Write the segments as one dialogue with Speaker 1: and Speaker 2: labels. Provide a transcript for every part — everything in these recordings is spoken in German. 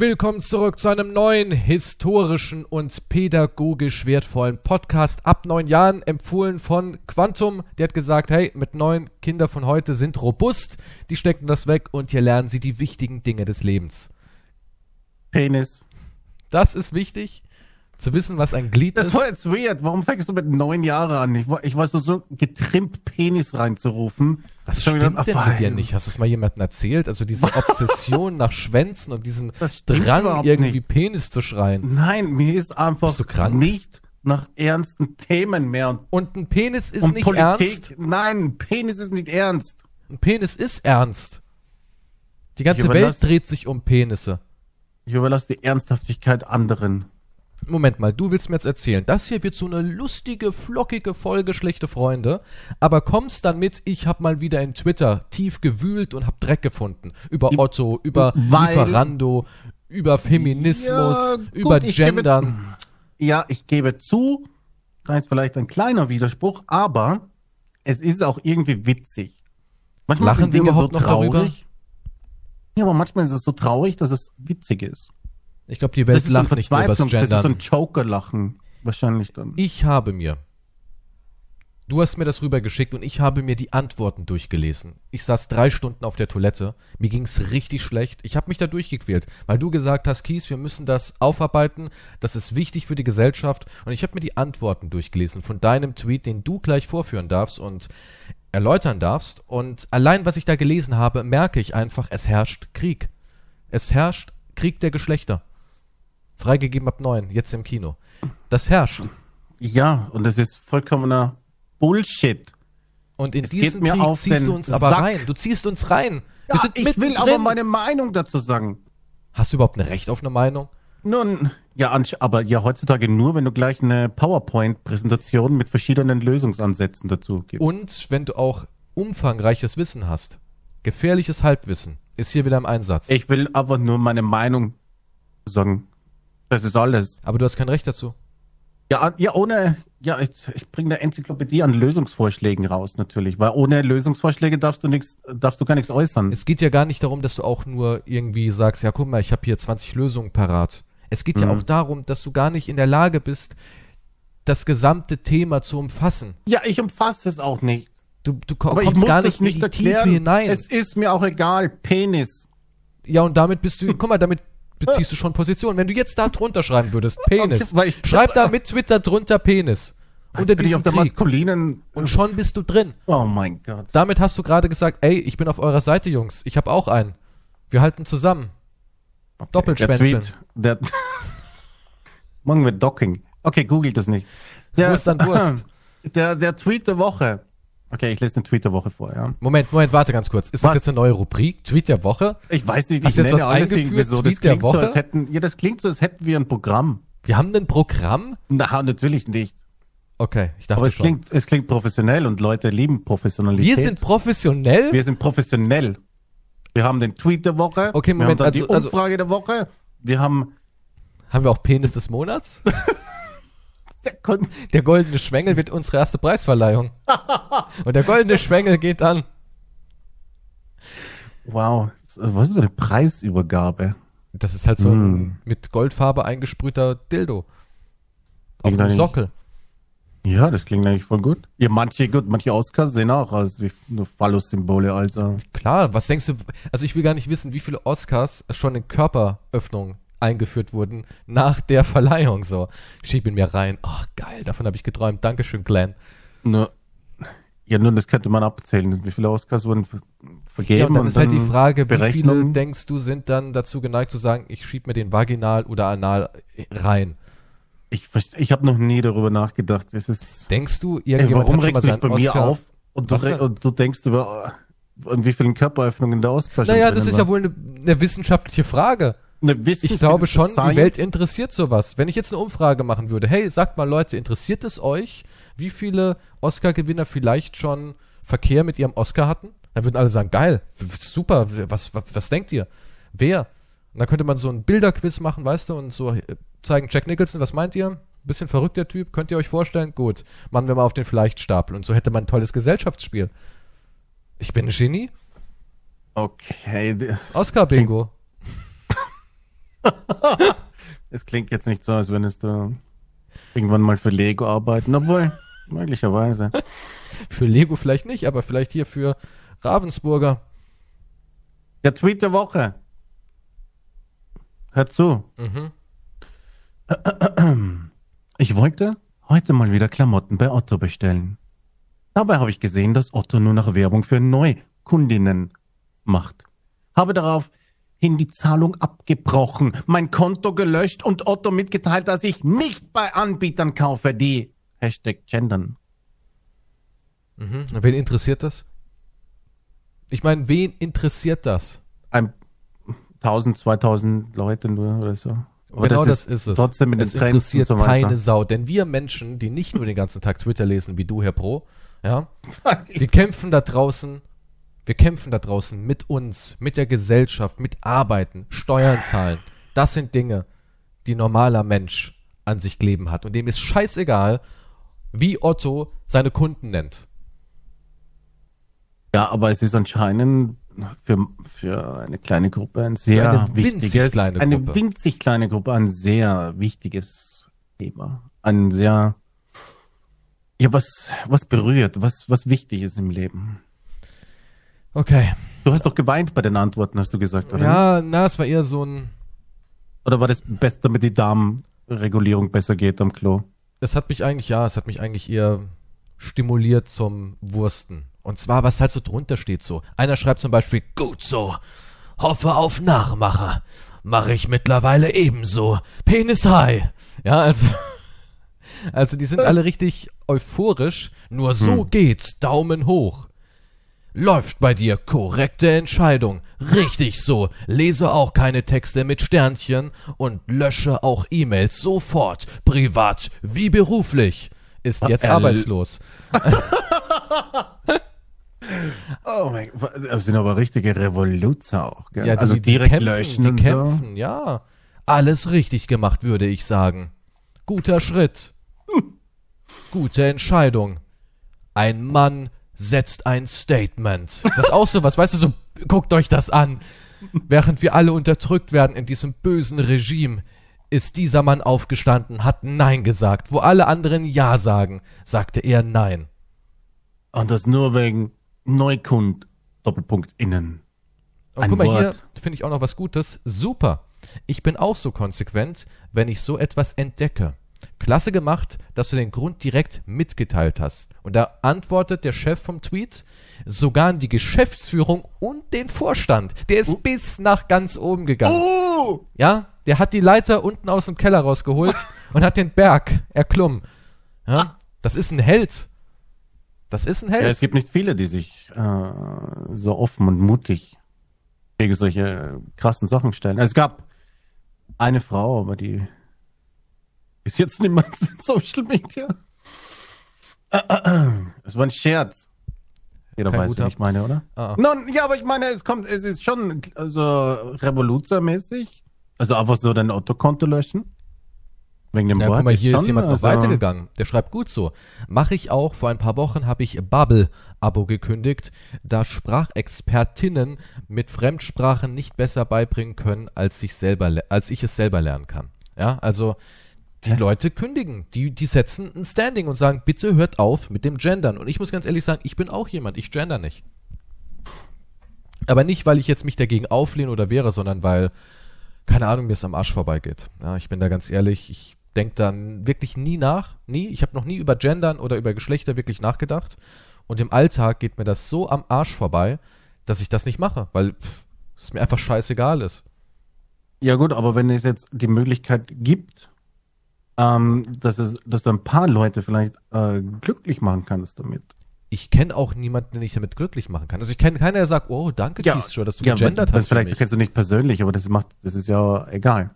Speaker 1: Willkommen zurück zu einem neuen historischen und pädagogisch wertvollen Podcast ab neun Jahren, empfohlen von Quantum. Der hat gesagt, hey, mit neun Kinder von heute sind robust, die stecken das weg und hier lernen sie die wichtigen Dinge des Lebens.
Speaker 2: Penis.
Speaker 1: Das ist wichtig, zu wissen, was ein Glied
Speaker 2: Das
Speaker 1: ist.
Speaker 2: war jetzt weird. Warum fängst du mit neun Jahren an? Ich war, ich war so, so getrimmt, Penis reinzurufen.
Speaker 1: Was stimmt denn
Speaker 2: Ach,
Speaker 1: mit dir nicht? Hast du es mal jemandem erzählt? Also diese Obsession nach Schwänzen und diesen
Speaker 2: Das
Speaker 1: Drang, irgendwie
Speaker 2: nicht.
Speaker 1: Penis zu schreien.
Speaker 2: Nein, mir ist einfach nicht nach ernsten Themen mehr. Und,
Speaker 1: Und ein Penis ist nicht
Speaker 2: Politik.
Speaker 1: ernst.
Speaker 2: Nein, Penis ist nicht ernst.
Speaker 1: Ein Penis ist ernst. Die ganze Welt dreht sich um Penisse.
Speaker 2: Ich überlasse die Ernsthaftigkeit anderen.
Speaker 1: Moment mal, du willst mir jetzt erzählen, das hier wird so eine lustige, flockige Folge schlechte Freunde, aber kommst dann mit, ich hab mal wieder in Twitter tief gewühlt und hab Dreck gefunden. Über Otto, über
Speaker 2: Weil-
Speaker 1: Lieferando, über Feminismus,
Speaker 2: Ja,
Speaker 1: über
Speaker 2: gut, gebe-
Speaker 1: Gendern.
Speaker 2: Ja, ich gebe zu, da ist vielleicht ein kleiner Widerspruch, aber es ist auch irgendwie witzig. Manchmal
Speaker 1: Lachen
Speaker 2: sind
Speaker 1: wir
Speaker 2: Dinge
Speaker 1: überhaupt
Speaker 2: so
Speaker 1: noch darüber?
Speaker 2: traurig. Ja, aber manchmal ist es so traurig, dass es witzig ist.
Speaker 1: Ich glaube, die Welt
Speaker 2: das
Speaker 1: lacht nicht mehr übers
Speaker 2: Verzweiflungs- Das ist so ein
Speaker 1: Gendern.
Speaker 2: Joker-Lachen. Wahrscheinlich dann.
Speaker 1: Ich habe mir, du hast mir das rübergeschickt und ich habe mir die Antworten durchgelesen. Ich saß drei Stunden auf der Toilette, mir ging's richtig schlecht. Ich habe mich da durchgequält, weil du gesagt hast, Kies, wir müssen das aufarbeiten, das ist wichtig für die Gesellschaft. Und ich habe mir die Antworten durchgelesen von deinem Tweet, den du gleich vorführen darfst und erläutern darfst. Und allein, was ich da gelesen habe, merke ich einfach, es herrscht Krieg. Es herrscht Krieg der Geschlechter. Freigegeben ab neun, jetzt im Kino. Das herrscht.
Speaker 2: Ja, und das ist vollkommener Bullshit.
Speaker 1: Und in
Speaker 2: Es geht
Speaker 1: diesen
Speaker 2: mir
Speaker 1: Krieg
Speaker 2: auf
Speaker 1: ziehst du uns aber
Speaker 2: Sack.
Speaker 1: rein. Du ziehst uns rein.
Speaker 2: Ja, ich will aber meine Meinung dazu sagen.
Speaker 1: Hast du überhaupt ein Recht auf eine Meinung?
Speaker 2: Nun, ja, aber ja, heutzutage nur, wenn du gleich eine PowerPoint-Präsentation mit verschiedenen Lösungsansätzen dazu gibst.
Speaker 1: Und wenn du auch umfangreiches Wissen hast. Gefährliches Halbwissen ist hier wieder im Einsatz.
Speaker 2: Ich will aber nur meine Meinung sagen. Das ist alles.
Speaker 1: aber du hast kein Recht dazu.
Speaker 2: Ja, ja ohne, ja, ich, ich bringe eine Enzyklopädie an Lösungsvorschlägen raus, natürlich. Weil ohne Lösungsvorschläge darfst du nichts, darfst du gar nichts äußern.
Speaker 1: Es geht ja gar nicht darum, dass du auch nur irgendwie sagst, ja guck mal, ich habe hier 20 Lösungen parat. Es geht ja
Speaker 2: Mhm.
Speaker 1: auch darum, dass du gar nicht in der Lage bist, das gesamte Thema zu umfassen.
Speaker 2: ja, ich umfasse es auch nicht.
Speaker 1: Du, du
Speaker 2: Aber
Speaker 1: kommst gar nicht in die
Speaker 2: erklären.
Speaker 1: Tiefe hinein.
Speaker 2: Es ist mir auch egal. Penis.
Speaker 1: Ja, und damit bist du, guck mal, damit beziehst du schon Position. Wenn du jetzt da drunter schreiben würdest, Penis,
Speaker 2: Okay,
Speaker 1: schreib da mit Twitter drunter Penis. Unter
Speaker 2: ich
Speaker 1: diesem
Speaker 2: auf der maskulinen.
Speaker 1: Und schon bist du drin.
Speaker 2: Oh mein Gott.
Speaker 1: Damit hast du gerade gesagt, ey, ich bin auf eurer Seite, Jungs. Ich habe auch einen. Wir halten zusammen. Doppelschwänzeln.
Speaker 2: Der Tweet, der Morgen wird Docking. Okay, googelt das nicht.
Speaker 1: Wurst an Wurst.
Speaker 2: Der, der Tweet der Woche. Okay, ich lese den Tweet der Woche vor, ja.
Speaker 1: Moment, Moment, warte ganz kurz. Ist das
Speaker 2: Was?
Speaker 1: jetzt eine neue Rubrik? Tweet der Woche?
Speaker 2: Ich weiß nicht, ich
Speaker 1: jetzt was
Speaker 2: alles irgendwie so. Das
Speaker 1: Tweet der
Speaker 2: klingt so,
Speaker 1: Woche?
Speaker 2: als hätten, ja, das klingt so, als hätten wir ein Programm.
Speaker 1: Wir haben ein Programm?
Speaker 2: Na, natürlich nicht.
Speaker 1: Okay, ich dachte
Speaker 2: Aber es
Speaker 1: schon.
Speaker 2: klingt, es klingt professionell und Leute lieben Professionalität.
Speaker 1: Wir sind professionell?
Speaker 2: wir sind professionell. Wir haben den Tweet der Woche.
Speaker 1: Okay, Moment,
Speaker 2: Wir haben dann
Speaker 1: also-
Speaker 2: die
Speaker 1: also-
Speaker 2: Umfrage der Woche. Wir haben
Speaker 1: haben wir auch Penis des Monats?
Speaker 2: der
Speaker 1: Der goldene Schwengel wird unsere erste Preisverleihung. Und der goldene Schwengel geht an.
Speaker 2: Wow, was ist für eine Preisübergabe?
Speaker 1: Das ist halt so
Speaker 2: Mm.
Speaker 1: ein mit Goldfarbe eingesprühter Dildo. Auf dem Sockel.
Speaker 2: Ja, das klingt eigentlich voll gut. Ja, manche gut, manche Oscars sehen auch aus wie nur Phallus-Symbole, also.
Speaker 1: Klar, was denkst du? Also ich will gar nicht wissen, wie viele Oscars schon in Körperöffnungen eingeführt wurden nach der Verleihung. So, schieb ihn mir rein. Oh, geil, davon habe ich geträumt. Dankeschön, Glenn.
Speaker 2: Nur, ja, nun, das könnte man abzählen. Wie viele Oscars wurden ver vergeben?
Speaker 1: Ja, und dann ist halt die Frage, wie viele denkst du sind dann dazu geneigt zu sagen, ich schieb mir den vaginal oder anal rein?
Speaker 2: Ich, ich habe noch nie darüber nachgedacht. Es ist,
Speaker 1: Denkst du,
Speaker 2: ey,
Speaker 1: irgendjemand
Speaker 2: warum
Speaker 1: schon mal
Speaker 2: regst du dich bei mir
Speaker 1: Oscar?
Speaker 2: auf und du, und du denkst über, an wie vielen Körperöffnungen der Oscar
Speaker 1: Naja, das ist ja
Speaker 2: war?
Speaker 1: wohl eine, eine wissenschaftliche Frage.
Speaker 2: Eine
Speaker 1: Ich
Speaker 2: Wissenschaft-
Speaker 1: glaube schon,
Speaker 2: Science.
Speaker 1: die Welt interessiert sowas. Wenn ich jetzt eine Umfrage machen würde, hey, sagt mal Leute, interessiert es euch, wie viele Oscar-Gewinner vielleicht schon Verkehr mit ihrem Oscar hatten? Dann würden alle sagen, geil, super, was, was, was denkt ihr? Wer? Und dann könnte man so ein Bilderquiz machen, weißt du, und so äh, zeigen, Jack Nicholson, was meint ihr? Bisschen verrückter Typ, könnt ihr euch vorstellen? Gut, machen wir mal auf den Vielleicht-Stapel. Und so hätte man ein tolles Gesellschaftsspiel. Ich bin ein Genie.
Speaker 2: Okay.
Speaker 1: Oscar-Bingo.
Speaker 2: Es klingt jetzt nicht so, als würdest du irgendwann mal für Lego arbeiten, obwohl, möglicherweise.
Speaker 1: Für Lego vielleicht nicht, aber vielleicht hier für Ravensburger.
Speaker 2: Der Tweet der Woche. Hör zu.
Speaker 1: Mhm.
Speaker 2: Ich wollte heute mal wieder Klamotten bei Otto bestellen. Dabei habe ich gesehen, dass Otto nur noch Werbung für Neukundinnen macht. Habe daraufhin die Zahlung abgebrochen, mein Konto gelöscht und Otto mitgeteilt, dass ich nicht bei Anbietern kaufe, die Hashtag gendern.
Speaker 1: Mhm. Wen interessiert das? Ich meine, wen interessiert das?
Speaker 2: Ein 1000, 2000 Leute nur oder so. Aber
Speaker 1: genau das ist, es.
Speaker 2: Trotzdem mit
Speaker 1: es
Speaker 2: den
Speaker 1: interessiert
Speaker 2: so
Speaker 1: keine Sau. Denn wir Menschen, die nicht nur den ganzen Tag Twitter lesen, wie du, Herr Pro, ja, wir kämpfen da draußen, wir kämpfen da draußen mit uns, mit der Gesellschaft, mit Arbeiten, Steuern zahlen. Das sind Dinge, die normaler Mensch an sich kleben hat. Und dem ist scheißegal, wie Otto seine Kunden nennt.
Speaker 2: Ja, aber es ist anscheinend für, für eine kleine Gruppe ein sehr
Speaker 1: eine winzig
Speaker 2: wichtiges,
Speaker 1: kleine
Speaker 2: eine
Speaker 1: Gruppe.
Speaker 2: winzig kleine Gruppe ein sehr wichtiges Thema. Ein sehr, ja, was, was berührt, was, was wichtig ist im Leben.
Speaker 1: Okay.
Speaker 2: Du hast doch geweint bei den Antworten, hast du gesagt, oder?
Speaker 1: Ja, na, es war eher so ein,
Speaker 2: Oder war das best, damit die Darmregulierung besser geht am Klo?
Speaker 1: es hat mich eigentlich, ja, es hat mich eigentlich eher stimuliert zum Wursten. Und zwar, was halt so drunter steht so. Einer schreibt zum Beispiel, gut so. Hoffe auf Nachmacher. Mache ich mittlerweile ebenso. Penis high. Ja, also, also die sind alle richtig euphorisch. Nur so geht's. Daumen hoch. Läuft bei dir korrekte Entscheidung. Richtig so. Lese auch keine Texte mit Sternchen und lösche auch E-Mails sofort. Privat wie beruflich. Ist jetzt
Speaker 2: er-
Speaker 1: arbeitslos.
Speaker 2: Oh mein Gott, das sind aber richtige Revoluzer auch, gell?
Speaker 1: Ja, die,
Speaker 2: also direkt
Speaker 1: kämpfen,
Speaker 2: löschen
Speaker 1: die
Speaker 2: und so.
Speaker 1: kämpfen, ja. Alles richtig gemacht, würde ich sagen. Guter Schritt. Gute Entscheidung. Ein Mann setzt ein Statement. Das ist auch so was, weißt du, so, guckt euch das an. Während wir alle unterdrückt werden in diesem bösen Regime, ist dieser Mann aufgestanden, hat Nein gesagt. Wo alle anderen Ja sagen, sagte er Nein.
Speaker 2: Und das nur wegen Neukund, Doppelpunkt innen.
Speaker 1: Und
Speaker 2: Ein
Speaker 1: guck mal hier,
Speaker 2: Wort.
Speaker 1: finde ich auch noch was Gutes. Super. Ich bin auch so konsequent, wenn ich so etwas entdecke. Klasse gemacht, dass du den Grund direkt mitgeteilt hast. Und da antwortet der Chef vom Tweet sogar an die Geschäftsführung und den Vorstand. Der ist bis nach ganz oben gegangen.
Speaker 2: Oh!
Speaker 1: Ja, der hat die Leiter unten aus dem Keller rausgeholt und hat den Berg erklommen. Ja, das ist ein Held. Das ist ein Held.
Speaker 2: Ja, es gibt nicht viele, die sich äh, so offen und mutig gegen solche krassen Sachen stellen. Es gab eine Frau, aber die ist jetzt mehr in Social Media. Es war ein Scherz. Jeder
Speaker 1: Kein
Speaker 2: weiß,
Speaker 1: guter.
Speaker 2: was ich meine, oder?
Speaker 1: Ah.
Speaker 2: Nein, ja, aber ich meine, es kommt, es ist schon also Revoluzer-mäßig. Also einfach so dein Otto-Konto löschen. Wegen dem
Speaker 1: Ja,
Speaker 2: Wort
Speaker 1: guck mal, hier
Speaker 2: schon,
Speaker 1: ist jemand noch
Speaker 2: also-
Speaker 1: weitergegangen. Der schreibt gut so. Mache ich auch. Vor ein paar Wochen habe ich Bubble-Abo gekündigt, da Sprachexpertinnen mit Fremdsprachen nicht besser beibringen können, als ich, selber, als ich es selber lernen kann. Ja, also die Leute kündigen. Die, die setzen ein Standing und sagen, bitte hört auf mit dem Gendern. Und ich muss ganz ehrlich sagen, ich bin auch jemand. Ich gender nicht. Aber nicht, weil ich jetzt mich dagegen auflehne oder wäre, sondern weil, keine Ahnung, mir es am Arsch vorbeigeht. Ja, ich bin da ganz ehrlich, ich denke dann wirklich nie nach, nie. Ich habe noch nie über Gendern oder über Geschlechter wirklich nachgedacht. Und im Alltag geht mir das so am Arsch vorbei, dass ich das nicht mache, weil pff, es mir einfach scheißegal ist.
Speaker 2: Ja gut, aber wenn es jetzt die Möglichkeit gibt, ähm, dass, es, dass du ein paar Leute vielleicht äh, glücklich machen kannst damit.
Speaker 1: Ich kenne auch niemanden, den ich damit glücklich machen kann. Also ich kenne keiner, der sagt, oh, danke,
Speaker 2: Ja,
Speaker 1: Keith, dass du
Speaker 2: ja,
Speaker 1: gegendert hast
Speaker 2: vielleicht kennst du nicht persönlich, aber das macht, das ist ja egal.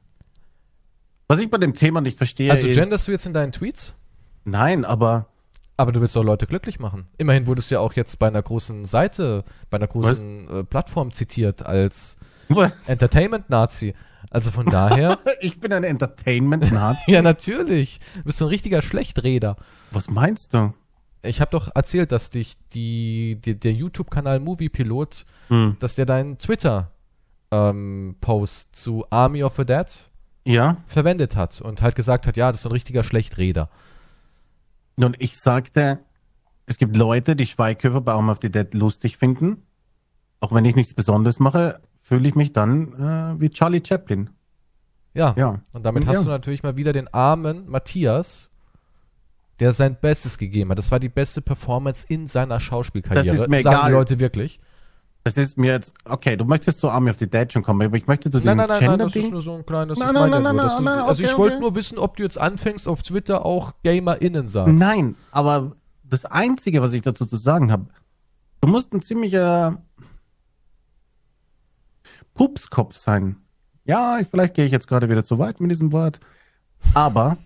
Speaker 2: Was ich bei dem Thema nicht verstehe,
Speaker 1: Also
Speaker 2: ist,
Speaker 1: genderst du jetzt in deinen Tweets?
Speaker 2: nein, aber
Speaker 1: Aber du willst doch Leute glücklich machen. Immerhin wurdest du ja auch jetzt bei einer großen Seite, bei einer großen äh, Plattform zitiert als Entertainment-Nazi. Also von daher,
Speaker 2: ich bin ein Entertainment-Nazi.
Speaker 1: ja natürlich, du bist so ein richtiger Schlechträder.
Speaker 2: Was meinst du?
Speaker 1: Ich habe doch erzählt, dass dich die, die der YouTube-Kanal Movie Pilot,
Speaker 2: Hm.
Speaker 1: dass der deinen Twitter ähm, zu Army of the Dead
Speaker 2: Ja.
Speaker 1: verwendet hat und halt gesagt hat, ja, das ist so ein richtiger Schlechtreder.
Speaker 2: Und ich sagte, es gibt Leute, die Schweighöfer bei Arm of the Dead lustig finden. Auch wenn ich nichts Besonderes mache, fühle ich mich dann äh, wie Charlie Chaplin.
Speaker 1: Ja.
Speaker 2: Ja.
Speaker 1: Und damit
Speaker 2: Ja.
Speaker 1: hast du natürlich mal wieder den armen Matthias, der sein Bestes gegeben hat. Das war die beste Performance in seiner Schauspielkarriere.
Speaker 2: Das ist mir
Speaker 1: sagen
Speaker 2: egal.
Speaker 1: die Leute wirklich.
Speaker 2: Das ist mir jetzt, okay, du möchtest zu Army of the Dead schon kommen, aber ich möchte zu
Speaker 1: Nein,
Speaker 2: diesem
Speaker 1: nein, nein, nein, das ist nur so ein kleines.
Speaker 2: Nein, nein, nein, nein,
Speaker 1: du-
Speaker 2: nein,
Speaker 1: also
Speaker 2: okay,
Speaker 1: ich wollte
Speaker 2: okay.
Speaker 1: nur wissen, ob du jetzt anfängst, auf Twitter auch GamerInnen sagst.
Speaker 2: Nein, aber das Einzige, was ich dazu zu sagen habe, du musst ein ziemlicher Pupskopf sein. Ja, ich- vielleicht gehe ich jetzt gerade wieder zu weit mit diesem Wort, aber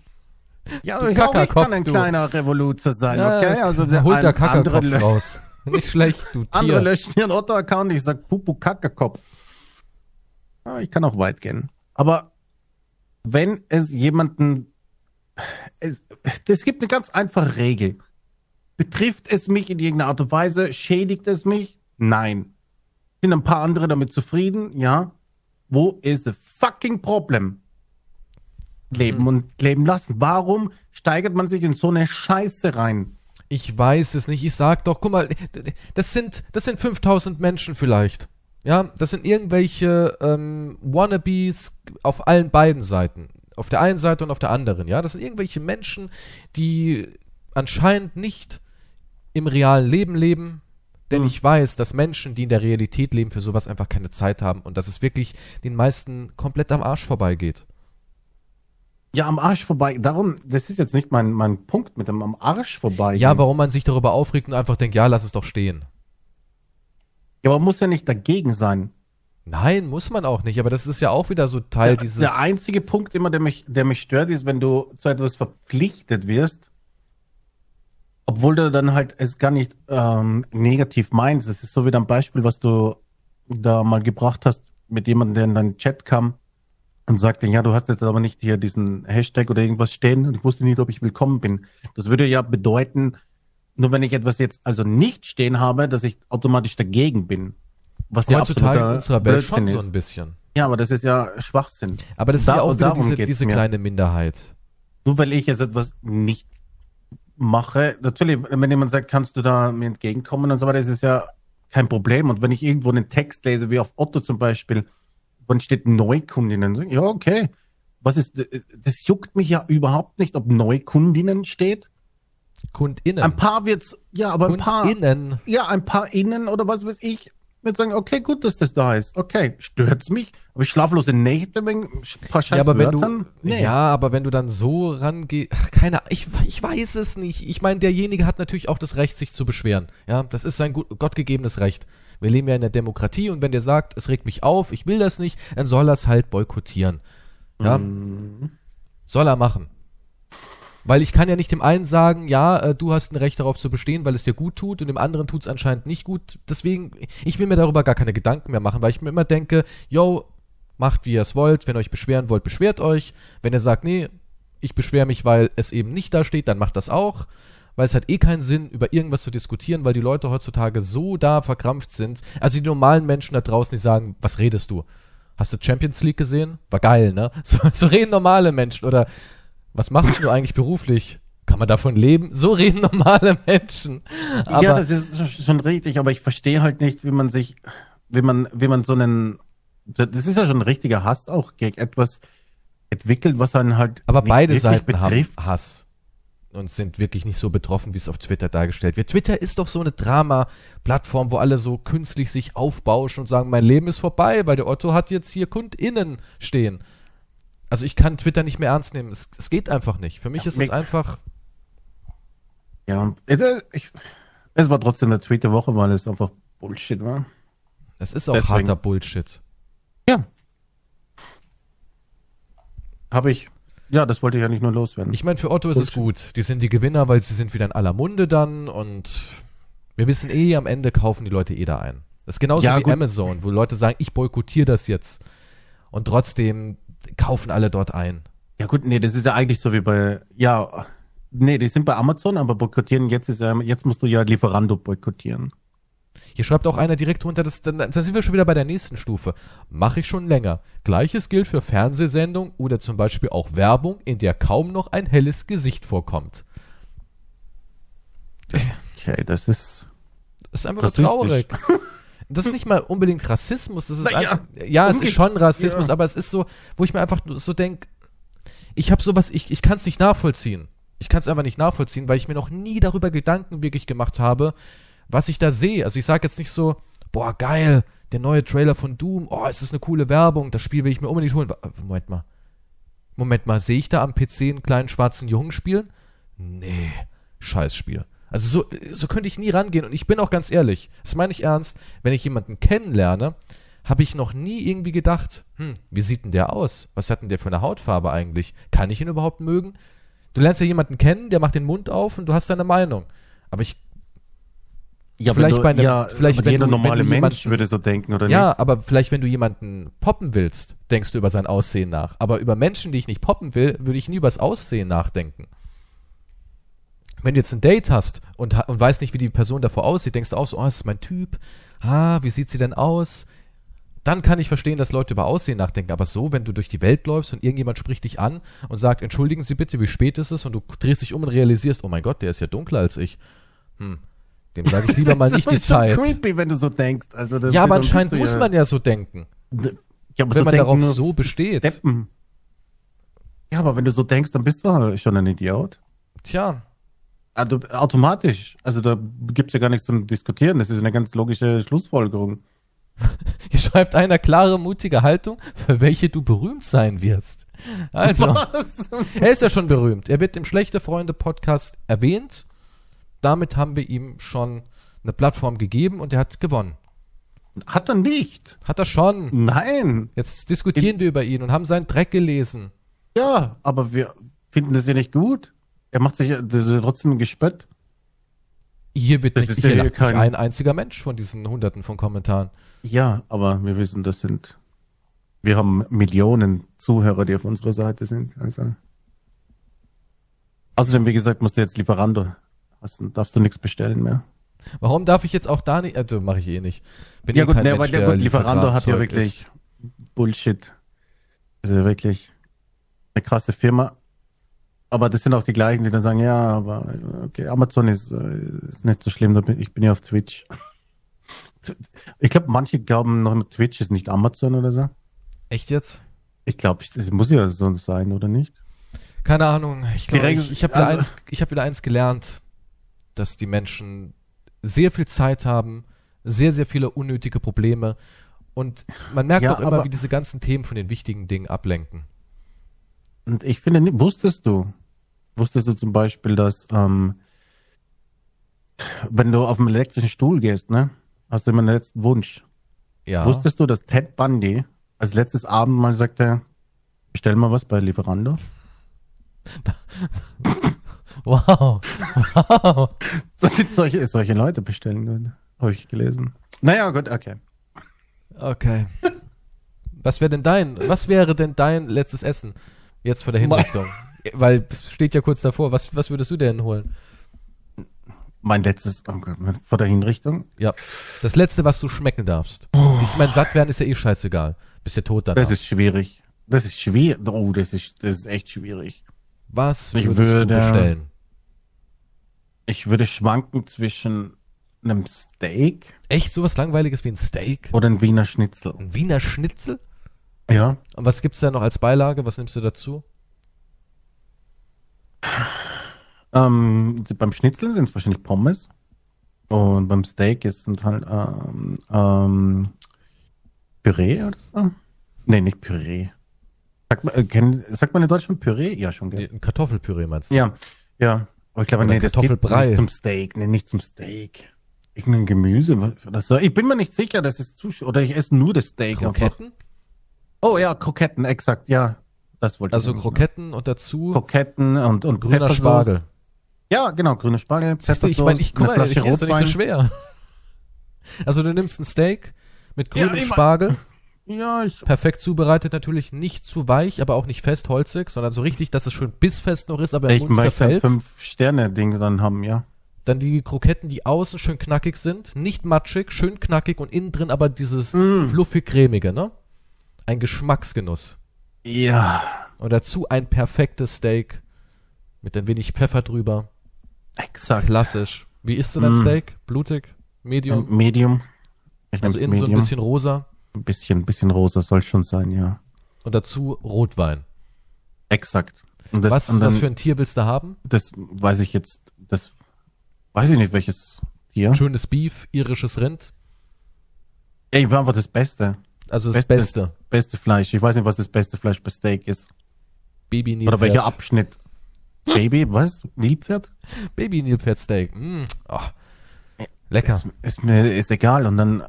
Speaker 2: ja, ich, auch ich kann ein
Speaker 1: du.
Speaker 2: kleiner Revoluzer sein,
Speaker 1: Ja,
Speaker 2: okay? Also
Speaker 1: da holt der
Speaker 2: andere,
Speaker 1: Kackerkopf raus. Nicht schlecht, du
Speaker 2: andere
Speaker 1: Tier.
Speaker 2: löschen ihren Otto-Account, ich sag Pupu Kackerkopf. Ja, ich kann auch weit gehen. Aber wenn es jemanden, es, es gibt eine ganz einfache Regel. Betrifft es mich in irgendeiner Art und Weise? Schädigt es mich? Nein. Sind ein paar andere damit zufrieden? Ja. Wo ist the fucking problem? Leben und leben lassen. Warum steigert man sich in so eine Scheiße rein?
Speaker 1: Ich weiß es nicht. Ich sag doch, guck mal, das sind, das sind 5000 Menschen vielleicht. Ja, das sind irgendwelche ähm, Wannabes auf allen beiden Seiten. Auf der einen Seite und auf der anderen. Ja, das sind irgendwelche Menschen, die anscheinend nicht im realen Leben leben. Denn
Speaker 2: Hm.
Speaker 1: ich weiß, dass Menschen, die in der Realität leben, für sowas einfach keine Zeit haben und dass es wirklich den meisten komplett am Arsch vorbeigeht.
Speaker 2: Ja, am Arsch vorbei. Darum, das ist jetzt nicht mein, mein Punkt mit dem am Arsch vorbei.
Speaker 1: Ja, warum man sich darüber aufregt und einfach denkt, ja, lass es doch stehen.
Speaker 2: Ja, aber muss ja nicht dagegen sein.
Speaker 1: Nein, muss man auch nicht, aber das ist ja auch wieder so Teil
Speaker 2: der,
Speaker 1: dieses.
Speaker 2: der einzige Punkt immer, der mich, der mich stört, ist, wenn du zu etwas verpflichtet wirst, obwohl du dann halt es gar nicht ähm, negativ meinst. Es ist so wie ein Beispiel, was du da mal gebracht hast mit jemandem, der in deinen Chat kam und sagte, ja, du hast jetzt aber nicht hier diesen Hashtag oder irgendwas stehen und ich wusste nicht, ob ich willkommen bin. Das würde ja bedeuten, nur wenn ich etwas jetzt also nicht stehen habe, dass ich automatisch dagegen bin. Was ja
Speaker 1: heutzutage in unserer Welt schon
Speaker 2: Blödsinn
Speaker 1: so
Speaker 2: ist.
Speaker 1: ein bisschen.
Speaker 2: Ja, aber das ist ja Schwachsinn.
Speaker 1: Aber das ist
Speaker 2: Da-
Speaker 1: ja auch wieder diese, diese kleine Minderheit.
Speaker 2: Nur weil ich jetzt etwas nicht mache, natürlich, wenn jemand sagt, kannst du da mir entgegenkommen und so weiter, ist es ja kein Problem. Und wenn ich irgendwo einen Text lese, wie auf Otto zum Beispiel, wann steht Neukundinnen, ja, okay. Was ist, das juckt mich ja überhaupt nicht, ob Neukundinnen steht.
Speaker 1: KundInnen.
Speaker 2: Ein paar wird's, ja, aber ein paar,
Speaker 1: KundInnen.
Speaker 2: ja, ein paar innen oder was weiß ich, wird sagen, okay, gut, dass das da ist. Okay, stört's mich? Aber ich schlaflose Nächte wegen ein paar scheiß
Speaker 1: Ja, aber wenn du, ja, aber wenn du dann so rangehst, keine, ich, ich weiß es nicht. Ich meine, derjenige hat natürlich auch das Recht, sich zu beschweren. Ja, das ist sein gottgegebenes Recht. Wir leben ja in der Demokratie und wenn der sagt, es regt mich auf, ich will das nicht, dann soll er es halt boykottieren. Ja,
Speaker 2: Mhm.
Speaker 1: soll er machen. Weil ich kann ja nicht dem einen sagen, ja, äh, du hast ein Recht darauf zu bestehen, weil es dir gut tut und dem anderen tut es anscheinend nicht gut. Deswegen, ich will mir darüber gar keine Gedanken mehr machen, weil ich mir immer denke, yo, macht wie ihr es wollt, wenn ihr euch beschweren wollt, beschwert euch. Wenn ihr sagt, nee, ich beschwere mich, weil es eben nicht da steht, dann macht das auch. Weil es hat eh keinen Sinn, über irgendwas zu diskutieren, weil die Leute heutzutage so da verkrampft sind. Also die normalen Menschen da draußen, die sagen, was redest du? Hast du Champions League gesehen? War geil, ne? So, so reden normale Menschen. Oder was machst du eigentlich beruflich? Kann man davon leben? So reden normale Menschen. Aber
Speaker 2: ja, das ist schon richtig, aber ich verstehe halt nicht, wie man sich, wie man, wie man so einen, das ist ja schon ein richtiger Hass auch gegen etwas entwickelt, was einen halt
Speaker 1: Aber beide Seiten haben Hass und sind wirklich nicht so betroffen, wie es auf Twitter dargestellt wird. Twitter ist doch so eine Drama-Plattform, wo alle so künstlich sich aufbauschen und sagen, mein Leben ist vorbei, weil der Otto hat jetzt hier KundInnen stehen. Also ich kann Twitter nicht mehr ernst nehmen. Es, es geht einfach nicht. Für mich
Speaker 2: Ja,
Speaker 1: ist es einfach,
Speaker 2: Ja, es, ich, es war trotzdem eine Tweet der Woche, weil es einfach Bullshit war.
Speaker 1: es ist auch
Speaker 2: Deswegen.
Speaker 1: harter Bullshit.
Speaker 2: Ja. Habe ich, ja, das wollte ich ja nicht nur loswerden.
Speaker 1: Ich meine, für Otto ist es gut. Die sind die Gewinner, weil sie sind wieder in aller Munde dann und wir wissen eh, am Ende kaufen die Leute eh da ein. Das ist genauso
Speaker 2: Ja,
Speaker 1: wie
Speaker 2: gut.
Speaker 1: Amazon, wo Leute sagen, ich boykottiere das jetzt. Und trotzdem kaufen alle dort ein.
Speaker 2: ja gut, nee, das ist ja eigentlich so wie bei, ja, nee, die sind bei Amazon, aber boykottieren, jetzt ist ja, jetzt musst du ja Lieferando boykottieren.
Speaker 1: Hier schreibt auch einer direkt runter, das, dann, dann sind wir schon wieder bei der nächsten Stufe. Mache ich schon länger. Gleiches gilt für Fernsehsendungen oder zum Beispiel auch Werbung, in der kaum noch ein helles Gesicht vorkommt.
Speaker 2: Okay, das ist.
Speaker 1: Das ist einfach nur traurig. Das ist nicht mal unbedingt Rassismus, das ist
Speaker 2: ja,
Speaker 1: ein, ja, es ist schon Rassismus,
Speaker 2: ja.
Speaker 1: aber es ist so, wo ich mir einfach so denke, ich habe sowas, ich, ich kann es nicht nachvollziehen. Ich kann es einfach nicht nachvollziehen, weil ich mir noch nie darüber Gedanken wirklich gemacht habe, was ich da sehe. Also ich sage jetzt nicht so, boah, geil, der neue Trailer von Doom, oh, es ist eine coole Werbung, das Spiel will ich mir unbedingt holen. Moment mal. Moment mal, sehe ich da am PC einen kleinen schwarzen Jungen spielen? Nee, Scheißspiel. Also so, so könnte ich nie rangehen und ich bin auch ganz ehrlich, das meine ich ernst, wenn ich jemanden kennenlerne, habe ich noch nie irgendwie gedacht, hm, wie sieht denn der aus? Was hat denn der für eine Hautfarbe eigentlich? Kann ich ihn überhaupt mögen? Du lernst ja jemanden kennen, der macht den Mund auf und du hast deine Meinung. Aber ich,
Speaker 2: Ja,
Speaker 1: Vielleicht
Speaker 2: wenn du,
Speaker 1: bei einem-
Speaker 2: ja,
Speaker 1: vielleicht
Speaker 2: aber
Speaker 1: wenn
Speaker 2: jeder
Speaker 1: du- wenn
Speaker 2: normale
Speaker 1: du
Speaker 2: Mensch
Speaker 1: jemanden-
Speaker 2: würde so denken, oder
Speaker 1: ja, aber vielleicht wenn du jemanden poppen willst, denkst du über sein Aussehen nach. Aber über Menschen, die ich nicht poppen will, würde ich nie über das Aussehen nachdenken. Wenn du jetzt ein Date hast und, und weißt nicht, wie die Person davor aussieht, denkst du auch so, oh, das ist mein Typ. Ah, wie sieht sie denn aus? Dann kann ich verstehen, dass Leute über Aussehen nachdenken. Aber so, wenn du durch die Welt läufst und irgendjemand spricht dich an und sagt, entschuldigen Sie bitte, wie spät ist es? Und du drehst dich um und realisierst, oh mein Gott, der ist ja dunkler als ich. Hm. Dem sage ich lieber mal nicht die
Speaker 2: Das ist
Speaker 1: Zeit.
Speaker 2: creepy, wenn du so denkst. Also das
Speaker 1: Ja, aber anscheinend muss man ja so denken.
Speaker 2: Ja, aber
Speaker 1: wenn
Speaker 2: so
Speaker 1: man darauf so besteht.
Speaker 2: Deppen. Ja, aber wenn du so denkst, dann bist du schon ein Idiot.
Speaker 1: Tja,
Speaker 2: Also, automatisch. Also da gibt's ja gar nichts zum Diskutieren. Das ist eine ganz logische Schlussfolgerung.
Speaker 1: hier schreibt einer klare, mutige Haltung, für welche du berühmt sein wirst. Also,
Speaker 2: Was?
Speaker 1: er ist ja schon berühmt. Er wird im Schlechte Freunde Podcast erwähnt. Damit haben wir ihm schon eine Plattform gegeben und er hat gewonnen.
Speaker 2: Hat er nicht.
Speaker 1: Hat er schon.
Speaker 2: Nein.
Speaker 1: Jetzt diskutieren wir über ihn und haben seinen Dreck gelesen.
Speaker 2: Ja, aber wir finden das ja nicht gut. Er macht sich das ist trotzdem Gespött.
Speaker 1: Hier wird
Speaker 2: Das
Speaker 1: nicht
Speaker 2: ist
Speaker 1: hier
Speaker 2: hier kein-
Speaker 1: ein einziger Mensch von diesen Hunderten von Kommentaren.
Speaker 2: Ja, aber wir wissen, das sind, wir haben Millionen Zuhörer, die auf unserer Seite sind. Also. Außerdem, wie gesagt, musst du jetzt Lieferando, hast, darfst du nichts bestellen mehr.
Speaker 1: Warum darf ich jetzt auch da nicht? Also mache ich eh nicht. Bin
Speaker 2: ja
Speaker 1: eh
Speaker 2: gut,
Speaker 1: kein
Speaker 2: ne,
Speaker 1: Mensch,
Speaker 2: aber der
Speaker 1: der
Speaker 2: gut, Lieferando hat ja wirklich
Speaker 1: isst.
Speaker 2: Bullshit. Also wirklich eine krasse Firma. Aber das sind auch die gleichen, die dann sagen, ja, aber okay, Amazon ist, äh, ist nicht so schlimm, ich bin ja auf Twitch. Ich glaube, manche glauben noch, Twitch ist nicht Amazon oder so.
Speaker 1: Echt jetzt?
Speaker 2: Ich glaube, das muss ja so sein, oder nicht?
Speaker 1: Keine Ahnung. Ich glaube,
Speaker 2: Direkt-
Speaker 1: ich, ich habe wieder,
Speaker 2: also-
Speaker 1: eins, ich hab wieder eins gelernt, dass die Menschen sehr viel Zeit haben, sehr, sehr viele unnötige Probleme. Und man merkt
Speaker 2: Ja,
Speaker 1: auch immer,
Speaker 2: aber-
Speaker 1: wie diese ganzen Themen von den wichtigen Dingen ablenken.
Speaker 2: Und ich finde, wusstest du, wusstest du zum Beispiel, dass ähm, wenn du auf einen elektrischen Stuhl gehst, ne, hast du immer einen letzten Wunsch.
Speaker 1: Ja.
Speaker 2: Wusstest du, dass Ted Bundy als letztes Abend mal sagte, bestell mal was bei Lieferando?
Speaker 1: Wow. Wow.
Speaker 2: Das sind solche, solche Leute bestellen würden. Habe ich gelesen. Naja, gut, okay.
Speaker 1: Okay. Was wäre denn dein, was wäre denn dein letztes Essen jetzt vor der Hinrichtung? Weil es steht ja kurz davor. Was, was würdest du denn holen?
Speaker 2: Mein letztes, oh Gott, vor der Hinrichtung.
Speaker 1: Ja. Das letzte, was du schmecken darfst. Ich meine, satt werden ist ja eh scheißegal. Bist ja tot danach.
Speaker 2: Das ist schwierig. Das ist schwierig. Oh, das ist, das ist echt schwierig.
Speaker 1: was
Speaker 2: ich
Speaker 1: würdest
Speaker 2: würde-
Speaker 1: du bestellen?
Speaker 2: Ich würde schwanken zwischen einem Steak
Speaker 1: Echt sowas langweiliges wie ein Steak?
Speaker 2: oder einem Wiener Schnitzel.
Speaker 1: Ein Wiener Schnitzel?
Speaker 2: Ja.
Speaker 1: Und was gibt's da noch als Beilage? Was nimmst du dazu?
Speaker 2: Ähm, beim Schnitzel sind es wahrscheinlich Pommes. Und beim Steak ist es halt ähm, ähm, Püree oder so. Nee, nicht Püree. Sagt man, äh, kenn, sagt man in Deutschland Püree? Ja, schon, gell?
Speaker 1: Ein Kartoffelpüree meinst du?
Speaker 2: Ja, ja. Aber ich glaube, nee, das
Speaker 1: Kartoffelbrei.
Speaker 2: nicht zum Steak. Nee, nicht zum Steak. Irgendein Gemüse oder so. Ich bin mir nicht sicher, das ist zu, oder ich esse nur das Steak einfach.
Speaker 1: Kroketten?
Speaker 2: Oh ja, Kroketten, exakt, ja. Das wollte
Speaker 1: Also
Speaker 2: ich.
Speaker 1: Kroketten und dazu
Speaker 2: Kroketten und, und
Speaker 1: grüner
Speaker 2: Pfeffersauce.
Speaker 1: Spargel.
Speaker 2: Ja, genau, grüne Spargel,
Speaker 1: du, ich meine, ich guck mal, ist doch nicht so schwer. Also du nimmst ein Steak mit
Speaker 2: Ja,
Speaker 1: grünem
Speaker 2: ich mein-
Speaker 1: Spargel,
Speaker 2: Ja, ich,
Speaker 1: perfekt zubereitet natürlich, nicht zu weich, aber auch nicht fest holzig, sondern so richtig, dass es schön bissfest noch ist, aber im
Speaker 2: ich
Speaker 1: Mund zerfällt.
Speaker 2: fünf Sterne Ding dann haben, ja.
Speaker 1: Dann die Kroketten, die außen schön knackig sind, nicht matschig, schön knackig und innen drin aber dieses
Speaker 2: Mm.
Speaker 1: fluffig-cremige, ne? Ein Geschmacksgenuss.
Speaker 2: Ja,
Speaker 1: Und dazu ein perfektes Steak mit ein wenig Pfeffer drüber.
Speaker 2: exakt.
Speaker 1: Klassisch. Wie isst du dein
Speaker 2: Mm.
Speaker 1: Steak? Blutig? Medium?
Speaker 2: Medium. Medium. Ich
Speaker 1: also innen so ein bisschen rosa.
Speaker 2: Ein bisschen, bisschen rosa soll schon sein, ja.
Speaker 1: Und dazu Rotwein.
Speaker 2: Exakt. Das,
Speaker 1: was,
Speaker 2: dann,
Speaker 1: was für ein Tier willst du haben?
Speaker 2: das weiß ich jetzt, das weiß ich nicht, welches Tier.
Speaker 1: Schönes Beef, irisches Rind.
Speaker 2: Ey, war einfach das Beste.
Speaker 1: Also das
Speaker 2: Bestes-
Speaker 1: Beste.
Speaker 2: Beste Fleisch. Ich weiß nicht, was das beste Fleisch bei Steak ist.
Speaker 1: Baby
Speaker 2: Oder
Speaker 1: Nilpferd.
Speaker 2: welcher Abschnitt. Baby, was? Nilpferd?
Speaker 1: Baby Nilpferd Steak. Mm. ach. Lecker.
Speaker 2: Ist, ist mir ist egal. Und dann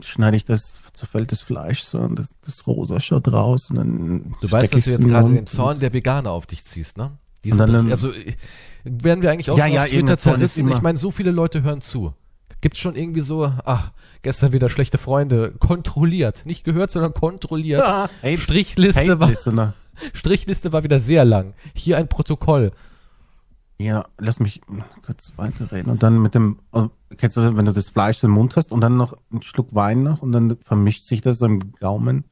Speaker 2: schneide ich das, zerfällt das Fleisch so und das, das Rosa schaut raus. Und dann
Speaker 1: Du weißt, dass du jetzt gerade den Zorn der Veganer auf dich ziehst, ne?
Speaker 2: Und
Speaker 1: Diesen,
Speaker 2: dann-
Speaker 1: also äh, werden wir eigentlich auch
Speaker 2: Ja, ja,
Speaker 1: auf Twitter zerrissen. Ich meine, so viele Leute hören zu. Gibt's schon irgendwie so, ach, gestern wieder schlechte Freunde, kontrolliert. Nicht gehört, sondern kontrolliert.
Speaker 2: Ja, Hate-
Speaker 1: Strichliste, war,
Speaker 2: Hate-Listener.
Speaker 1: Strichliste war wieder sehr lang. Hier ein Protokoll.
Speaker 2: Ja, lass mich kurz weiterreden. Und dann mit dem, äh, kennst du, wenn du das Fleisch im Mund hast und dann noch einen Schluck Wein noch und dann vermischt sich das im Gaumen.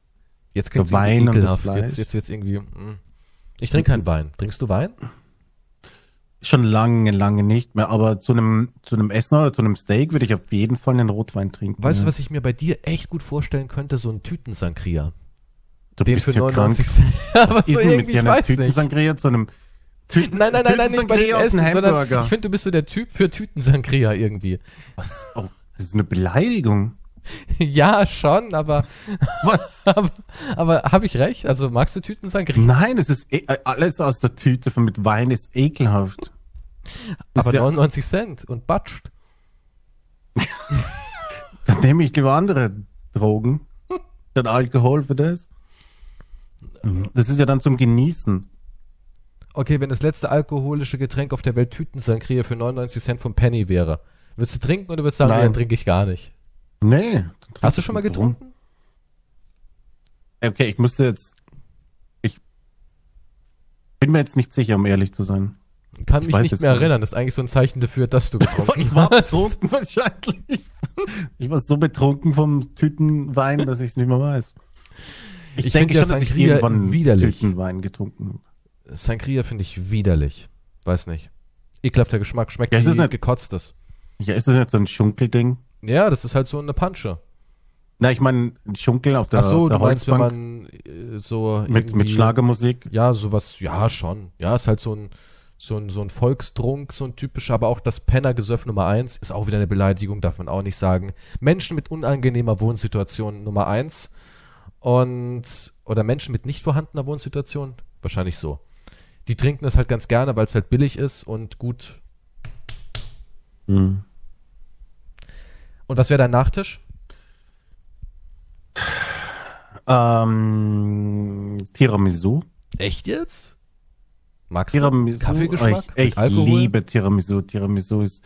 Speaker 1: Jetzt klingt
Speaker 2: Der Wein und das
Speaker 1: ekelhaft.
Speaker 2: Fleisch.
Speaker 1: Jetzt, jetzt wird's irgendwie. mm. Ich trinke keinen Wein. Trinkst du Wein?
Speaker 2: Schon lange, lange nicht mehr, aber zu einem, zu einem Essen oder zu einem Steak würde ich auf jeden Fall einen Rotwein trinken.
Speaker 1: Weißt du,
Speaker 2: ja.
Speaker 1: was ich mir bei dir echt gut vorstellen könnte? So ein Tütensankria.
Speaker 2: du
Speaker 1: Den
Speaker 2: bist
Speaker 1: für
Speaker 2: ja
Speaker 1: 99
Speaker 2: krank.
Speaker 1: Cent.
Speaker 2: Was
Speaker 1: so
Speaker 2: ist denn mit dir
Speaker 1: nicht.
Speaker 2: Tütensangria zu einem Tüten
Speaker 1: Nein, nein, nein, nein, nicht bei
Speaker 2: Tütensangria aus
Speaker 1: Essen,
Speaker 2: einem
Speaker 1: sondern ich finde, du bist so der Typ für Tütensankria irgendwie.
Speaker 2: Was? Oh, das ist eine Beleidigung.
Speaker 1: ja, schon, aber,
Speaker 2: Was?
Speaker 1: aber, aber habe ich recht? Also magst du Tütensankria?
Speaker 2: Nein, es ist e alles aus der Tüte von mit Wein ist ekelhaft. Das
Speaker 1: Aber
Speaker 2: ist ja,
Speaker 1: 99 Cent und batscht.
Speaker 2: dann nehme ich lieber andere Drogen. Statt Alkohol für das. Das ist ja dann zum Genießen.
Speaker 1: Okay, wenn das letzte alkoholische Getränk auf der Welt Tütensankria für 99 Cent vom Penny wäre, würdest du trinken oder würdest du sagen,
Speaker 2: Nein.
Speaker 1: nee, trinke ich gar nicht?
Speaker 2: Nee.
Speaker 1: Hast du schon mal getrunken?
Speaker 2: Okay, ich müsste jetzt. Ich bin mir jetzt nicht sicher, um ehrlich zu sein.
Speaker 1: Kann
Speaker 2: Ich
Speaker 1: mich nicht mehr erinnern. Das ist eigentlich so ein Zeichen dafür, dass du getrunken
Speaker 2: Ich war
Speaker 1: hast.
Speaker 2: betrunken wahrscheinlich. Ich war so betrunken vom Tütenwein, dass ich es nicht mehr weiß.
Speaker 1: Ich finde ja Sangria widerlich.
Speaker 2: Tütenwein getrunken habe.
Speaker 1: Sangria finde ich widerlich. Weiß nicht. Ekelhafter Geschmack. Schmeckt
Speaker 2: Ja, es
Speaker 1: wie gekotztes.
Speaker 2: Ja, ist das jetzt so ein Schunkelding?
Speaker 1: Ja, das ist halt so eine Pansche.
Speaker 2: Na, ich meine, ein Schunkel auf der,
Speaker 1: Ach so,
Speaker 2: auf der
Speaker 1: du meinst, wenn man äh, so
Speaker 2: mit, mit Schlagermusik.
Speaker 1: Ja, sowas, ja, schon. Ja, ist halt so ein, so ein, so ein Volkstrunk, so ein typischer, aber auch das Pennergesöff Nummer eins ist auch wieder eine Beleidigung, darf man auch nicht sagen. Menschen mit unangenehmer Wohnsituation Nummer eins und, oder Menschen mit nicht vorhandener Wohnsituation, wahrscheinlich so. Die trinken das halt ganz gerne, weil es halt billig ist und gut.
Speaker 2: Hm.
Speaker 1: Und was wäre dein Nachtisch?
Speaker 2: Ähm, Tiramisu.
Speaker 1: Echt jetzt? Magst du
Speaker 2: Tiramisu.
Speaker 1: Kaffeegeschmack?
Speaker 2: Ich,
Speaker 1: Alkohol?
Speaker 2: liebe Tiramisu. Tiramisu ist,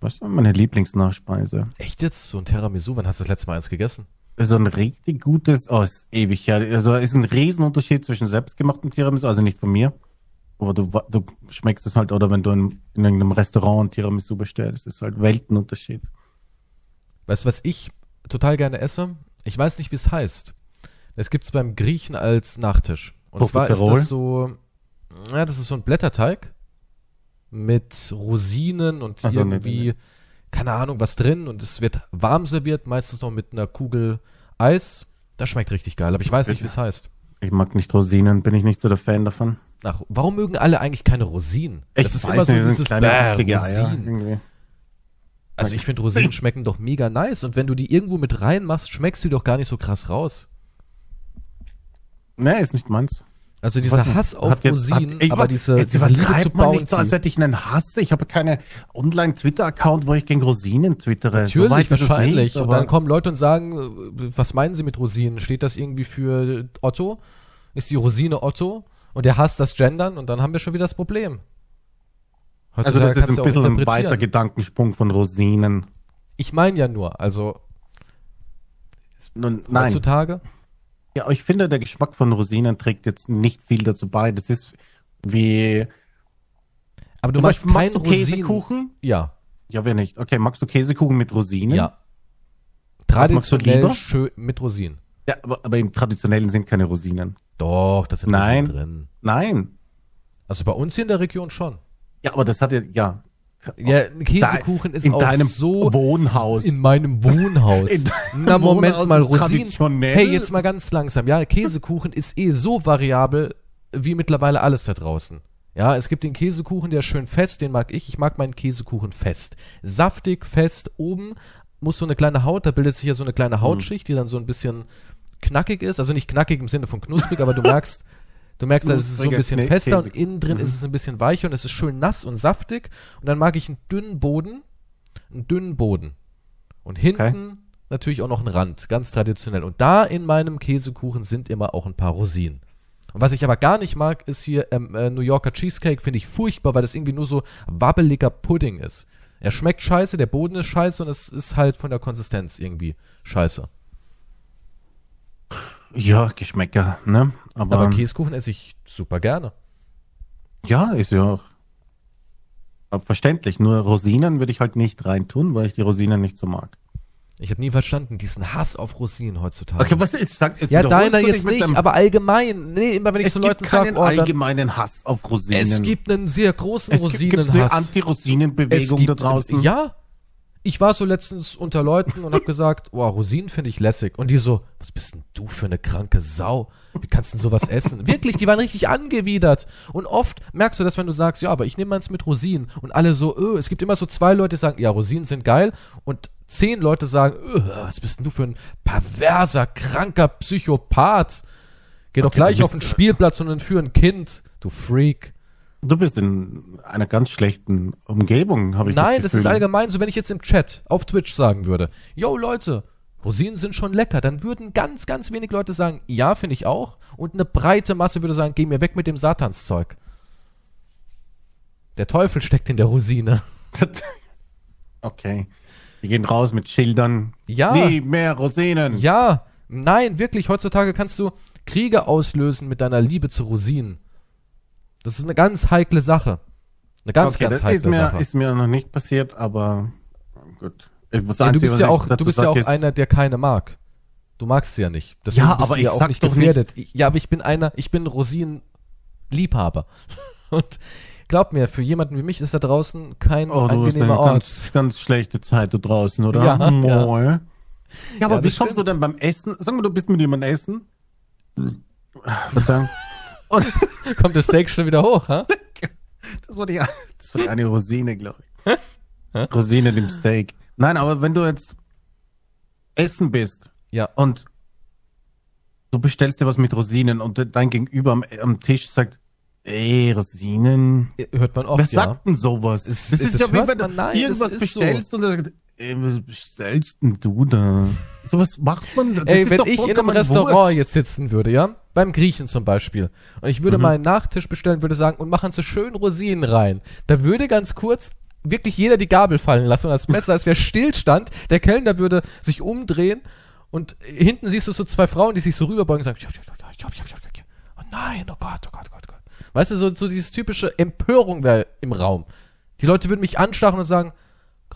Speaker 2: was ist meine Lieblingsnachspeise?
Speaker 1: Echt jetzt? So ein Tiramisu? Wann hast du das letzte Mal eins gegessen?
Speaker 2: So ein richtig gutes, oh, ist ewig her. Also ist ein Riesenunterschied zwischen selbstgemachtem Tiramisu, also nicht von mir. Aber du, du schmeckst es halt, oder wenn du in, in irgendeinem Restaurant ein Tiramisu bestellst, ist halt Weltenunterschied.
Speaker 1: Weißt du, was ich total gerne esse? Ich weiß nicht, wie es heißt. Es gibt's beim Griechen als Nachtisch. Und zwar ist das so, ja, das ist so ein Blätterteig mit Rosinen und
Speaker 2: so, nee,
Speaker 1: irgendwie,
Speaker 2: nee,
Speaker 1: keine Ahnung, was drin. Und es wird warm serviert, meistens noch mit einer Kugel Eis. Das schmeckt richtig geil, aber ich weiß nicht, wie es heißt.
Speaker 2: Ich mag nicht Rosinen, bin ich nicht so der Fan davon.
Speaker 1: Ach, warum mögen alle eigentlich keine Rosinen? das ist immer so
Speaker 2: nicht, das
Speaker 1: dieses
Speaker 2: kleine,
Speaker 1: Bäh, Rosinen. Also ich finde Rosinen schmecken doch mega nice und wenn du die irgendwo mit reinmachst, schmeckst du die doch gar nicht so krass raus.
Speaker 2: Nee, ist nicht meins.
Speaker 1: Also dieser
Speaker 2: Was?
Speaker 1: Hass auf
Speaker 2: jetzt-
Speaker 1: Rosinen,
Speaker 2: hat- ich
Speaker 1: aber diese,
Speaker 2: jetzt
Speaker 1: diese Liebe zu
Speaker 2: man nicht so, als
Speaker 1: Bounty.
Speaker 2: hätte ich einen Hass. Ich habe keine Online-Twitter-Account, wo ich gegen Rosinen twittere. So
Speaker 1: Natürlich,
Speaker 2: es
Speaker 1: wahrscheinlich.
Speaker 2: nicht,
Speaker 1: und dann kommen Leute und sagen, äh, was meinen sie mit Rosinen? Steht das irgendwie für Otto? Ist die Rosine Otto? Und der hasst das Gendern und dann haben wir schon wieder das Problem.
Speaker 2: Also
Speaker 1: Heutzutage
Speaker 2: das ist ein bisschen ein weiter Gedankensprung von Rosinen.
Speaker 1: Ich meine ja nur, also
Speaker 2: Nun, nein,
Speaker 1: heutzutage.
Speaker 2: ja, ich finde, der Geschmack von Rosinen trägt jetzt nicht viel dazu bei. Das ist wie...
Speaker 1: Aber du,
Speaker 2: Du
Speaker 1: machst
Speaker 2: magst,
Speaker 1: keinen.
Speaker 2: Käsekuchen?
Speaker 1: Ja.
Speaker 2: Ja, wer nicht? Okay, magst du Käsekuchen mit Rosinen?
Speaker 1: Ja. Traditionell schön mit Rosinen.
Speaker 2: Ja, aber, aber im traditionellen sind keine Rosinen.
Speaker 1: Doch, das sind
Speaker 2: Nein.
Speaker 1: Rosinen drin.
Speaker 2: Nein.
Speaker 1: Also bei uns hier in der Region schon.
Speaker 2: Ja, aber das hat ja, ja.
Speaker 1: Ja, ein Käsekuchen ist
Speaker 2: in
Speaker 1: auch
Speaker 2: deinem
Speaker 1: so
Speaker 2: Wohnhaus.
Speaker 1: in meinem Wohnhaus.
Speaker 2: In
Speaker 1: Na, Moment
Speaker 2: Wohnhaus
Speaker 1: mal, Rosinen. Hey, jetzt mal ganz langsam. Ja, Käsekuchen ist eh so variabel wie mittlerweile alles da draußen. Ja, es gibt den Käsekuchen, der ist schön fest, den mag ich. Ich mag meinen Käsekuchen fest. Saftig, fest, oben muss so eine kleine Haut, da bildet sich ja so eine kleine Hautschicht, die dann so ein bisschen knackig ist. Also nicht knackig im Sinne von knusprig, aber du merkst, du merkst, dass es ist so ein bisschen fester und innen drin ist es ein bisschen weicher und es ist schön nass und saftig. Und dann mag ich einen dünnen Boden, einen dünnen Boden. Und hinten natürlich auch noch einen Rand, ganz traditionell. Und da in meinem Käsekuchen sind immer auch ein paar Rosinen. Und was ich aber gar nicht mag, ist hier ähm, äh, New Yorker Cheesecake, finde ich furchtbar, weil das irgendwie nur so wabbeliger Pudding ist. Er schmeckt scheiße, der Boden ist scheiße und es ist halt von der Konsistenz irgendwie scheiße.
Speaker 2: Ja, Geschmäcker, ne? Aber,
Speaker 1: Aber Käsekuchen esse ich super gerne.
Speaker 2: ja, ist ja auch verständlich. Nur Rosinen würde ich halt nicht reintun, weil ich die Rosinen nicht so mag.
Speaker 1: Ich habe nie verstanden, diesen Hass auf Rosinen heutzutage.
Speaker 2: Okay, was ist? Sag, jetzt
Speaker 1: ja, deiner jetzt nicht, aber allgemein. Nee, immer wenn ich
Speaker 2: es
Speaker 1: so Leuten sage, oh,
Speaker 2: allgemeinen Hass auf Rosinen.
Speaker 1: es gibt einen sehr großen
Speaker 2: es gibt, gibt's eine
Speaker 1: Rosinenhass.
Speaker 2: Anti-Rosinen-Bewegung da draußen.
Speaker 1: Ja. Ich war so letztens unter Leuten und hab gesagt, oh, Rosinen finde ich lässig. Und die so, was bist denn du für eine kranke Sau? Wie kannst du denn sowas essen? Wirklich, die waren richtig angewidert. Und oft merkst du das, wenn du sagst, ja, aber ich nehme eins mit Rosinen. Und alle so, öh, es gibt immer so zwei Leute, die sagen, ja, Rosinen sind geil. Und zehn Leute sagen, öh, was bist denn du für ein perverser, kranker Psychopath? Geh doch
Speaker 2: Okay,
Speaker 1: gleich auf den Spielplatz und entführ ein Kind, du Freak.
Speaker 2: Du bist in einer ganz schlechten Umgebung, habe ich
Speaker 1: Nein,
Speaker 2: das
Speaker 1: das ist allgemein so, wenn ich jetzt im Chat auf Twitch sagen würde, yo Leute, Rosinen sind schon lecker, dann würden ganz, ganz wenig Leute sagen, ja, finde ich auch. Und eine breite Masse würde sagen, geh mir weg mit dem Satanszeug. Der Teufel steckt in der Rosine.
Speaker 2: Okay. Die gehen raus mit Schildern.
Speaker 1: Ja.
Speaker 2: Nie mehr Rosinen.
Speaker 1: Ja, nein, wirklich, heutzutage kannst du Kriege auslösen mit deiner Liebe zu Rosinen. Das ist eine ganz heikle Sache. Eine ganz,
Speaker 2: okay,
Speaker 1: ganz
Speaker 2: das ist
Speaker 1: heikle
Speaker 2: mir,
Speaker 1: Sache.
Speaker 2: ist mir noch nicht passiert, aber gut. Ich muss
Speaker 1: Ja,
Speaker 2: sagen,
Speaker 1: du bist ja
Speaker 2: ich
Speaker 1: auch, du bist ja auch
Speaker 2: ist-
Speaker 1: einer, der keine mag. Du magst sie ja nicht. Deswegen
Speaker 2: Ja, aber
Speaker 1: du ja
Speaker 2: ich
Speaker 1: auch
Speaker 2: sag
Speaker 1: nicht
Speaker 2: doch
Speaker 1: gefährdet. Ja, aber ich bin einer, ich bin Rosinenliebhaber. Und glaub mir, für jemanden wie mich ist da draußen kein
Speaker 2: Oh, du hast eine
Speaker 1: angenehmer Ort.
Speaker 2: ganz, ganz schlechte Zeit da draußen, oder?
Speaker 1: Ja, ja.
Speaker 2: Moin. Ja, aber
Speaker 1: Ja,
Speaker 2: wie kommst du
Speaker 1: stimmt.
Speaker 2: denn beim Essen? Sag mal, du bist mit jemandem essen? Verzeihung. Und
Speaker 1: Kommt das Steak schon wieder hoch, ha?
Speaker 2: das war die, das war die eine Rosine, glaube ich. Rosine im Steak. Nein, aber wenn du jetzt essen bist
Speaker 1: Ja.
Speaker 2: und du bestellst dir was mit Rosinen und dein Gegenüber am, am Tisch sagt, ey, Rosinen.
Speaker 1: Hört man oft,
Speaker 2: Wer
Speaker 1: ja.
Speaker 2: sagt denn sowas?
Speaker 1: Es-
Speaker 2: das ist
Speaker 1: das
Speaker 2: ja wie wenn du
Speaker 1: nein,
Speaker 2: irgendwas
Speaker 1: das ist so.
Speaker 2: bestellst und er sagt, ey, was bestellst denn du da? Sowas macht man. das
Speaker 1: Ey,
Speaker 2: ist
Speaker 1: wenn
Speaker 2: doch
Speaker 1: ich in einem Restaurant
Speaker 2: wurscht.
Speaker 1: jetzt sitzen würde, ja, beim Griechen zum Beispiel, und ich würde
Speaker 2: Mhm.
Speaker 1: mal einen Nachtisch bestellen, würde sagen, und machen so schön Rosinen rein, da würde ganz kurz wirklich jeder die Gabel fallen lassen und das Messer, als wäre Stillstand, der Kellner würde sich umdrehen und hinten siehst du so zwei Frauen, die sich so rüberbeugen und sagen, oh nein, oh Gott, oh Gott, oh Gott, oh Gott. Weißt du, so, so dieses typische Empörung wäre im Raum. Die Leute würden mich anstarren und sagen,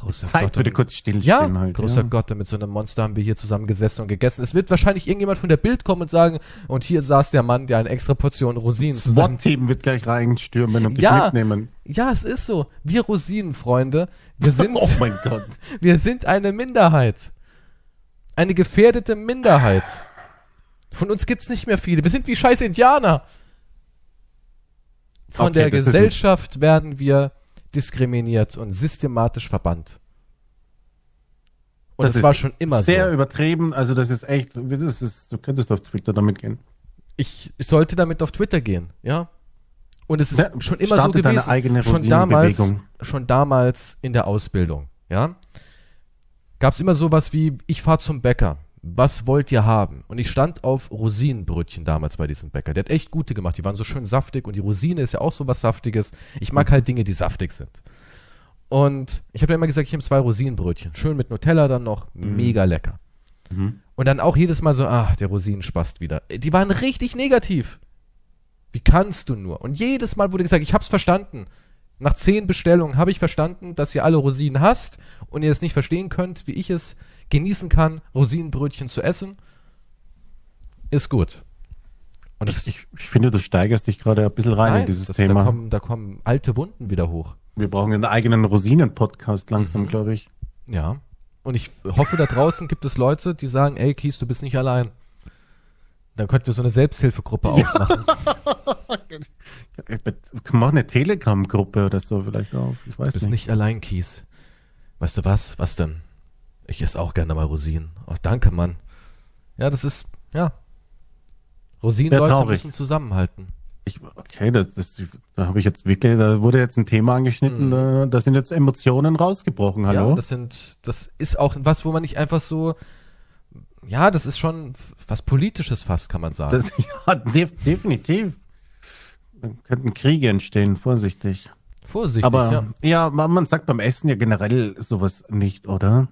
Speaker 1: großer
Speaker 2: Zeit
Speaker 1: Gott,
Speaker 2: würde
Speaker 1: und-
Speaker 2: kurz stillstehen
Speaker 1: ja,
Speaker 2: halt.
Speaker 1: großer
Speaker 2: ja.
Speaker 1: Gott, mit so einem Monster haben wir hier zusammen gesessen und gegessen. Es wird wahrscheinlich irgendjemand von der Bild kommen und sagen, und hier saß der Mann, der eine extra Portion Rosinen zusammen.
Speaker 2: SWAT-Team wird gleich reinstürmen und dich
Speaker 1: Ja.
Speaker 2: mitnehmen.
Speaker 1: Ja, es ist so. Wir Rosinenfreunde, wir sind,
Speaker 2: Oh mein Gott.
Speaker 1: wir sind eine Minderheit. Eine gefährdete Minderheit. Von uns gibt's nicht mehr viele. Wir sind wie scheiß Indianer. Von
Speaker 2: Okay,
Speaker 1: der Gesellschaft werden wir diskriminiert und systematisch verbannt. Und
Speaker 2: Das
Speaker 1: es
Speaker 2: ist
Speaker 1: war schon immer
Speaker 2: Sehr
Speaker 1: so.
Speaker 2: übertrieben, also das ist echt, das ist, du könntest auf Twitter damit gehen.
Speaker 1: ich, ich sollte damit auf Twitter gehen, ja. Und es ist
Speaker 2: Ja,
Speaker 1: schon immer so gewesen.
Speaker 2: eigene
Speaker 1: schon damals, schon damals in der Ausbildung, ja, gab es immer sowas wie: Ich fahr zum Bäcker. Was wollt ihr haben? Und ich stand auf Rosinenbrötchen damals bei diesem Bäcker. Der hat echt gute gemacht. Die waren so schön saftig und die Rosine ist ja auch so was Saftiges. Ich mag halt Dinge, die saftig sind. Und ich habe immer gesagt, ich nehme zwei Rosinenbrötchen. Schön mit Nutella dann noch. Mega lecker.
Speaker 2: Mhm.
Speaker 1: Und dann auch jedes Mal so, ah, der Rosinenspast wieder. Die waren richtig negativ. Wie kannst du nur? Und jedes Mal wurde gesagt, ich hab's verstanden. Nach zehn Bestellungen habe ich verstanden, dass ihr alle Rosinen hasst und ihr es nicht verstehen könnt, wie ich es genießen kann, Rosinenbrötchen zu essen. Ist gut. Und das,
Speaker 2: Ich, ich finde, du steigerst dich gerade ein bisschen rein
Speaker 1: nein,
Speaker 2: in dieses
Speaker 1: das,
Speaker 2: Thema.
Speaker 1: Da, kommen, da kommen alte Wunden wieder hoch.
Speaker 2: Wir brauchen einen eigenen Rosinen-Podcast langsam,
Speaker 1: Mhm.
Speaker 2: glaube ich.
Speaker 1: Ja. Und ich hoffe, da draußen gibt es Leute, die sagen, ey, Kies, du bist nicht allein. Dann könnten wir so eine Selbsthilfegruppe aufmachen.
Speaker 2: Mach eine Telegram-Gruppe oder so vielleicht auf. Ich
Speaker 1: Du
Speaker 2: weiß
Speaker 1: bist
Speaker 2: nicht.
Speaker 1: nicht allein, Kies. Weißt du was? Was denn? Ich esse auch gerne mal Rosinen. Oh, danke, Mann. Ja, das ist, ja. Rosinenleute müssen zusammenhalten.
Speaker 2: Ich, okay, das, das, da habe ich jetzt wirklich, da wurde jetzt ein Thema angeschnitten,
Speaker 1: Mhm.
Speaker 2: da, sind jetzt Emotionen rausgebrochen,
Speaker 1: Ja,
Speaker 2: hallo?
Speaker 1: und das sind, das ist auch was, wo man nicht einfach so, ja, das ist schon was Politisches fast, kann man sagen.
Speaker 2: Das, ja, def, definitiv. Da könnten Kriege entstehen, vorsichtig.
Speaker 1: Vorsichtig,
Speaker 2: Aber
Speaker 1: ja.
Speaker 2: ja, man, man sagt beim Essen ja generell sowas nicht, oder?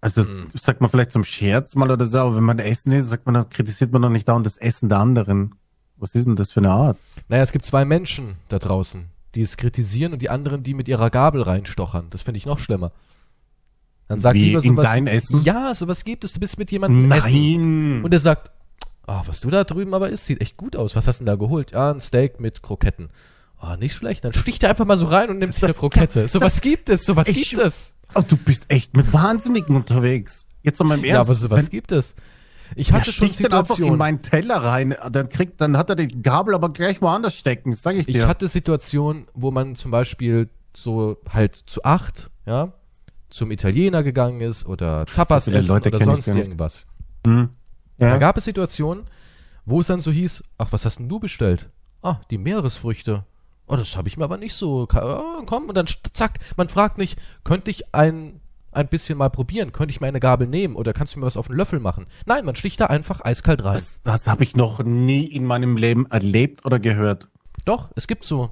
Speaker 2: Also
Speaker 1: Mhm.
Speaker 2: sagt man vielleicht zum Scherz mal oder so, aber wenn man Essen isst, sagt man, dann kritisiert man doch nicht dauernd das Essen der anderen. Was ist denn das für eine Art?
Speaker 1: Naja, es gibt zwei Menschen da draußen, die es kritisieren und die anderen, die mit ihrer Gabel reinstochern. Das finde ich noch schlimmer. Dann sag
Speaker 2: Wie,
Speaker 1: lieber
Speaker 2: in
Speaker 1: sowas.
Speaker 2: dein Essen?
Speaker 1: Ja, sowas gibt es. Du bist mit jemandem essen.
Speaker 2: Nein!
Speaker 1: Und er sagt, ah, was du da drüben aber isst, sieht echt gut aus. Was hast du denn da geholt? Ja, ein Steak mit Kroketten. Ah, nicht schlecht. Dann sticht er einfach mal so rein und nimmt sich eine Krokette. Sowas gibt es, sowas gibt es.
Speaker 2: Oh, du bist echt mit Wahnsinnigen unterwegs. Jetzt noch mal im Ernst.
Speaker 1: Ja, aber sowas
Speaker 2: Wenn-
Speaker 1: gibt es. Ich hatte schon
Speaker 2: einfach in
Speaker 1: Situationen.
Speaker 2: meinen Teller rein. Dann kriegt, dann hat er die Gabel aber gleich woanders stecken. Sag ich dir.
Speaker 1: Ich hatte Situationen, wo man zum Beispiel so halt zu acht, ja, zum Italiener gegangen ist oder Tapas
Speaker 2: viele
Speaker 1: essen
Speaker 2: Leute
Speaker 1: oder sonst irgendwas.
Speaker 2: hm.
Speaker 1: Da
Speaker 2: ja.
Speaker 1: gab es Situationen, wo es dann so hieß, ach, was hast denn du bestellt? Ah, die Meeresfrüchte. Oh, das habe ich mir aber nicht so. Oh, komm, und dann zack, man fragt nicht, könnte ich ein, ein bisschen mal probieren? Könnte ich mir eine Gabel nehmen oder kannst du mir was auf den Löffel machen? Nein, man sticht da einfach eiskalt rein.
Speaker 2: Das, das habe ich noch nie in meinem Leben erlebt oder gehört.
Speaker 1: Doch, es gibt so,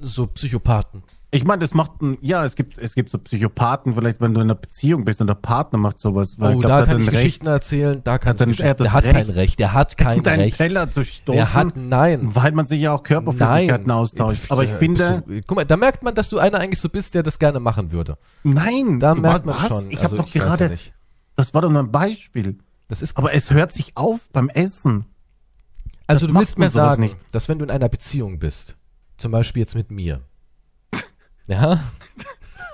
Speaker 1: so Psychopathen.
Speaker 2: Ich meine, das macht ein, ja, es gibt, es gibt so Psychopathen, vielleicht wenn du in einer Beziehung bist und der Partner macht sowas. weil
Speaker 1: Oh,
Speaker 2: glaub,
Speaker 1: da kann ich
Speaker 2: Recht,
Speaker 1: Geschichten erzählen, da kann ich
Speaker 2: er.
Speaker 1: Der hat kein
Speaker 2: Recht,
Speaker 1: Recht, der hat kein
Speaker 2: deinen
Speaker 1: Recht.
Speaker 2: Teller zu stoßen,
Speaker 1: Der hat, nein.
Speaker 2: weil man sich ja auch Körperflüssigkeiten
Speaker 1: Nein.
Speaker 2: austauscht. Aber ich finde,
Speaker 1: Du, guck mal, da merkt man, dass du einer eigentlich so bist, der das gerne machen würde.
Speaker 2: nein,
Speaker 1: Da merkt man
Speaker 2: was?
Speaker 1: schon.
Speaker 2: Ich
Speaker 1: also,
Speaker 2: habe doch
Speaker 1: ja
Speaker 2: gerade,
Speaker 1: nicht.
Speaker 2: das war doch nur ein Beispiel.
Speaker 1: Das ist,
Speaker 2: Aber es hört sich auf beim Essen.
Speaker 1: also
Speaker 2: das
Speaker 1: du willst mir sagen,
Speaker 2: nicht.
Speaker 1: dass wenn du in einer Beziehung bist, zum Beispiel jetzt mit mir, ja,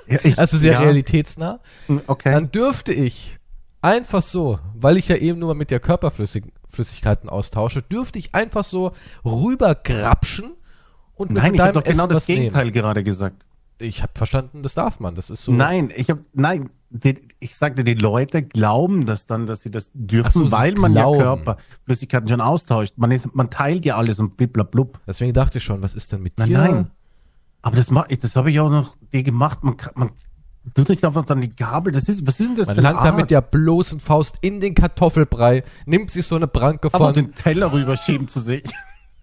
Speaker 2: Ja, ich,
Speaker 1: also sehr
Speaker 2: ja,
Speaker 1: realitätsnah,
Speaker 2: Okay.
Speaker 1: dann dürfte ich einfach so, weil ich ja eben nur mal mit der Körperflüssigkeiten austausche, dürfte ich einfach so rübergrapschen und mir
Speaker 2: Nein,
Speaker 1: von
Speaker 2: ich habe doch genau das
Speaker 1: was nehmen.
Speaker 2: Gegenteil gerade gesagt.
Speaker 1: Ich habe verstanden, das darf man. Das ist so.
Speaker 2: Nein, ich habe nein, ich sagte, die Leute glauben das dann, dass sie das dürfen,
Speaker 1: so, sie
Speaker 2: weil man
Speaker 1: glauben.
Speaker 2: ja Körperflüssigkeiten schon austauscht. Man ist, man teilt ja alles und bliblablub.
Speaker 1: Deswegen dachte ich schon, was ist denn mit
Speaker 2: Nein,
Speaker 1: dir?
Speaker 2: nein. Aber das ich, das habe ich auch noch gemacht. Man, man tut sich einfach dann die Gabel. Das ist, was ist denn das
Speaker 1: Man
Speaker 2: für eine
Speaker 1: langt da mit der bloßen Faust in den Kartoffelbrei, nimmt sich so eine Pranke
Speaker 2: Aber
Speaker 1: von.
Speaker 2: den Teller rüberschieben zu sich.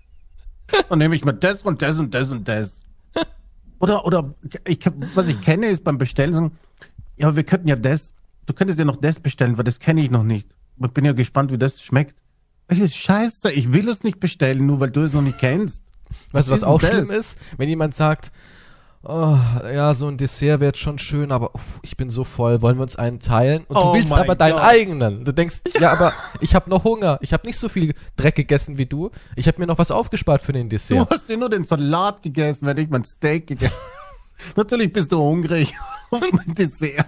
Speaker 2: Dann nehme ich mal das und das und das und das. Oder, oder, ich, was ich kenne, ist beim Bestellen sagen, ja, aber wir könnten ja das, du könntest ja noch das bestellen, weil das kenne ich noch nicht. Ich bin ja gespannt, wie das schmeckt. Das ist scheiße, ich will es nicht bestellen, nur weil du es noch nicht kennst.
Speaker 1: Weißt du, was auch schlimm ist? Wenn jemand sagt, oh, ja, so ein Dessert wäre jetzt schon schön, aber uff, ich bin so voll, wollen wir uns einen teilen? Und
Speaker 2: Oh
Speaker 1: du willst aber deinen
Speaker 2: Gott.
Speaker 1: eigenen. Du denkst, ja, aber ich habe noch Hunger. Ich habe nicht so viel Dreck gegessen wie du. Ich habe mir noch was aufgespart für den
Speaker 2: Du
Speaker 1: Dessert.
Speaker 2: hast dir nur den Salat gegessen, wenn ich mein Steak gegessen. Natürlich bist du hungrig auf mein Dessert.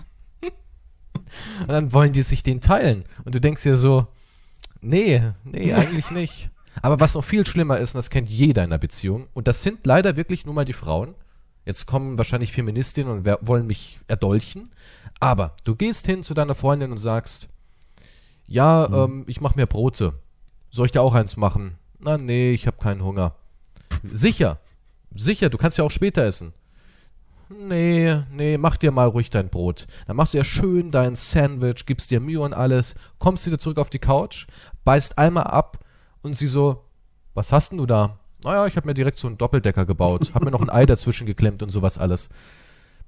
Speaker 1: Und dann wollen die sich den teilen. Und du denkst dir so, nee, nee, eigentlich nicht. Aber was noch viel schlimmer ist, und das kennt jeder in einer Beziehung, und das sind leider wirklich nur mal die Frauen. Jetzt kommen wahrscheinlich Feministinnen und wollen mich erdolchen. Aber du gehst hin zu deiner Freundin und sagst, ja, ähm, ich mache mir Brote. Soll ich dir auch eins machen? Na, nee, ich habe keinen Hunger. Sicher, sicher, du kannst ja auch später essen. Nee, nee, mach dir mal ruhig dein Brot. Dann machst du ja schön dein Sandwich, gibst dir Mühe und alles, kommst wieder zurück auf die Couch, beißt einmal ab und sie so, was hast denn du da? Naja, ich habe mir direkt so einen Doppeldecker gebaut, hab mir noch ein Ei dazwischen geklemmt und sowas alles.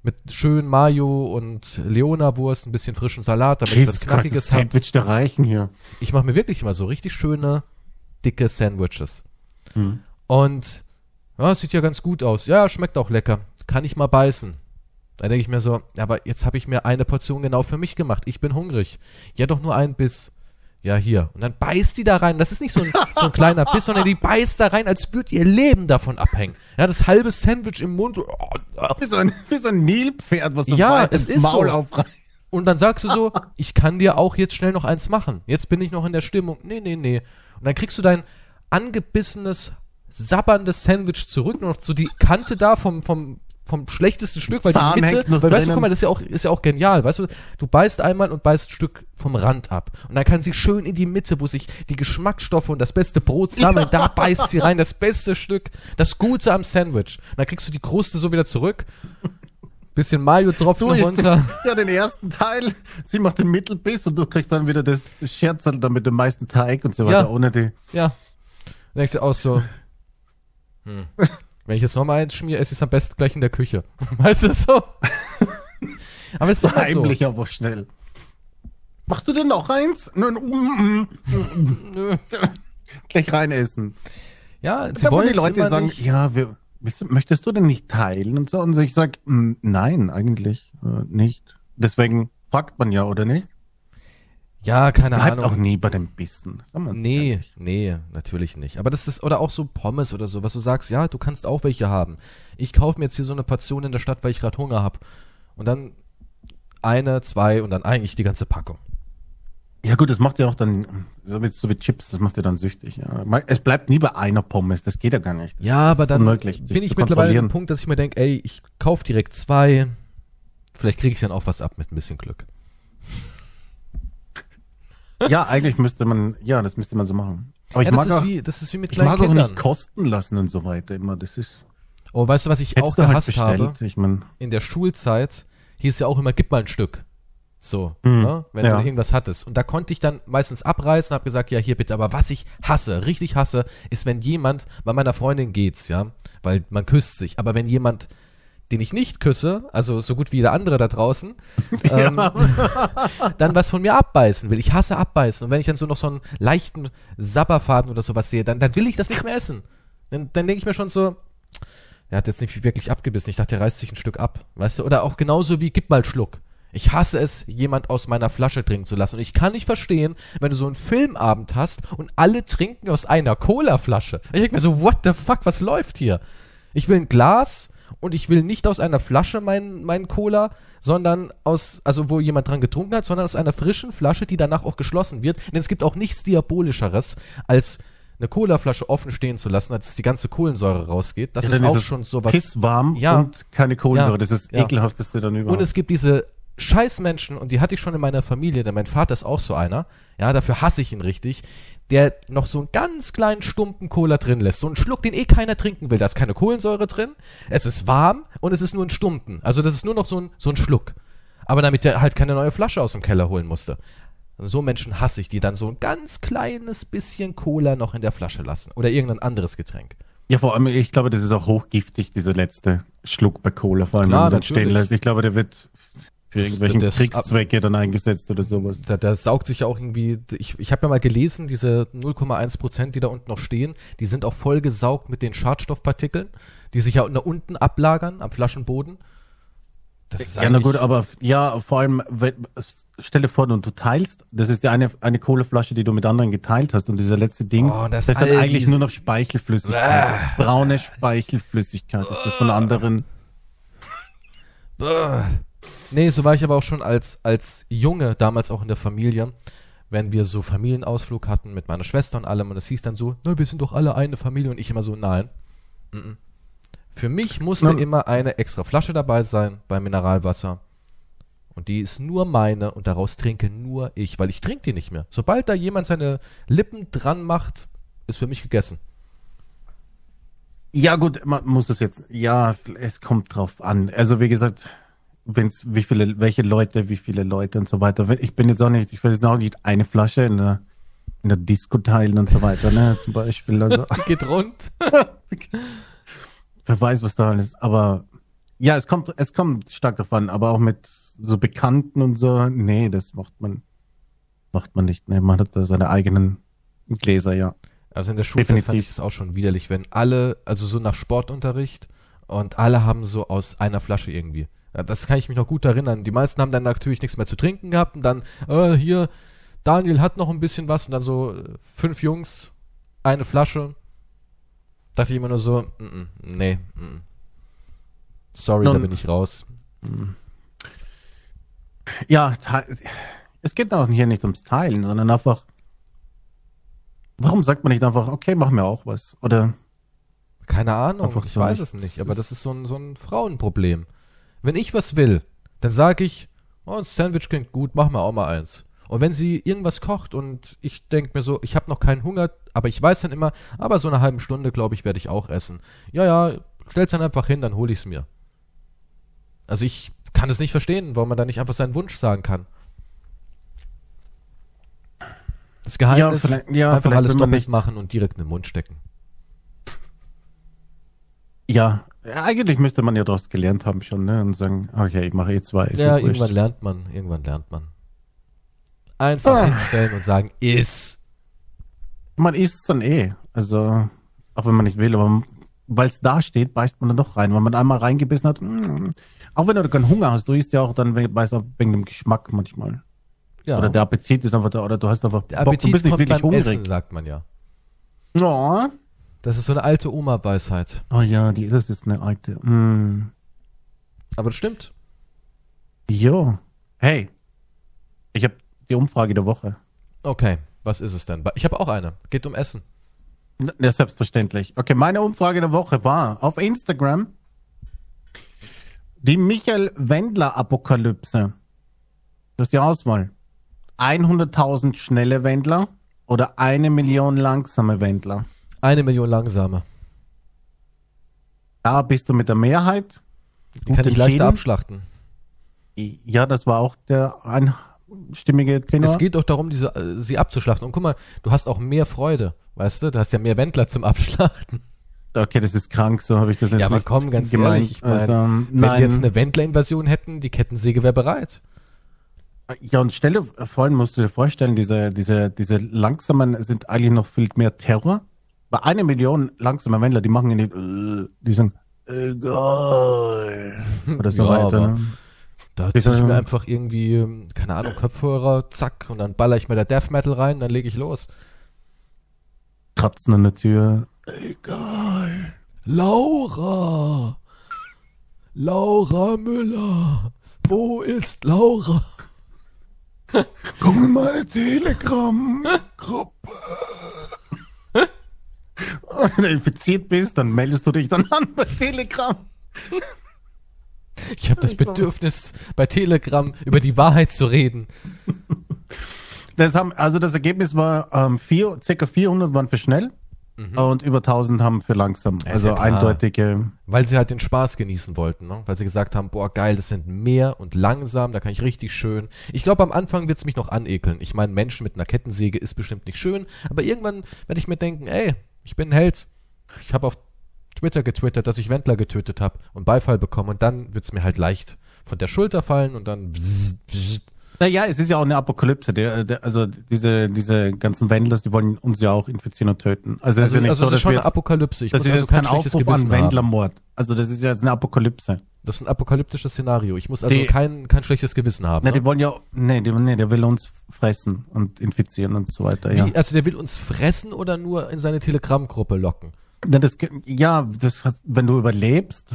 Speaker 1: Mit schön Mayo und Leona-Wurst, ein bisschen frischen Salat, damit ich was
Speaker 2: Jesus Christ, das
Speaker 1: Knackiges habe.
Speaker 2: Sandwich der Reichen hier.
Speaker 1: Ich mache mir wirklich immer so richtig schöne, dicke Sandwiches.
Speaker 2: Hm.
Speaker 1: Und Ja, sieht ja ganz gut aus. Ja, schmeckt auch lecker. Kann ich mal beißen. Da denke ich mir so, ja, aber jetzt habe ich mir eine Portion genau für mich gemacht. Ich bin hungrig. Ja, doch nur ein Biss. Ja, hier. Und dann beißt die da rein. Das ist nicht so ein, so ein kleiner Biss, sondern die beißt da rein, als würde ihr Leben davon abhängen. Ja, das halbe Sandwich im Mund. Oh, oh.
Speaker 2: Wie so ein, wie so ein Nilpferd, was du
Speaker 1: Ja, es ist
Speaker 2: Maul
Speaker 1: so.
Speaker 2: aufreißt.
Speaker 1: Und dann sagst du so, ich kann dir auch jetzt schnell noch eins machen. Jetzt bin ich noch in der Stimmung. Nee, nee, nee. Und dann kriegst du dein angebissenes, sabberndes Sandwich zurück, nur noch so die Kante da vom, vom, vom schlechtesten Stück, weil
Speaker 2: Zahn
Speaker 1: die Mitte, weil weißt du, guck mal, das ist ja auch, ist ja auch genial, weißt du, du beißt einmal und beißt ein Stück vom Rand ab. Und dann kann sie schön in die Mitte, wo sich die Geschmacksstoffe und das beste Brot sammeln, da beißt sie rein, das beste Stück, das Gute am Sandwich. Und dann kriegst du die Kruste so wieder zurück. Bisschen Mayo
Speaker 2: isst
Speaker 1: runter.
Speaker 2: ja den ersten Teil, sie macht den Mittelbiss und du kriegst dann wieder das Scherzerl da mit dem meisten Teig und so weiter,
Speaker 1: Ja.
Speaker 2: ohne die.
Speaker 1: Ja. Dann denkst du auch so, hm. wenn ich jetzt nochmal eins schmier, esse ich es am besten gleich in der Küche. Weißt du so? Aber es ist
Speaker 2: So
Speaker 1: immer so.
Speaker 2: heimlich, aber schnell. Machst du denn noch eins? Nö. Gleich rein essen.
Speaker 1: Ja, sie wollen
Speaker 2: die Leute sagen,
Speaker 1: nicht.
Speaker 2: ja, wir, möchtest du denn nicht teilen und so? Und so, ich sag, mm, nein, eigentlich äh, nicht. Deswegen fragt man ja, oder nicht?
Speaker 1: Ja, keine
Speaker 2: Bleibt
Speaker 1: Ahnung.
Speaker 2: auch nie bei dem Bissen.
Speaker 1: Nee, nee, natürlich nicht. Aber das ist, oder auch so Pommes oder so, was du sagst, ja, du kannst auch welche haben. Ich kaufe mir jetzt hier so eine Portion in der Stadt, weil ich gerade Hunger hab. Und dann eine, zwei und dann eigentlich die ganze Packung.
Speaker 2: Ja gut, das macht ja auch dann, so wie, so wie Chips, das macht ja dann süchtig. Ja. Es bleibt nie bei einer Pommes, das geht ja gar nicht. Das
Speaker 1: Ja, aber dann
Speaker 2: unmöglich,
Speaker 1: bin ich mittlerweile an dem. Punkt, dass ich mir denke, ey, ich kauf direkt zwei. Vielleicht kriege ich dann auch was ab mit ein bisschen Glück.
Speaker 2: Ja, eigentlich müsste man, ja, das müsste man so machen. Aber ich
Speaker 1: ja, das
Speaker 2: mag
Speaker 1: ist
Speaker 2: auch,
Speaker 1: wie, das ist wie mit
Speaker 2: ich
Speaker 1: kleinen
Speaker 2: mag auch
Speaker 1: Kindern.
Speaker 2: nicht kosten lassen und so weiter immer. Das ist,
Speaker 1: Oh, weißt du, was ich auch
Speaker 2: halt
Speaker 1: gehasst habe?
Speaker 2: bestellt. Ich meine,
Speaker 1: In der Schulzeit hieß ja auch immer, gib mal ein Stück. So,
Speaker 2: Hm,
Speaker 1: ne? wenn
Speaker 2: ja.
Speaker 1: du irgendwas hattest. Und da konnte ich dann meistens abreißen, habe gesagt, ja, hier bitte. Aber was ich hasse, richtig hasse, ist, wenn jemand, bei meiner Freundin geht's, ja, weil man küsst sich. Aber wenn jemand, den ich nicht küsse, also so gut wie jeder andere da draußen, ähm, dann was von mir abbeißen will. Ich hasse abbeißen. Und wenn ich dann so noch so einen leichten Sabberfaden oder sowas sehe, dann, dann will ich das nicht mehr essen. Dann, dann denke ich mir schon so, er hat jetzt nicht wirklich abgebissen. Ich dachte, er reißt sich ein Stück ab. Weißt du? Oder auch genauso wie, gib mal einen Schluck. Ich hasse es, jemand aus meiner Flasche trinken zu lassen. Und ich kann nicht verstehen, wenn du so einen Filmabend hast und alle trinken aus einer Cola-Flasche. Ich denke mir so, what the fuck, was läuft hier? Ich will ein Glas und ich will nicht aus einer Flasche meinen mein Cola, sondern aus, also wo jemand dran getrunken hat, sondern aus einer frischen Flasche, die danach auch geschlossen wird. Denn es gibt auch nichts Diabolischeres, als eine Colaflasche offen stehen zu lassen, als die ganze Kohlensäure rausgeht. Das
Speaker 2: ja,
Speaker 1: ist auch
Speaker 2: es
Speaker 1: schon sowas.
Speaker 2: Pisswarm
Speaker 1: Ja.
Speaker 2: und keine Kohlensäure.
Speaker 1: Ja.
Speaker 2: Das ist das
Speaker 1: Ja.
Speaker 2: ekelhafteste dann überhaupt.
Speaker 1: Und es gibt diese Scheißmenschen, und die hatte ich schon in meiner Familie, denn mein Vater ist auch so einer, ja, dafür hasse ich ihn richtig, der noch so einen ganz kleinen Stumpen Cola drin lässt. So einen Schluck, den eh keiner trinken will. Da ist keine Kohlensäure drin, es ist warm und es ist nur ein Stumpen. Also das ist nur noch so ein, so ein Schluck. Aber damit der halt keine neue Flasche aus dem Keller holen musste. So Menschen hasse ich, die dann so ein ganz kleines bisschen Cola noch in der Flasche lassen. Oder irgendein anderes Getränk.
Speaker 2: ja, vor allem, ich glaube, das ist auch hochgiftig, dieser letzte Schluck bei Cola, vor allem,
Speaker 1: Klar,
Speaker 2: wenn man dann
Speaker 1: natürlich.
Speaker 2: stehen lässt. Ich glaube, der wird für irgendwelchen
Speaker 1: das-
Speaker 2: Kriegszwecke dann eingesetzt oder sowas.
Speaker 1: Da, da saugt sich ja auch irgendwie, ich, ich habe ja mal gelesen, diese 0,1 Prozent, die da unten noch stehen, die sind auch vollgesaugt mit den Schadstoffpartikeln, die sich ja nach unten ablagern am Flaschenboden. Das ist
Speaker 2: Ja, na gut, aber ja, vor allem, wenn- stell dir vor, du, du teilst, das ist ja eine, eine Colaflasche, die du mit anderen geteilt hast und dieser letzte Ding,
Speaker 1: Oh, das
Speaker 2: das ist dann eigentlich nur noch Speichelflüssigkeit. Braune Speichelflüssigkeit ist das von anderen.
Speaker 1: Bäh. Nee, so war ich aber auch schon als, als Junge, damals auch in der Familie, wenn wir so Familienausflug hatten mit meiner Schwester und allem und es hieß dann so, na, wir sind doch alle eine Familie und ich immer so, nein. Mhm. Für mich musste
Speaker 2: Na-
Speaker 1: immer eine extra Flasche dabei sein beim Mineralwasser. Und die ist nur meine und daraus trinke nur ich, weil ich trinke die nicht mehr. Sobald da jemand seine Lippen dran macht, ist für mich gegessen.
Speaker 2: Ja gut, man muss es jetzt, ja, es kommt drauf an. Also wie gesagt, wenn's, wie viele, welche Leute, wie viele Leute und so weiter. Ich bin jetzt auch nicht, ich will jetzt auch nicht eine Flasche in der, in der Disco teilen und so weiter, ne, zum Beispiel. Also,
Speaker 1: Die geht rund.
Speaker 2: wer weiß, was da alles, aber ja, es kommt, es kommt stark an, aber auch mit so Bekannten und so, nee, das macht man, macht man nicht, ne, man hat da seine eigenen Gläser, ja.
Speaker 1: Also in der Schulzeit fand ich es auch schon widerlich, wenn alle, also so nach Sportunterricht und alle haben so aus einer Flasche irgendwie. Ja, das kann ich mich noch gut erinnern. Die meisten haben dann natürlich nichts mehr zu trinken gehabt und dann, äh, hier, Daniel hat noch ein bisschen was und dann so äh, fünf Jungs, eine Flasche. Dachte ich immer nur so, mm, mm, nee, mm. sorry, da
Speaker 2: Nun-
Speaker 1: bin ich raus.
Speaker 2: Ja, te- es geht auch hier nicht ums Teilen, sondern einfach, warum sagt man nicht einfach, okay, mach mir auch was? Oder,
Speaker 1: Keine Ahnung, ich weiß es nicht, aber das ist so ein, so ein Frauenproblem. Wenn ich was will, dann sage ich, oh, ein Sandwich klingt gut, mach mal auch mal eins. Und wenn sie irgendwas kocht und ich denke mir so, ich habe noch keinen Hunger, aber ich weiß dann immer, aber so eine halbe Stunde, glaube ich, werde ich auch essen. Ja, ja, stell's dann einfach hin, dann hole ich's mir. Also ich kann es nicht verstehen, warum man da nicht einfach seinen Wunsch sagen kann. Das Geheimnis,
Speaker 2: Ja, vielleicht- ja,
Speaker 1: einfach alles doppelt
Speaker 2: nicht-
Speaker 1: machen und direkt in den Mund stecken.
Speaker 2: ja, eigentlich müsste man ja daraus gelernt haben schon, ne? Und sagen, okay, ich mache eh zwei. ist
Speaker 1: ja, irgendwann lernt man, irgendwann lernt man. Einfach
Speaker 2: Ah.
Speaker 1: hinstellen und sagen, is.
Speaker 2: Man isst es dann eh. Also, auch wenn man nicht will, aber weil es da steht, beißt man dann doch rein. Wenn man einmal reingebissen hat, mm, auch wenn du keinen Hunger hast, du isst ja auch dann weißt du, wegen dem Geschmack manchmal.
Speaker 1: Ja.
Speaker 2: Oder der Appetit ist einfach da, oder du hast einfach
Speaker 1: Der
Speaker 2: Bock, du
Speaker 1: Appetit
Speaker 2: bist nicht wirklich hungrig.
Speaker 1: Essen, sagt man ja.
Speaker 2: Ja.
Speaker 1: Das ist so eine alte Oma-Weisheit.
Speaker 2: Oh ja, die, das ist eine alte. Mm.
Speaker 1: Aber das stimmt.
Speaker 2: Jo. Hey, ich habe die Umfrage der Woche.
Speaker 1: Okay, was ist es denn? Ich habe auch eine. Geht um Essen.
Speaker 2: Ja, selbstverständlich. Okay, meine Umfrage der Woche war auf Instagram die Michael Wendler Apokalypse. Das ist die Auswahl. 100.000 schnelle Wendler oder eine Million langsame Wendler.
Speaker 1: Eine Million langsame.
Speaker 2: Da bist du mit der Mehrheit.
Speaker 1: Die kann ich leichter abschlachten.
Speaker 2: Ja, das war auch der einstimmige Tenor.
Speaker 1: Es geht doch darum, diese, äh, sie abzuschlachten. Und guck mal, du hast auch mehr Freude. Weißt du, du hast ja mehr Wendler zum Abschlachten.
Speaker 2: okay, das ist krank, so habe ich das jetzt
Speaker 1: Ja, aber
Speaker 2: nicht
Speaker 1: komm, ganz
Speaker 2: gemeint.
Speaker 1: ehrlich, ich mein,
Speaker 2: also,
Speaker 1: Wenn
Speaker 2: nein.
Speaker 1: wir jetzt eine Wendler-Invasion hätten, die Kettensäge wäre bereit.
Speaker 2: Ja, und stell dir, vor allem musst du dir vorstellen, diese, diese, diese langsamen sind eigentlich noch viel mehr Terror. Bei einer Million langsamer Wendler, die machen ja nicht, äh, die sagen, egal. Oder so
Speaker 1: Ja,
Speaker 2: weiter. Ne?
Speaker 1: Da
Speaker 2: Ist
Speaker 1: ziehe ich mir einfach irgendwie, keine Ahnung, Kopfhörer, zack, und dann baller ich mir da Death Metal rein, dann lege ich los.
Speaker 2: Kratzen an der Tür. Egal.
Speaker 1: Laura! Laura Müller! Wo ist Laura?
Speaker 2: Komm in meine Telegram-Gruppe. Wenn du infiziert bist, dann meldest du dich dann an bei Telegram.
Speaker 1: Ich habe das Bedürfnis, bei Telegram über die Wahrheit zu reden.
Speaker 2: Das haben, also das Ergebnis war, ähm, vier, circa 400 waren für schnell und über 1000 haben für langsam.
Speaker 1: ist
Speaker 2: also
Speaker 1: ja
Speaker 2: eindeutige.
Speaker 1: Weil sie halt den Spaß genießen wollten, ne? Weil sie gesagt haben, boah, geil, das sind mehr und langsam, da kann ich richtig schön. Ich glaube, am Anfang wird's mich noch anekeln. Ich meine, Menschen mit einer Kettensäge ist bestimmt nicht schön, aber irgendwann werde ich mir denken, ey, ich bin ein Held. Ich habe auf Twitter getwittert, dass ich Wendler getötet habe und Beifall bekommen und dann wird's mir halt leicht von der Schulter fallen und dann bzzzt, bzzzt.
Speaker 2: Naja, es ist ja auch eine Apokalypse. Der, der, also diese, diese ganzen Wendlers, die wollen uns ja auch infizieren und töten. Also, es
Speaker 1: Also,
Speaker 2: ist ja nicht
Speaker 1: also
Speaker 2: so,
Speaker 1: es ist schon eine Apokalypse. Ich
Speaker 2: das
Speaker 1: muss
Speaker 2: ist
Speaker 1: also kein
Speaker 2: kein Aufruf an. Wendlermord. Also das ist ja jetzt eine Apokalypse.
Speaker 1: Das ist ein apokalyptisches Szenario. Ich muss also
Speaker 2: Die-
Speaker 1: kein, kein schlechtes Gewissen haben.
Speaker 2: Na,
Speaker 1: ne?
Speaker 2: die wollen ja, nee, die, nee, der will uns fressen und infizieren und so weiter, ja.
Speaker 1: Wie, also der will uns fressen oder nur in seine Telegram-Gruppe locken?
Speaker 2: Na, das, ja, das hat, wenn du überlebst,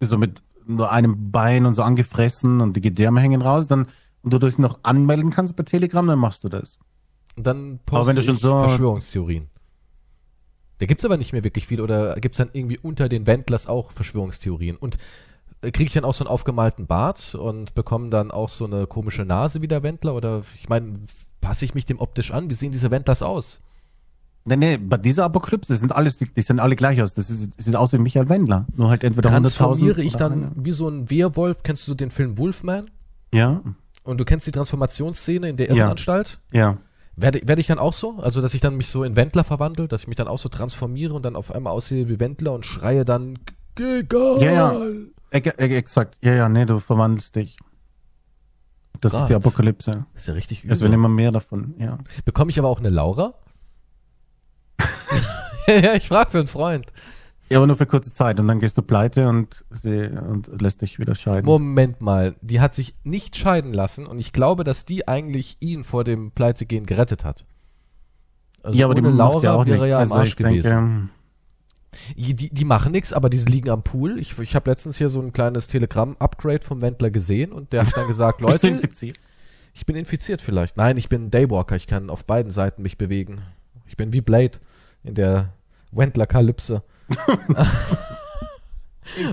Speaker 2: so mit nur einem Bein und so angefressen und die Gedärme hängen raus, dann und du dich noch anmelden kannst bei Telegram, dann machst du das.
Speaker 1: Und dann
Speaker 2: Aber
Speaker 1: poste
Speaker 2: wenn du so-
Speaker 1: Verschwörungstheorien. Da gibt's aber nicht mehr wirklich viel oder gibt's dann irgendwie unter den Wendlers auch Verschwörungstheorien? Und kriege ich dann auch so einen aufgemalten Bart und bekomme dann auch so eine komische Nase wie der Wendler? Oder ich meine, passe ich mich dem optisch an? Wie sehen diese Wendlers aus?
Speaker 2: Nee, nee, bei dieser Apokalypse, sind alles, die, die sehen alle gleich aus. Das ist, sieht aus wie Michael Wendler. Nur halt entweder 100.000.
Speaker 1: Transformiere ich dann
Speaker 2: eine.
Speaker 1: wie so ein Wehrwolf? Kennst du den Film Wolfman?
Speaker 2: Ja,
Speaker 1: Und du kennst die Transformationsszene in der
Speaker 2: Ja.
Speaker 1: Irrenanstalt?
Speaker 2: ja.
Speaker 1: Werde, werde ich dann auch so? Also, dass ich dann mich so in Wendler verwandle, dass ich mich dann auch so transformiere und dann auf einmal aussehe wie Wendler und schreie dann Gegal.
Speaker 2: Ja, ja. E e exakt. Ja, ja, nee, du verwandelst dich. Das
Speaker 1: Gott.
Speaker 2: ist die Apokalypse.
Speaker 1: Das ist ja richtig
Speaker 2: Es werden
Speaker 1: übel.
Speaker 2: immer mehr davon, ja.
Speaker 1: Bekomme ich aber auch eine Laura? ja, ich frage für einen Freund.
Speaker 2: Ja, aber nur für kurze Zeit und dann gehst du pleite und, sie, und lässt dich wieder scheiden.
Speaker 1: Moment mal, die hat sich nicht scheiden lassen und ich glaube, dass die eigentlich ihn vor dem Pleitegehen gerettet hat. Also
Speaker 2: ja, aber die macht ja
Speaker 1: Laura
Speaker 2: auch
Speaker 1: wäre
Speaker 2: nichts.
Speaker 1: ja am
Speaker 2: Also
Speaker 1: Arsch
Speaker 2: ich denke,
Speaker 1: gewesen. Die, die, machen nichts, aber die liegen am Pool. Ich, ich habe letztens hier so ein kleines Telegramm-Upgrade vom Wendler gesehen und der hat dann gesagt, Leute, ich bin infiziert vielleicht. Nein, ich bin Daywalker, ich kann auf beiden Seiten mich bewegen. Ich bin wie Blade in der Wendler-Kalypse.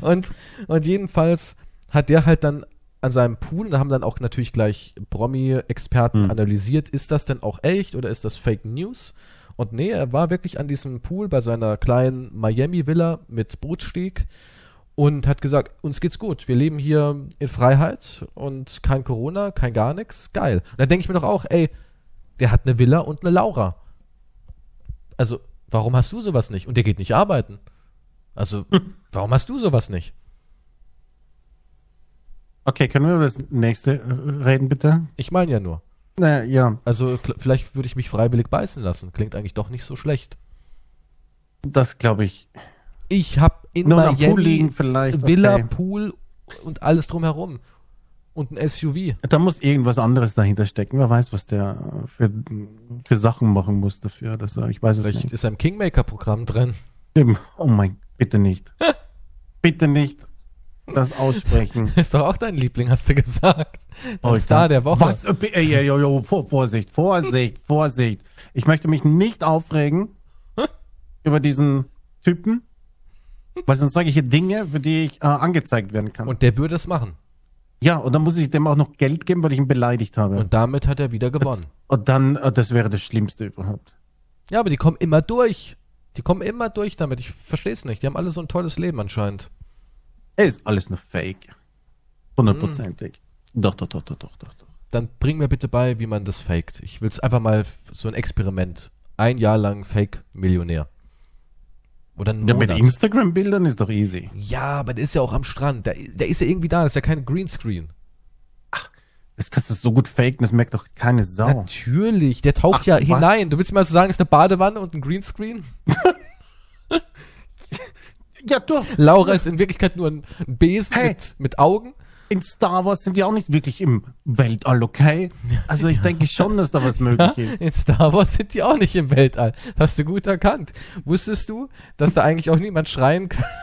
Speaker 1: und, und jedenfalls hat der halt dann an seinem Pool, da haben dann auch natürlich gleich Promi-Experten
Speaker 2: Hm.
Speaker 1: analysiert, ist das denn auch echt oder ist das Fake News? Und nee, er war wirklich an diesem Pool bei seiner kleinen Miami-Villa mit Bootsteg und hat gesagt, uns geht's gut, wir leben hier in Freiheit und kein Corona, kein gar nichts, geil. Und dann denke ich mir doch auch, ey, der hat eine Villa und eine Laura. Also, warum hast du sowas nicht? Und der geht nicht arbeiten. Also, warum hast du sowas nicht?
Speaker 2: Okay, können wir über das nächste äh, reden, bitte?
Speaker 1: Ich meine ja nur.
Speaker 2: Na, ja,
Speaker 1: Also, vielleicht würde ich mich freiwillig beißen lassen. Klingt eigentlich doch nicht so schlecht.
Speaker 2: das glaube ich.
Speaker 1: Ich habe in
Speaker 2: Nur am Pool
Speaker 1: Miami
Speaker 2: liegen vielleicht.
Speaker 1: Villa,
Speaker 2: Okay.
Speaker 1: Pool und alles drumherum. Und ein SUV.
Speaker 2: Da muss irgendwas anderes dahinter stecken. Wer weiß, was der für, für Sachen machen muss dafür. Dass er, ich weiß es
Speaker 1: Vielleicht
Speaker 2: nicht.
Speaker 1: ist im Kingmaker-Programm drin.
Speaker 2: Oh mein, bitte nicht. bitte nicht das aussprechen.
Speaker 1: Ist doch auch dein Liebling, hast du gesagt. Dein
Speaker 2: Oh,
Speaker 1: Star der Woche.
Speaker 2: Was? Ey, ey, ey, ey, Vor- Vorsicht, Vorsicht, Vorsicht. Ich möchte mich nicht aufregen über diesen Typen, weil sonst sage ich hier Dinge, für die ich äh, angezeigt werden kann.
Speaker 1: Und der würde es machen.
Speaker 2: ja, und dann muss ich dem auch noch Geld geben, weil ich ihn beleidigt habe. Und,
Speaker 1: Und damit hat er wieder gewonnen.
Speaker 2: dann, äh, das wäre das Schlimmste überhaupt.
Speaker 1: Ja, aber die kommen immer durch. Die kommen immer durch damit. Ich verstehe es nicht. Die haben alle so ein tolles Leben anscheinend.
Speaker 2: Es ist alles nur Fake. Hundertprozentig. Doch, doch, doch, doch, doch, doch, doch.
Speaker 1: Dann bring mir bitte bei, wie man das faked. Ich will es einfach mal so ein Experiment. Ein Jahr lang Fake-Millionär. Oder einen
Speaker 2: Ja, mit. Instagram-Bildern ist doch easy.
Speaker 1: Ja, aber der ist ja auch am Strand. Der, der ist ja irgendwie da. Das ist ja kein Greenscreen.
Speaker 2: Das kannst du so gut faken, das merkt doch keine Sau.
Speaker 1: Natürlich. Der taucht
Speaker 2: Ach,
Speaker 1: ja
Speaker 2: was?
Speaker 1: hinein. Du willst mir also sagen, es ist eine Badewanne und ein Greenscreen?
Speaker 2: Ja, doch.
Speaker 1: Laura ist in Wirklichkeit nur ein Besen
Speaker 2: Hey.
Speaker 1: mit, mit Augen.
Speaker 2: in Star Wars sind die auch nicht wirklich im Weltall, okay? Also ich denke schon, dass da was möglich ist.
Speaker 1: In Star Wars sind die auch nicht im Weltall. Hast du gut erkannt. Wusstest du, dass da eigentlich auch niemand schreien kann?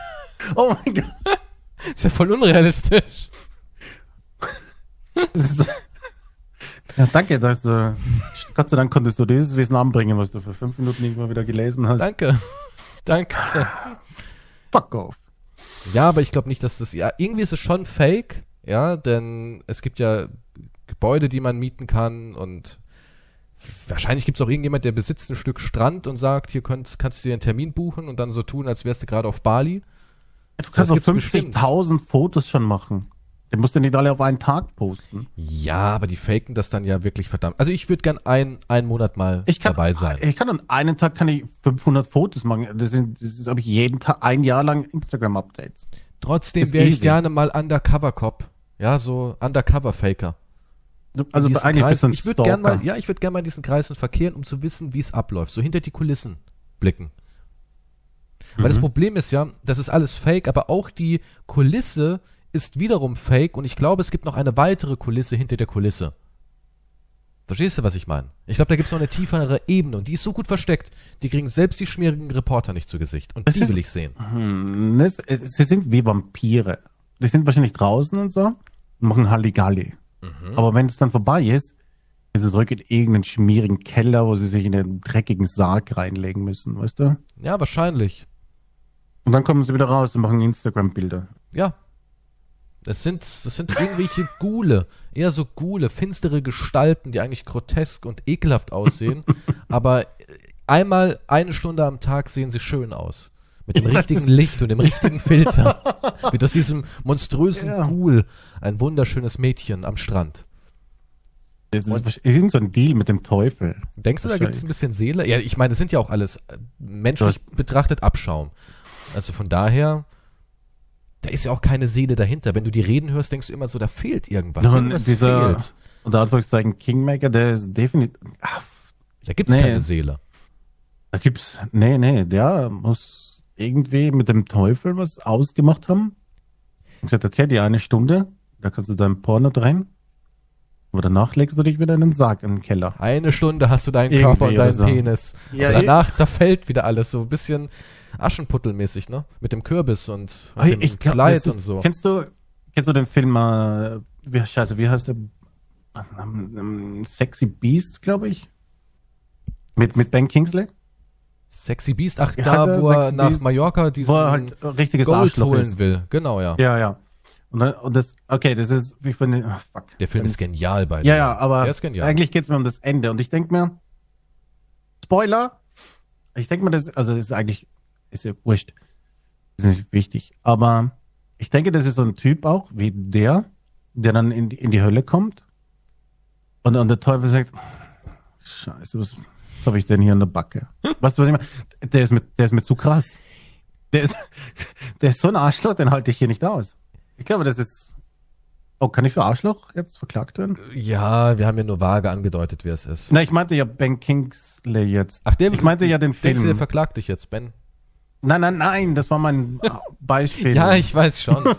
Speaker 2: Oh mein Gott.
Speaker 1: Ist ja voll unrealistisch.
Speaker 2: Ja, danke. Dass du, Gott sei Dank konntest du dieses Wissen anbringen, was du vor fünf Minuten irgendwann wieder gelesen hast.
Speaker 1: Danke. Danke.
Speaker 2: Fuck off.
Speaker 1: Ja, aber ich glaube nicht, dass das. Ja, irgendwie ist es schon fake. Ja, denn es gibt ja Gebäude, die man mieten kann und wahrscheinlich gibt es auch irgendjemand, der besitzt ein Stück Strand und sagt, hier könnt, kannst du dir einen Termin buchen und dann so tun, als wärst du gerade auf Bali.
Speaker 2: Du kannst
Speaker 1: Das bestimmt.
Speaker 2: 50.000 Fotos schon machen. Den musst du nicht alle auf einen Tag posten.
Speaker 1: Ja, aber die faken das dann ja wirklich verdammt. Also ich würde gern ein, einen Monat mal
Speaker 2: kann,
Speaker 1: dabei sein.
Speaker 2: Ich kann an einem Tag kann ich 500 Fotos machen. Das sind, das ist, habe ich jeden Tag, ein Jahr lang Instagram-Updates.
Speaker 1: Trotzdem
Speaker 2: ist
Speaker 1: wäre ich gerne mal Undercover-Cop. Ja, so Undercover-Faker.
Speaker 2: Also
Speaker 1: In diesen
Speaker 2: eigentlich du ein
Speaker 1: Kreisen. Ich würde gerne mal, ja, ich würde gerne mal in diesen Kreisen verkehren, um zu wissen, wie es abläuft. So hinter die Kulissen blicken. Weil
Speaker 2: Mhm.
Speaker 1: das Problem ist ja, das ist alles fake, aber auch die Kulisse ist wiederum fake und ich glaube, es gibt noch eine weitere Kulisse hinter der Kulisse. Verstehst du, was ich meine? Ich glaube, da gibt es noch eine tiefere Ebene und die ist so gut versteckt, die kriegen selbst die schmierigen Reporter nicht zu Gesicht. Und
Speaker 2: Das
Speaker 1: die
Speaker 2: ist-
Speaker 1: will ich sehen.
Speaker 2: Hm, das, sie sind wie Vampire. Die sind wahrscheinlich draußen und so und machen Halligalli.
Speaker 1: Mhm.
Speaker 2: Aber wenn es dann vorbei ist, ist es zurück in irgendeinen schmierigen Keller, wo sie sich in den dreckigen Sarg reinlegen müssen, weißt du?
Speaker 1: Ja, wahrscheinlich.
Speaker 2: Und dann kommen sie wieder raus und machen Instagram-Bilder.
Speaker 1: Ja. Es sind, das sind irgendwelche Gule, eher so Gule, finstere Gestalten, die eigentlich grotesk und ekelhaft aussehen, aber einmal eine Stunde am Tag sehen sie schön aus. Mit dem
Speaker 2: Ja,
Speaker 1: richtigen Licht und dem richtigen Filter. Wird aus diesem monströsen
Speaker 2: Ja.
Speaker 1: Ghoul ein wunderschönes Mädchen am Strand.
Speaker 2: Es ist, es ist so ein Deal mit dem Teufel.
Speaker 1: Denkst du, da gibt es ein bisschen Seele? Ja, ich meine, das sind ja auch alles äh, menschlich betrachtet Abschaum. Also von daher, da ist ja auch keine Seele dahinter. Wenn du die reden hörst, denkst du immer so, da fehlt irgendwas.
Speaker 2: Nun,
Speaker 1: irgendwas
Speaker 2: dieser,
Speaker 1: fehlt.
Speaker 2: unter Anführungszeichen, Kingmaker, der ist definitiv, ach,
Speaker 1: Da gibt's
Speaker 2: Nee.
Speaker 1: keine Seele.
Speaker 2: Da gibt's, nee, nee, der muss irgendwie mit dem Teufel was ausgemacht haben. Und gesagt, okay, die eine Stunde, da kannst du dein Porno drehen. Aber danach legst du dich wieder in den Sarg im Keller.
Speaker 1: Eine Stunde hast du deinen
Speaker 2: Irgendwie
Speaker 1: Körper und deinen
Speaker 2: so.
Speaker 1: Penis.
Speaker 2: Ja,
Speaker 1: Aber danach zerfällt wieder alles so ein bisschen Aschenputtelmäßig, ne? Mit dem Kürbis und
Speaker 2: Ey,
Speaker 1: dem
Speaker 2: ich glaub,
Speaker 1: Kleid und so.
Speaker 2: Kennst du, kennst du den Film, äh, wie, scheiße, wie heißt der? Sexy Beast, glaube ich. Mit, mit Ben Kingsley?
Speaker 1: Sexy Beast, ach,
Speaker 2: Ja,
Speaker 1: da, wo er nach
Speaker 2: Beast,
Speaker 1: Mallorca diesen
Speaker 2: Wo er halt richtiges
Speaker 1: Gold
Speaker 2: Arschloch
Speaker 1: holen
Speaker 2: ist.
Speaker 1: will. Genau, ja.
Speaker 2: Ja, ja. Und, dann, und das, okay, das ist, wie finde ach, fuck.
Speaker 1: Der Film ist genial bei
Speaker 2: Ja, ja, aber eigentlich geht's mir um das Ende. Und ich denke mir, Spoiler, ich denke mir, das, also das ist eigentlich, ist ja wurscht. ist nicht wichtig. Aber ich denke, das ist so ein Typ auch, wie der, der dann in die, in die Hölle kommt. Und, und der Teufel sagt, Scheiße, was, was habe ich denn hier in der Backe? Weißt du, was ich meine? Der ist mit, der ist mir zu krass. Der ist, der ist so ein Arschloch, den halte ich hier nicht aus. Ich glaube, das ist, oh, kann ich für Arschloch jetzt verklagt werden?
Speaker 1: Ja, wir haben ja nur vage angedeutet, wer es ist.
Speaker 2: Na, ich meinte ja Ben Kingsley jetzt.
Speaker 1: Ach, der,
Speaker 2: ich meinte ja den Film.
Speaker 1: verklagt dich jetzt, Ben?
Speaker 2: Nein, nein, nein, das war mein Beispiel.
Speaker 1: Ja, ich weiß schon.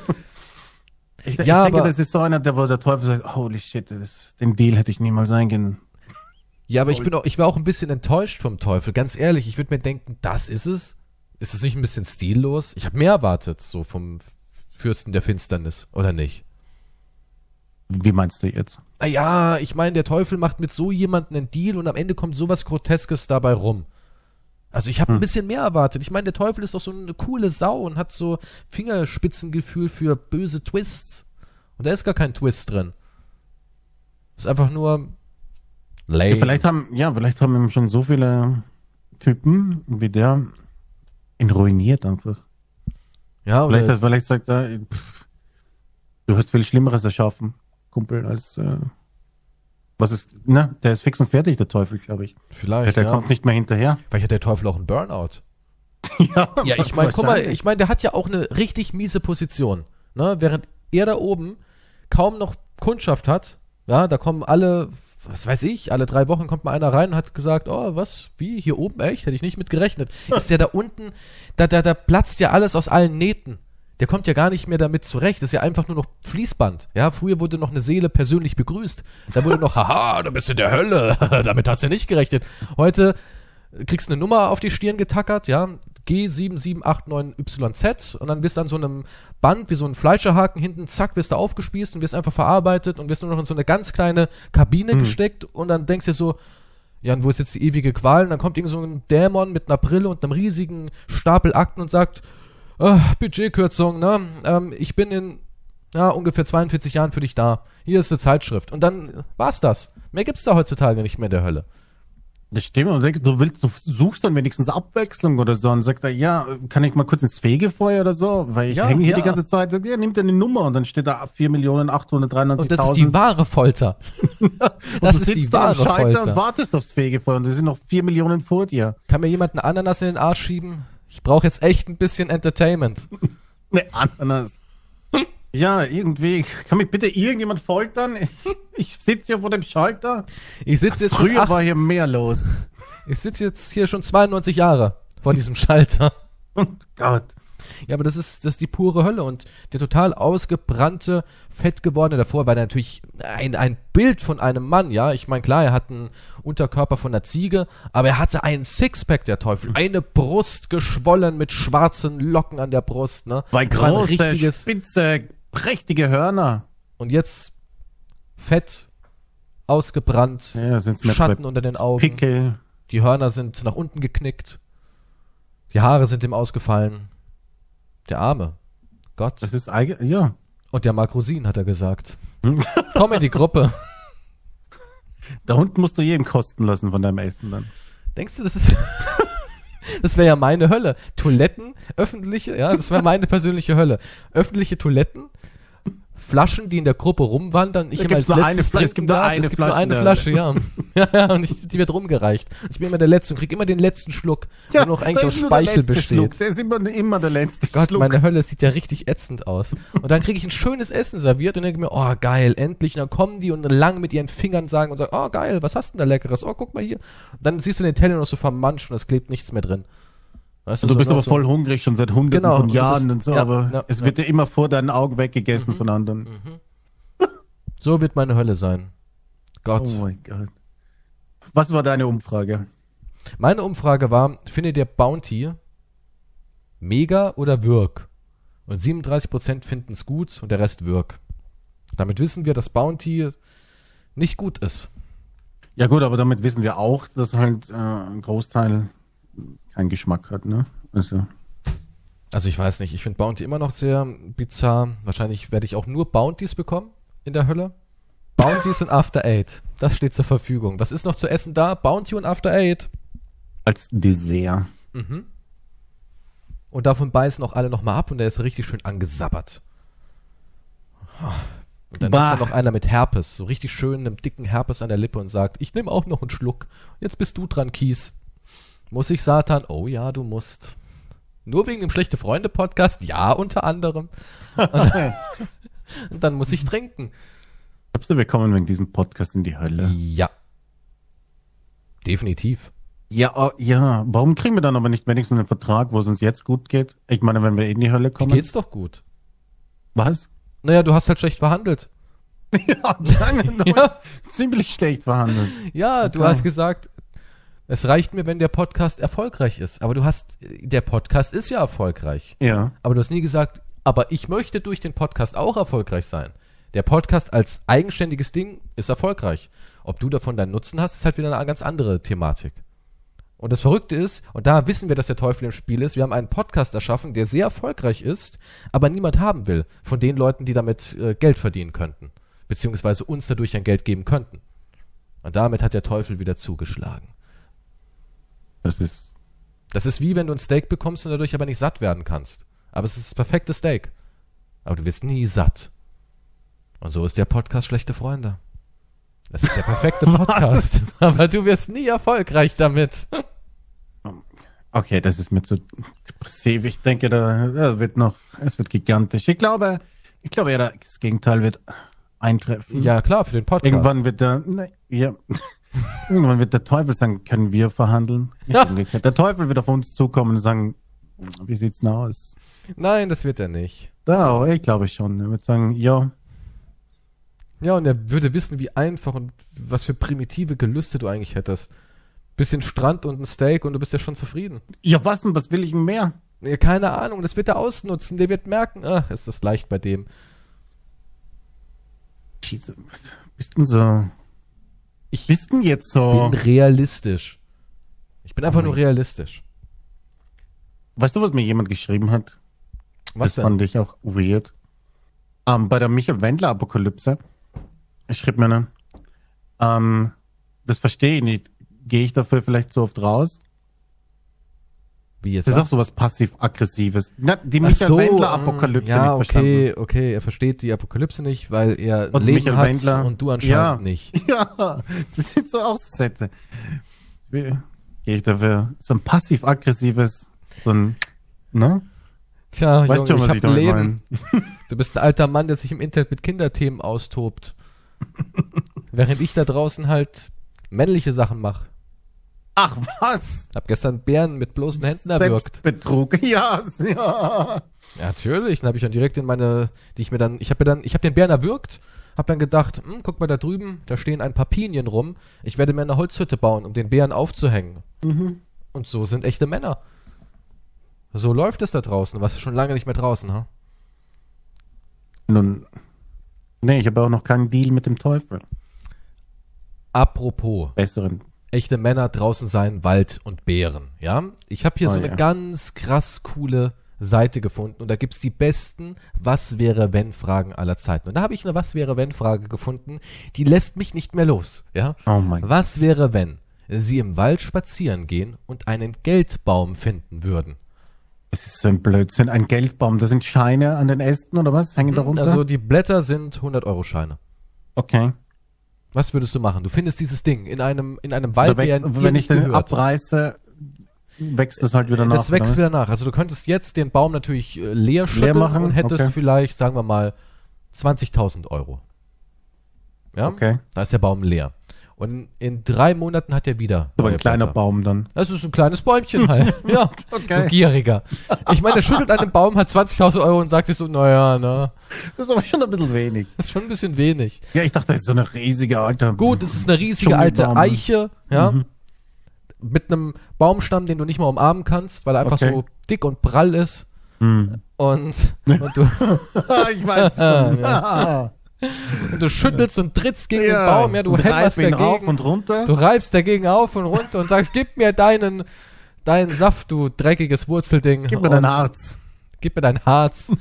Speaker 2: ich, ich
Speaker 1: ja,
Speaker 2: denke,
Speaker 1: aber-
Speaker 2: das ist so einer, der, wo der Teufel sagt, holy shit, das, den Deal hätte ich niemals eingehen.
Speaker 1: Ja, aber ich bin auch, ich war auch ein bisschen enttäuscht vom Teufel. Ganz ehrlich, ich würde mir denken, das ist es. Ist es nicht ein bisschen stillos? Ich habe mehr erwartet, so vom Fürsten der Finsternis, oder nicht?
Speaker 2: Wie meinst du jetzt?
Speaker 1: Naja, ich meine, der Teufel macht mit so jemandem einen Deal und am Ende kommt sowas Groteskes dabei rum. Also ich habe ein
Speaker 2: Hm.
Speaker 1: bisschen mehr erwartet. Ich meine, der Teufel ist doch so eine coole Sau und hat so Fingerspitzengefühl für böse Twists. Und da ist gar kein Twist drin. Ist einfach nur lame.
Speaker 2: Ja, vielleicht haben, ja, vielleicht haben ihm schon so viele Typen wie der ihn ruiniert einfach.
Speaker 1: ja,
Speaker 2: Vielleicht,
Speaker 1: oder,
Speaker 2: vielleicht sagt er, pff, du hast viel Schlimmeres erschaffen, Kumpel, als äh, was ist, ne? Der ist fix und fertig, der Teufel, glaube ich.
Speaker 1: vielleicht,
Speaker 2: der
Speaker 1: ja.
Speaker 2: kommt nicht mehr hinterher.
Speaker 1: Vielleicht hat der Teufel auch einen Burnout.
Speaker 2: ja,
Speaker 1: Ja, ich meine, guck mal, ich meine, der hat ja auch eine richtig miese Position. Ne? Während er da oben kaum noch Kundschaft hat, ja, da kommen alle, was weiß ich, alle drei Wochen kommt mal einer rein und hat gesagt, oh, was, wie, hier oben, echt? Hätte ich nicht mit gerechnet. Ist ja da unten, da, da, da platzt ja alles aus allen Nähten. Der kommt ja gar nicht mehr damit zurecht. Das ist ja einfach nur noch Fließband. Ja, früher wurde noch eine Seele persönlich begrüßt. Da wurde noch, haha, du bist in der Hölle. damit hast du nicht gerechnet. Heute kriegst du eine Nummer auf die Stirn getackert, ja, G7789YZ und dann wirst du an so einem Band wie so ein Fleischerhaken hinten, zack, wirst du aufgespießt und wirst einfach verarbeitet und wirst nur noch in so eine ganz kleine Kabine gesteckt und dann denkst du dir so, ja, und wo ist jetzt die ewige Qual? Und dann kommt irgend so ein Dämon mit einer Brille und einem riesigen Stapel Akten und sagt, ah, Budgetkürzung, ne? Ähm, ich bin in ja, ungefähr 42 Jahren für dich da. Hier ist eine Zeitschrift. Und dann war's das. Mehr gibt's da heutzutage nicht mehr in der Hölle.
Speaker 2: Das stimmt, und denkst, du willst, du suchst dann wenigstens Abwechslung oder so und sagt er, ja, kann ich mal kurz ins Fegefeuer oder so? Weil ich
Speaker 1: Ja,
Speaker 2: hänge hier
Speaker 1: ja.
Speaker 2: die ganze Zeit, ja, nimmt er eine Nummer und dann steht da 4.893.000.
Speaker 1: Und das ist die wahre Folter. das ist die wahre
Speaker 2: Schalter und
Speaker 1: Folter.
Speaker 2: wartest aufs Fegefeuer und es sind noch 4 Millionen vor dir.
Speaker 1: Kann mir jemand eine Ananas in den Arsch schieben? Ich brauche jetzt echt ein bisschen Entertainment.
Speaker 2: Ne, Ananas. Ja, irgendwie. Kann mich bitte irgendjemand foltern? Ich, ich sitze hier vor dem Schalter.
Speaker 1: Ich sitze jetzt,
Speaker 2: Früher
Speaker 1: acht,
Speaker 2: war hier mehr los.
Speaker 1: ich sitz jetzt hier schon 92 Jahre vor diesem Schalter.
Speaker 2: Oh Gott.
Speaker 1: Ja, aber das ist, das ist die pure Hölle und der total ausgebrannte, fett gewordene davor war natürlich ein, ein Bild von einem Mann, ja. Ich meine, klar, er hat einen Unterkörper von einer Ziege, aber er hatte einen Sixpack, der Teufel. Eine Brust geschwollen mit schwarzen Locken an der Brust, ne?
Speaker 2: Bei große,
Speaker 1: richtiges,
Speaker 2: spitze, prächtige Hörner.
Speaker 1: und jetzt fett, ausgebrannt,
Speaker 2: Ja,
Speaker 1: Schatten unter den Augen.
Speaker 2: Pickel.
Speaker 1: Die Hörner sind nach unten geknickt. Die Haare sind ihm ausgefallen. Der Arme. Gott.
Speaker 2: Das ist eigentlich, ja.
Speaker 1: Und der mag Rosinen, hat er gesagt. Komm in die Gruppe.
Speaker 2: Da unten musst du jedem kosten lassen von deinem Essen dann.
Speaker 1: Denkst du, das ist. das wäre ja meine Hölle. Toiletten, öffentliche, ja, das wäre meine persönliche Hölle. Öffentliche Toiletten Flaschen, die in der Gruppe rumwandern. Ich immer als
Speaker 2: nur eine
Speaker 1: letztes
Speaker 2: Flasche, es gibt nur eine
Speaker 1: es gibt nur
Speaker 2: Flasche
Speaker 1: eine. Flasche, ja. ja, ja, und ich, die wird rumgereicht. Ich bin immer der Letzte und krieg immer den letzten Schluck, der noch eigentlich aus Speichel
Speaker 2: letzte
Speaker 1: besteht.
Speaker 2: Schluck. Der ist immer, immer der letzte
Speaker 1: Gott,
Speaker 2: Schluck.
Speaker 1: meine Hölle sieht ja richtig ätzend aus. Und dann kriege ich ein schönes Essen serviert und denke mir, oh geil, endlich. Und dann kommen die und lang mit ihren Fingern sagen und sagen, oh geil, was hast du denn da Leckeres? Oh, guck mal hier. Und dann siehst du den Teller noch so vermanscht und es klebt nichts mehr drin. Weißt
Speaker 2: Also du bist aber
Speaker 1: so-
Speaker 2: voll hungrig schon seit hunderten
Speaker 1: Genau,
Speaker 2: von Jahren
Speaker 1: bist-
Speaker 2: und so,
Speaker 1: ja,
Speaker 2: aber
Speaker 1: ja,
Speaker 2: es
Speaker 1: ja.
Speaker 2: wird dir immer vor deinen Augen weggegessen von anderen.
Speaker 1: So wird meine Hölle sein. Gott.
Speaker 2: Oh mein Gott. Was war deine Umfrage?
Speaker 1: Meine Umfrage war, findet ihr Bounty mega oder wirk? Und 37% finden es gut und der Rest wirk. Damit wissen wir, dass Bounty nicht gut ist.
Speaker 2: Ja gut, aber damit wissen wir auch, dass halt äh, ein Großteil keinen Geschmack hat, ne? Also,
Speaker 1: Also ich weiß nicht, ich finde Bounty immer noch sehr bizarr. Wahrscheinlich werde ich auch nur Bounties bekommen in der Hölle. Bounties und After Eight. Das steht zur Verfügung. Was ist noch zu essen da? Bounty und After Eight.
Speaker 2: als Dessert.
Speaker 1: Mhm. Und davon beißen auch alle nochmal ab und der ist richtig schön angesabbert. Und dann
Speaker 2: Bah.
Speaker 1: sitzt da noch einer mit Herpes, so richtig schön einem dicken Herpes an der Lippe und sagt, ich nehme auch noch einen Schluck. Jetzt bist du dran, Kies. Muss ich Satan? Oh ja, du musst. Nur wegen dem Schlechte Freunde Podcast? Ja, unter anderem. Und dann muss ich trinken.
Speaker 2: Glaubst du, wir kommen wegen diesem Podcast in die Hölle?
Speaker 1: Ja. Definitiv.
Speaker 2: Ja, oh, ja. Warum kriegen wir dann aber nicht wenigstens einen Vertrag, wo es uns jetzt gut geht? Ich meine, wenn wir in die Hölle kommen.
Speaker 1: Geht's doch gut.
Speaker 2: Was?
Speaker 1: Naja, du hast halt schlecht verhandelt.
Speaker 2: Ja, lange
Speaker 1: Ja.
Speaker 2: ziemlich schlecht verhandelt.
Speaker 1: Ja, du
Speaker 2: Okay.
Speaker 1: hast gesagt, es reicht mir, wenn der Podcast erfolgreich ist. Aber du hast, der Podcast ist ja erfolgreich.
Speaker 2: Ja.
Speaker 1: Aber du hast nie gesagt, aber ich möchte durch den Podcast auch erfolgreich sein. Der Podcast als eigenständiges Ding ist erfolgreich. Ob du davon deinen Nutzen hast, ist halt wieder eine ganz andere Thematik. Und das Verrückte ist, und da wissen wir, dass der Teufel im Spiel ist, wir haben einen Podcast erschaffen, der sehr erfolgreich ist, aber niemand haben will von den Leuten, die damit äh, Geld verdienen könnten. Beziehungsweise uns dadurch ein Geld geben könnten. Und damit hat der Teufel wieder zugeschlagen.
Speaker 2: Das ist.
Speaker 1: Das ist wie wenn du ein Steak bekommst und dadurch aber nicht satt werden kannst. Aber es ist das perfekte Steak. Aber du wirst nie satt. Und so ist der Podcast Schlechte Freunde. Das ist der perfekte Podcast. aber du wirst nie erfolgreich damit.
Speaker 2: Okay, das ist mir zu depressiv. Ich denke, da, da wird noch, es wird gigantisch. Ich glaube, ich glaube ja, das Gegenteil wird eintreffen.
Speaker 1: Ja, klar, für den Podcast.
Speaker 2: Irgendwann wird der, ne, ja, irgendwann wird der Teufel sagen, können wir verhandeln?
Speaker 1: Ja.
Speaker 2: Der Teufel wird auf uns zukommen und sagen, wie sieht's denn aus?
Speaker 1: Nein, das wird er nicht.
Speaker 2: Da, ich glaube schon. Er wird sagen, ja,
Speaker 1: Ja, und er würde wissen, wie einfach und was für primitive Gelüste du eigentlich hättest. Bisschen Strand und ein Steak und du bist ja schon zufrieden.
Speaker 2: ja, was denn, was will ich denn mehr?
Speaker 1: Ja, keine Ahnung, das wird er ausnutzen. Der wird merken, ach, ist das leicht bei dem.
Speaker 2: Jesus, bist denn so,
Speaker 1: Ich
Speaker 2: bist denn jetzt so,
Speaker 1: bin realistisch. Ich bin einfach
Speaker 2: Oh
Speaker 1: nur realistisch.
Speaker 2: weißt du, was mir jemand geschrieben hat?
Speaker 1: Was
Speaker 2: das fand ich auch weird. Ähm, bei der Michael Wendler Apokalypse schrieb mir ne, ähm, das verstehe ich nicht. Gehe ich dafür vielleicht zu oft raus?
Speaker 1: Wie jetzt
Speaker 2: Das ist auch
Speaker 1: was?
Speaker 2: so was passiv-aggressives. Die Michael
Speaker 1: so,
Speaker 2: Wendler
Speaker 1: mm,
Speaker 2: Apokalypse
Speaker 1: Ja,
Speaker 2: nicht
Speaker 1: okay, okay. Er versteht die Apokalypse nicht, weil er ein
Speaker 2: Und
Speaker 1: Leben
Speaker 2: Michael
Speaker 1: hat
Speaker 2: Wendler-
Speaker 1: und du anscheinend
Speaker 2: Ja.
Speaker 1: nicht.
Speaker 2: verstanden. Ja, das sind so Aussätze. Gehe ich dafür so ein passiv-aggressives, so ein, ne?
Speaker 1: Tja,
Speaker 2: Weißt
Speaker 1: Junge,
Speaker 2: du,
Speaker 1: ich
Speaker 2: was
Speaker 1: hab
Speaker 2: ich
Speaker 1: ein
Speaker 2: damit
Speaker 1: Leben.
Speaker 2: meine?
Speaker 1: Du bist ein alter Mann, der sich im Internet mit Kinderthemen austobt. Während ich da draußen halt männliche Sachen mache.
Speaker 2: Ach, was?
Speaker 1: Hab gestern Bären mit bloßen Händen erwürgt.
Speaker 2: Selbstbetrug. Ja, ja.
Speaker 1: Ja, natürlich. Dann habe ich dann direkt in meine, die ich mir dann, ich habe mir dann, ich habe den Bären erwürgt, habe dann gedacht, hm, guck mal da drüben, da stehen ein paar Pinien rum. Ich werde mir eine Holzhütte bauen, um den Bären aufzuhängen. Und so sind echte Männer. So läuft es da draußen. Was schon lange nicht mehr draußen, ha?
Speaker 2: Nun, nee, ich habe auch noch keinen Deal mit dem Teufel.
Speaker 1: Apropos,
Speaker 2: Besseren.
Speaker 1: Echte Männer draußen sein, Wald und Bären, ja? Ich habe hier
Speaker 2: Oh
Speaker 1: so
Speaker 2: ja.
Speaker 1: eine ganz krass coole Seite gefunden und da gibt's die besten Was wäre wenn Fragen aller Zeiten. Und da habe ich eine Was wäre wenn Frage gefunden, die lässt mich nicht mehr los, ja?
Speaker 2: Oh mein.
Speaker 1: Was wäre, wenn Sie im Wald spazieren gehen und einen Geldbaum finden würden?
Speaker 2: Das ist so ein Blödsinn. Ein Geldbaum. Da sind Scheine an den Ästen oder was? Hängen da runter?
Speaker 1: Also die Blätter sind 100-Euro-Scheine.
Speaker 2: okay.
Speaker 1: Was würdest du machen? Du findest dieses Ding in einem, in einem Wald, der
Speaker 2: wächst,
Speaker 1: dir
Speaker 2: wenn
Speaker 1: nicht
Speaker 2: ich den
Speaker 1: gehört.
Speaker 2: abreiße, wächst es halt wieder nach.
Speaker 1: Das wächst
Speaker 2: oder
Speaker 1: wieder nach. Also du könntest jetzt den Baum natürlich äh, leer schütteln
Speaker 2: machen?
Speaker 1: und hättest
Speaker 2: Okay.
Speaker 1: vielleicht, sagen wir mal, 20.000 Euro. Ja?
Speaker 2: Okay.
Speaker 1: Da ist der Baum leer. Und in drei Monaten hat er wieder.
Speaker 2: Aber ein kleiner
Speaker 1: Blätter.
Speaker 2: Baum dann.
Speaker 1: Das ist ein kleines Bäumchen halt. ja,
Speaker 2: Okay.
Speaker 1: ein gieriger. Ich meine, der schüttelt an dem Baum, hat 20.000 Euro und sagt sich so, naja, ne,
Speaker 2: Das ist aber schon ein bisschen wenig.
Speaker 1: das ist schon ein bisschen wenig.
Speaker 2: Ja, ich dachte, das ist so eine riesige alte.
Speaker 1: Gut, es ist eine riesige alte. Eiche, ja,
Speaker 2: Mhm.
Speaker 1: mit einem Baumstamm, den du nicht mal umarmen kannst, weil er einfach
Speaker 2: Okay.
Speaker 1: so dick und prall ist.
Speaker 2: Hm.
Speaker 1: Und, und, du,
Speaker 2: ich weiß ja.
Speaker 1: Und du schüttelst und trittst gegen den
Speaker 2: Ja,
Speaker 1: Baum, ja, du hämmerst dagegen,
Speaker 2: und runter.
Speaker 1: du reibst dagegen auf und runter und sagst, gib mir deinen, deinen Saft, du dreckiges Wurzelding.
Speaker 2: Gib mir dein Harz.
Speaker 1: gib mir dein Harz,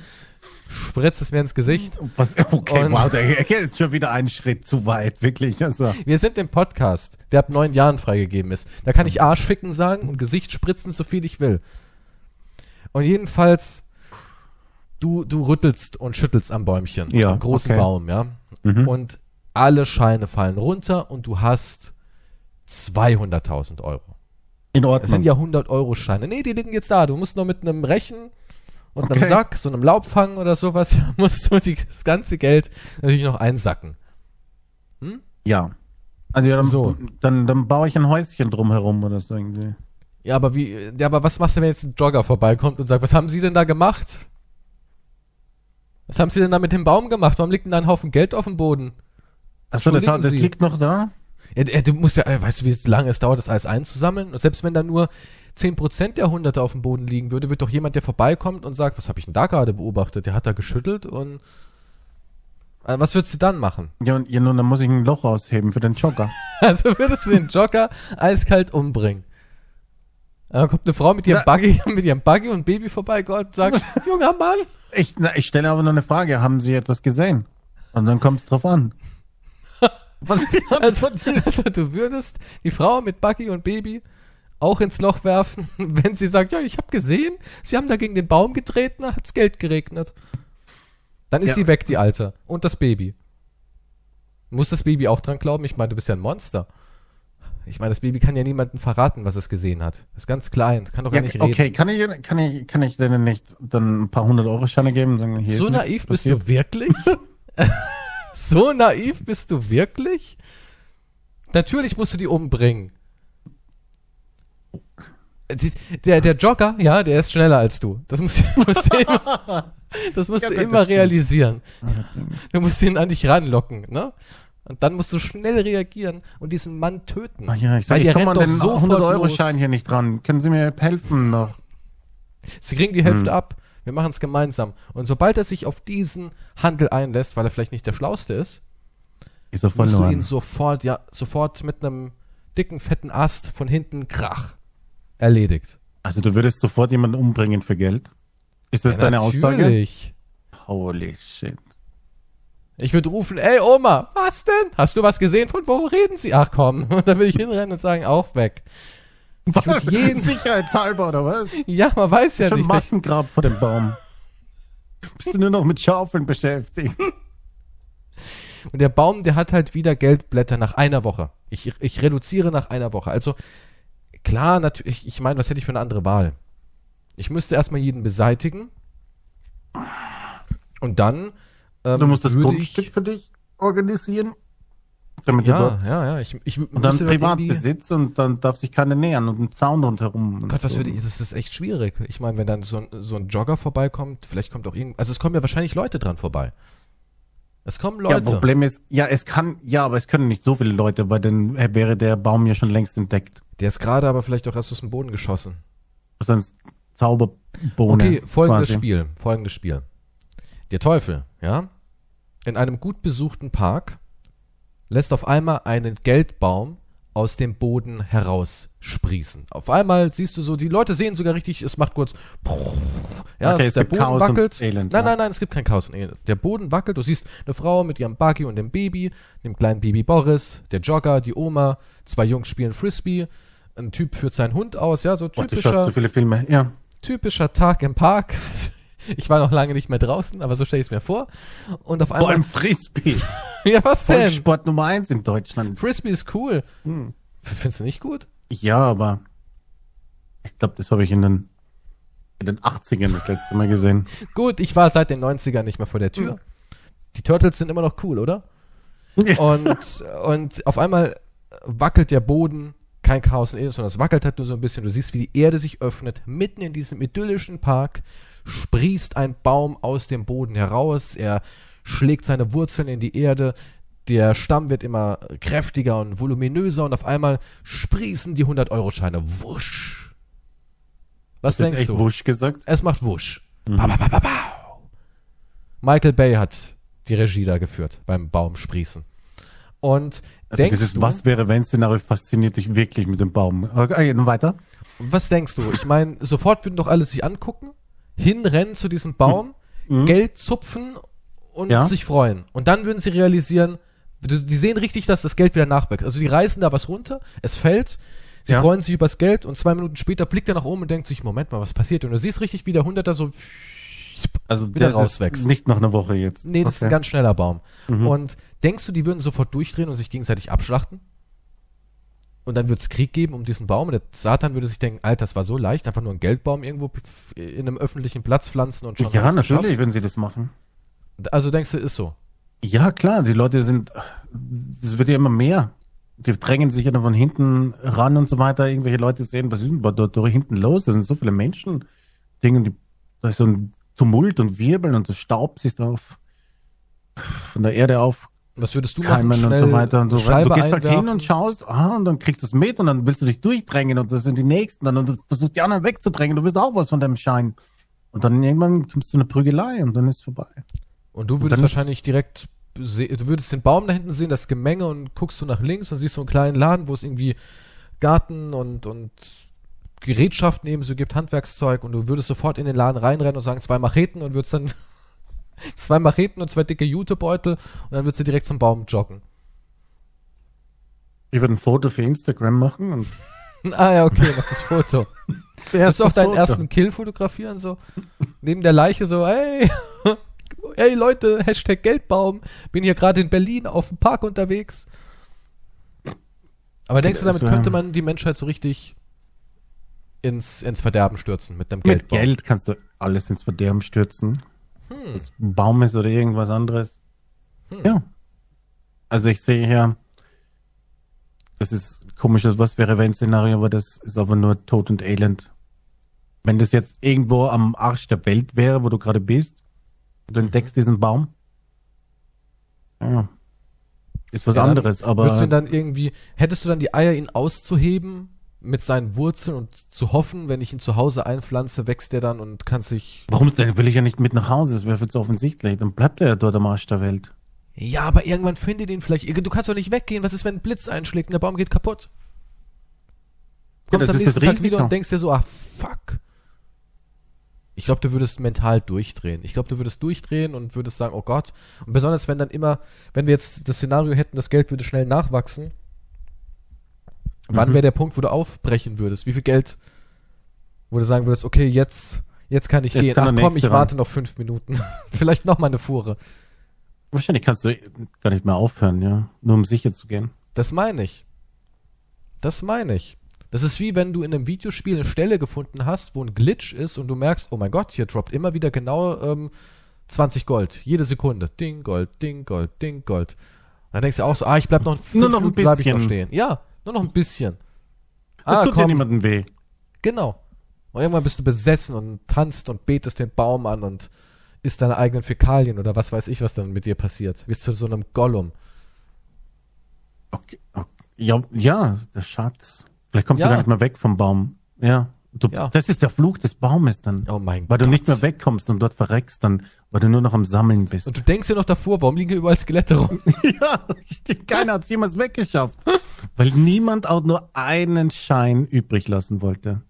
Speaker 1: spritz es mir ins Gesicht.
Speaker 2: Was, okay,
Speaker 1: Und-
Speaker 2: wow, der er geht jetzt schon wieder einen Schritt zu weit, wirklich. Also,
Speaker 1: Wir sind im Podcast, der ab neun Jahren freigegeben ist. Da kann ich Arschficken sagen und Gesicht spritzen, so viel ich will. Und jedenfalls, du, du rüttelst und schüttelst am Bäumchen,
Speaker 2: Ja,
Speaker 1: am großen
Speaker 2: okay.
Speaker 1: Baum, ja.
Speaker 2: Mhm.
Speaker 1: Und alle Scheine fallen runter und du hast 200.000 Euro.
Speaker 2: in
Speaker 1: Das
Speaker 2: Ordnung.
Speaker 1: sind ja 100-Euro-Scheine. Nee, die liegen jetzt da. Du musst nur mit einem Rechen und einem
Speaker 2: Okay.
Speaker 1: Sack, so einem Laubfang oder sowas, musst du die, das ganze Geld natürlich noch einsacken.
Speaker 2: ja. Also ja, dann,
Speaker 1: So.
Speaker 2: dann, dann baue ich ein Häuschen drumherum oder so irgendwie.
Speaker 1: Ja, aber wie, ja, aber was machst du, wenn jetzt ein Jogger vorbeikommt und sagt, was haben Sie denn da gemacht? Was haben Sie denn da mit dem Baum gemacht? Warum liegt denn da ein Haufen Geld auf dem Boden?
Speaker 2: Achso, das, das liegt noch da?
Speaker 1: Ja, du musst ja, äh, weißt du, wie lange es dauert, das alles einzusammeln? Und selbst wenn da nur 10% der Hunderte auf dem Boden liegen würde, wird doch jemand, der vorbeikommt und sagt, was habe ich denn da gerade beobachtet? Der hat da geschüttelt und äh, was würdest du dann machen?
Speaker 2: Ja, und, ja, nun, dann muss ich ein Loch ausheben für den Jogger.
Speaker 1: Also würdest du den Jogger eiskalt umbringen. Dann kommt eine Frau mit ihrem
Speaker 2: Na-
Speaker 1: Buggy, mit ihrem Buggy und Baby vorbeigekommen und sagt, junger Mann,
Speaker 2: Ich, na, ich stelle aber nur eine Frage. Haben Sie etwas gesehen? Und dann kommt es drauf an. Was
Speaker 1: Also, also du würdest die Frau mit Buggy und Baby auch ins Loch werfen, wenn sie sagt, ja, ich habe gesehen, sie haben da gegen den Baum getreten, da hat's Geld geregnet. Dann ist
Speaker 2: Ja.
Speaker 1: sie weg, die Alte. Und das Baby. Muss das Baby auch dran glauben? Ich meine, du bist ja ein Monster. Ich meine, das Baby kann ja niemandem verraten, was es gesehen hat. Das ist ganz klein, kann doch
Speaker 2: Ja,
Speaker 1: gar nicht reden.
Speaker 2: okay, kann ich, kann ich, kann ich denen nicht dann ein paar hundert Euro Scheine geben und sagen, hier
Speaker 1: So
Speaker 2: ist
Speaker 1: naiv bist
Speaker 2: passiert?
Speaker 1: du wirklich? so naiv bist du wirklich? Natürlich musst du die umbringen. Der, der Jogger, ja, der ist schneller als du. Das musst, musst du immer, das musst
Speaker 2: Ja,
Speaker 1: du
Speaker 2: das
Speaker 1: immer
Speaker 2: stimmt.
Speaker 1: realisieren. Du musst ihn an dich ranlocken, ne? Und dann musst du schnell reagieren und diesen Mann töten.
Speaker 2: Ach ja, ich,
Speaker 1: Weil
Speaker 2: sag, ich
Speaker 1: der
Speaker 2: komme an den
Speaker 1: doch sofort
Speaker 2: 100-Euro-Schein
Speaker 1: los.
Speaker 2: hier nicht dran. Können Sie mir helfen noch?
Speaker 1: Sie kriegen die Hälfte
Speaker 2: Hm.
Speaker 1: ab. Wir machen es gemeinsam. Und sobald er sich auf diesen Handel einlässt, weil er vielleicht nicht der Schlauste ist,
Speaker 2: Ist er
Speaker 1: musst du ihn sofort, ja, sofort mit einem dicken, fetten Ast von hinten krach erledigt.
Speaker 2: Also du würdest sofort jemanden umbringen für Geld? Ist das
Speaker 1: Ja,
Speaker 2: deine Aussage?
Speaker 1: natürlich.
Speaker 2: Holy shit.
Speaker 1: Ich würde rufen, ey Oma, was denn? Hast du was gesehen? Von wo reden Sie? Ach komm. Und dann würde ich hinrennen und sagen, auch weg. würd jeden-
Speaker 2: Sicherheitshalber oder was?
Speaker 1: Ja, man weiß ja
Speaker 2: Schon
Speaker 1: nicht.
Speaker 2: Massengrab vor dem Baum. Bist du nur noch mit Schaufeln beschäftigt?
Speaker 1: Und der Baum, der hat halt wieder Geldblätter nach einer Woche. Ich, ich reduziere nach einer Woche. Also klar, natürlich, ich meine, was hätte ich für eine andere Wahl? Ich müsste erstmal jeden beseitigen. Und dann ähm,
Speaker 2: Du musst das Grundstück
Speaker 1: ich,
Speaker 2: für dich organisieren. Damit
Speaker 1: ja, ja, ja, ich, ich
Speaker 2: Und dann Privatbesitz und dann darf sich keiner nähern und ein Zaun rundherum. und
Speaker 1: Gott, was
Speaker 2: so.
Speaker 1: würde ich, das ist echt schwierig. Ich meine, wenn dann so ein, so ein Jogger vorbeikommt, vielleicht kommt auch irgend, also es kommen ja wahrscheinlich Leute dran vorbei. Es kommen
Speaker 2: Ja,
Speaker 1: Leute.
Speaker 2: Problem ist, ja, es kann, ja, aber es können nicht so viele Leute, weil dann wäre der Baum ja schon längst entdeckt.
Speaker 1: Der ist gerade aber vielleicht auch erst aus dem Boden geschossen.
Speaker 2: Sonst Zauberbohne.
Speaker 1: Okay, folgendes
Speaker 2: quasi.
Speaker 1: Spiel, folgendes Spiel. Der Teufel, ja, in einem gut besuchten Park lässt auf einmal einen Geldbaum aus dem Boden heraussprießen. Auf einmal siehst du so, die Leute sehen sogar richtig, es macht kurz, ja,
Speaker 2: Okay,
Speaker 1: es, der Boden
Speaker 2: Chaos
Speaker 1: wackelt.
Speaker 2: Elend,
Speaker 1: nein, nein, nein, es gibt kein Chaos und Elend. Der Boden wackelt, du siehst eine Frau mit ihrem Buggy und dem Baby, dem kleinen Baby Boris, der Jogger, die Oma, zwei Jungs spielen Frisbee, ein Typ führt seinen Hund aus, ja, so
Speaker 2: Oh,
Speaker 1: typischer,
Speaker 2: so viele Filme. Ja.
Speaker 1: typischer Tag im Park. Ich war noch lange nicht mehr draußen, aber so stelle ich es mir vor. Und auf
Speaker 2: Vor
Speaker 1: einmal.
Speaker 2: allem Frisbee.
Speaker 1: ja, was denn?
Speaker 2: Volkssport Nummer eins in Deutschland.
Speaker 1: Frisbee ist cool.
Speaker 2: Hm.
Speaker 1: Findest du nicht gut?
Speaker 2: Ja, aber ich glaube, das habe ich in den, in den 80ern das letzte Mal gesehen.
Speaker 1: Gut, ich war seit den 90ern nicht mehr vor der Tür. Die Turtles sind immer noch cool, oder? Und, und auf einmal wackelt der Boden, kein Chaos in Eden, sondern es wackelt halt nur so ein bisschen. Du siehst, wie die Erde sich öffnet. Mitten in diesem idyllischen Park sprießt ein Baum aus dem Boden heraus. Er schlägt seine Wurzeln in die Erde. Der Stamm wird immer kräftiger und voluminöser und auf einmal sprießen die 100-Euro-Scheine. Wusch. Was
Speaker 2: Hast du
Speaker 1: denkst
Speaker 2: echt
Speaker 1: du?
Speaker 2: Wusch gesagt?
Speaker 1: Es macht Wusch. Ba, ba, ba, ba. Michael Bay hat die Regie da geführt beim Baumsprießen. Und
Speaker 2: Also
Speaker 1: denkst
Speaker 2: dieses
Speaker 1: du,
Speaker 2: Was wäre wenn Szenario fasziniert dich wirklich mit dem Baum. Okay, nun weiter.
Speaker 1: was denkst du? Ich meine, sofort würden doch alle sich angucken, hinrennen zu diesem Baum, Geld zupfen und
Speaker 2: Mhm. Ja.
Speaker 1: sich freuen. Und dann würden sie realisieren, die sehen richtig, dass das Geld wieder nachwächst. Also die reißen da was runter, es fällt, sie
Speaker 2: Ja.
Speaker 1: freuen sich übers Geld und zwei Minuten später blickt er nach oben und denkt sich, Moment mal, was passiert? Und du siehst richtig, wie der Hunderter so
Speaker 2: Also
Speaker 1: Wieder rauswächst.
Speaker 2: Nicht nach einer Woche jetzt.
Speaker 1: Nee, das ist ein
Speaker 2: Okay.
Speaker 1: ganz schneller Baum.
Speaker 2: Mhm.
Speaker 1: Und denkst du, die würden sofort durchdrehen und sich gegenseitig abschlachten? Und dann wird es Krieg geben um diesen Baum. Und der Satan würde sich denken, Alter, das war so leicht, einfach nur einen Geldbaum irgendwo in einem öffentlichen Platz pflanzen und schon
Speaker 2: Ja, natürlich, wenn sie das machen.
Speaker 1: Also denkst du, ist so.
Speaker 2: Ja, klar, die Leute sind, es wird ja immer mehr. Die drängen sich ja dann von hinten ran und so weiter. Irgendwelche Leute sehen, was ist denn da, da, da hinten los? Da sind so viele Menschen. Dinge, die, da ist so ein Tumult und Wirbeln und das Staub sich da auf, von der Erde auf
Speaker 1: Was würdest du machen?
Speaker 2: Keimen und so weiter. Und du,
Speaker 1: eine Scheibe
Speaker 2: du gehst halt hin und schaust, aha, und dann kriegst du es mit und dann willst du dich durchdrängen und das sind die Nächsten dann und du versuchst die anderen wegzudrängen. Du willst auch was von deinem Schein. Und dann irgendwann kommst du zu einer Prügelei und dann ist es vorbei.
Speaker 1: Und du
Speaker 2: Und
Speaker 1: würdest
Speaker 2: ist-
Speaker 1: wahrscheinlich direkt, du würdest den Baum da hinten sehen, das Gemenge und guckst du nach links und siehst so einen kleinen Laden, wo es irgendwie Garten und, und Gerätschaften eben so gibt, Handwerkszeug und du würdest sofort in den Laden reinrennen und sagen, zwei Macheten und würdest dann zwei Macheten und zwei dicke Jutebeutel und dann würdest du direkt zum Baum joggen.
Speaker 2: Ich würde ein Foto für Instagram machen und
Speaker 1: Ah ja, okay, mach das Foto.
Speaker 2: zuerst
Speaker 1: du auch deinen
Speaker 2: Foto.
Speaker 1: ersten Kill fotografieren, so? Neben der Leiche so, hey, hey Leute, Hashtag Geldbaum, bin hier gerade in Berlin auf dem Park unterwegs. Aber denkst du, damit könnte man die Menschheit so richtig ins, ins Verderben stürzen mit dem
Speaker 2: Mit
Speaker 1: Geldbaum?
Speaker 2: Geld kannst du alles ins Verderben stürzen.
Speaker 1: Hm.
Speaker 2: Das Baum ist oder irgendwas anderes.
Speaker 1: Hm.
Speaker 2: Ja. Also ich sehe hier, das ist komisches Was wäre wenn Szenario, aber das ist aber nur Tod und Elend. Wenn das jetzt irgendwo am Arsch der Welt wäre, wo du gerade bist, und du
Speaker 1: Mhm.
Speaker 2: entdeckst diesen Baum, ja, ist was
Speaker 1: Ja,
Speaker 2: anderes, aber
Speaker 1: Würdest du dann irgendwie, hättest du dann die Eier, ihn auszuheben mit seinen Wurzeln und zu hoffen, wenn ich ihn zu Hause einpflanze, wächst er dann und kann sich
Speaker 2: warum denn will ich ja nicht mit nach Hause? Das wäre viel zu offensichtlich. Dann bleibt er ja dort am Arsch der Welt.
Speaker 1: Ja, aber irgendwann findet ihn vielleicht. Du kannst doch nicht weggehen. Was ist, wenn ein Blitz einschlägt und der Baum geht kaputt?
Speaker 2: Ja,
Speaker 1: Kommst
Speaker 2: das
Speaker 1: am nächsten Tag
Speaker 2: Risiko.
Speaker 1: wieder und denkst dir so, ah, fuck. Ich glaube, du würdest mental durchdrehen. Ich glaube, du würdest durchdrehen und würdest sagen, oh Gott. Und besonders, wenn dann immer, wenn wir jetzt das Szenario hätten, das Geld würde schnell nachwachsen. Wann
Speaker 2: Mhm.
Speaker 1: wäre der Punkt, wo du aufbrechen würdest? Wie viel Geld, wo du sagen würdest, okay, jetzt, jetzt kann ich
Speaker 2: Jetzt
Speaker 1: gehen.
Speaker 2: kann
Speaker 1: Ach komm, ich
Speaker 2: ran.
Speaker 1: warte noch fünf Minuten. Vielleicht noch mal eine Fuhre.
Speaker 2: Wahrscheinlich kannst du gar nicht mehr aufhören, ja. Nur um sicher zu gehen.
Speaker 1: Das meine ich. Das meine ich. Das ist wie wenn du in einem Videospiel eine Stelle gefunden hast, wo ein Glitch ist und du merkst, oh mein Gott, hier droppt immer wieder genau ähm, 20 Gold. Jede Sekunde. Ding, Gold, Ding, Gold, Ding, Gold. Dann denkst du auch so, ah, ich bleib noch fünf
Speaker 2: Nur noch ein
Speaker 1: Minuten bleib ich noch
Speaker 2: bisschen.
Speaker 1: stehen. Ja, nur noch ein bisschen.
Speaker 2: Das
Speaker 1: ah,
Speaker 2: tut ja niemandem weh.
Speaker 1: Genau. Und irgendwann bist du besessen und tanzt und betest den Baum an und isst deine eigenen Fäkalien oder was weiß ich, was dann mit dir passiert. Wirst zu so einem Gollum.
Speaker 2: Okay, okay. Ja, ja, der Schatz. Vielleicht kommst
Speaker 1: Ja.
Speaker 2: du gar nicht mehr weg vom Baum. Ja. Du,
Speaker 1: Ja.
Speaker 2: Das ist der Fluch des Baumes dann.
Speaker 1: Oh mein
Speaker 2: weil
Speaker 1: Gott.
Speaker 2: du nicht mehr wegkommst und dort verreckst, dann, weil du nur noch am Sammeln bist.
Speaker 1: Und du denkst dir noch davor, warum liegen überall Skelette rum?
Speaker 2: ja, keiner hat es jemals weggeschafft. weil niemand auch nur einen Schein übrig lassen wollte.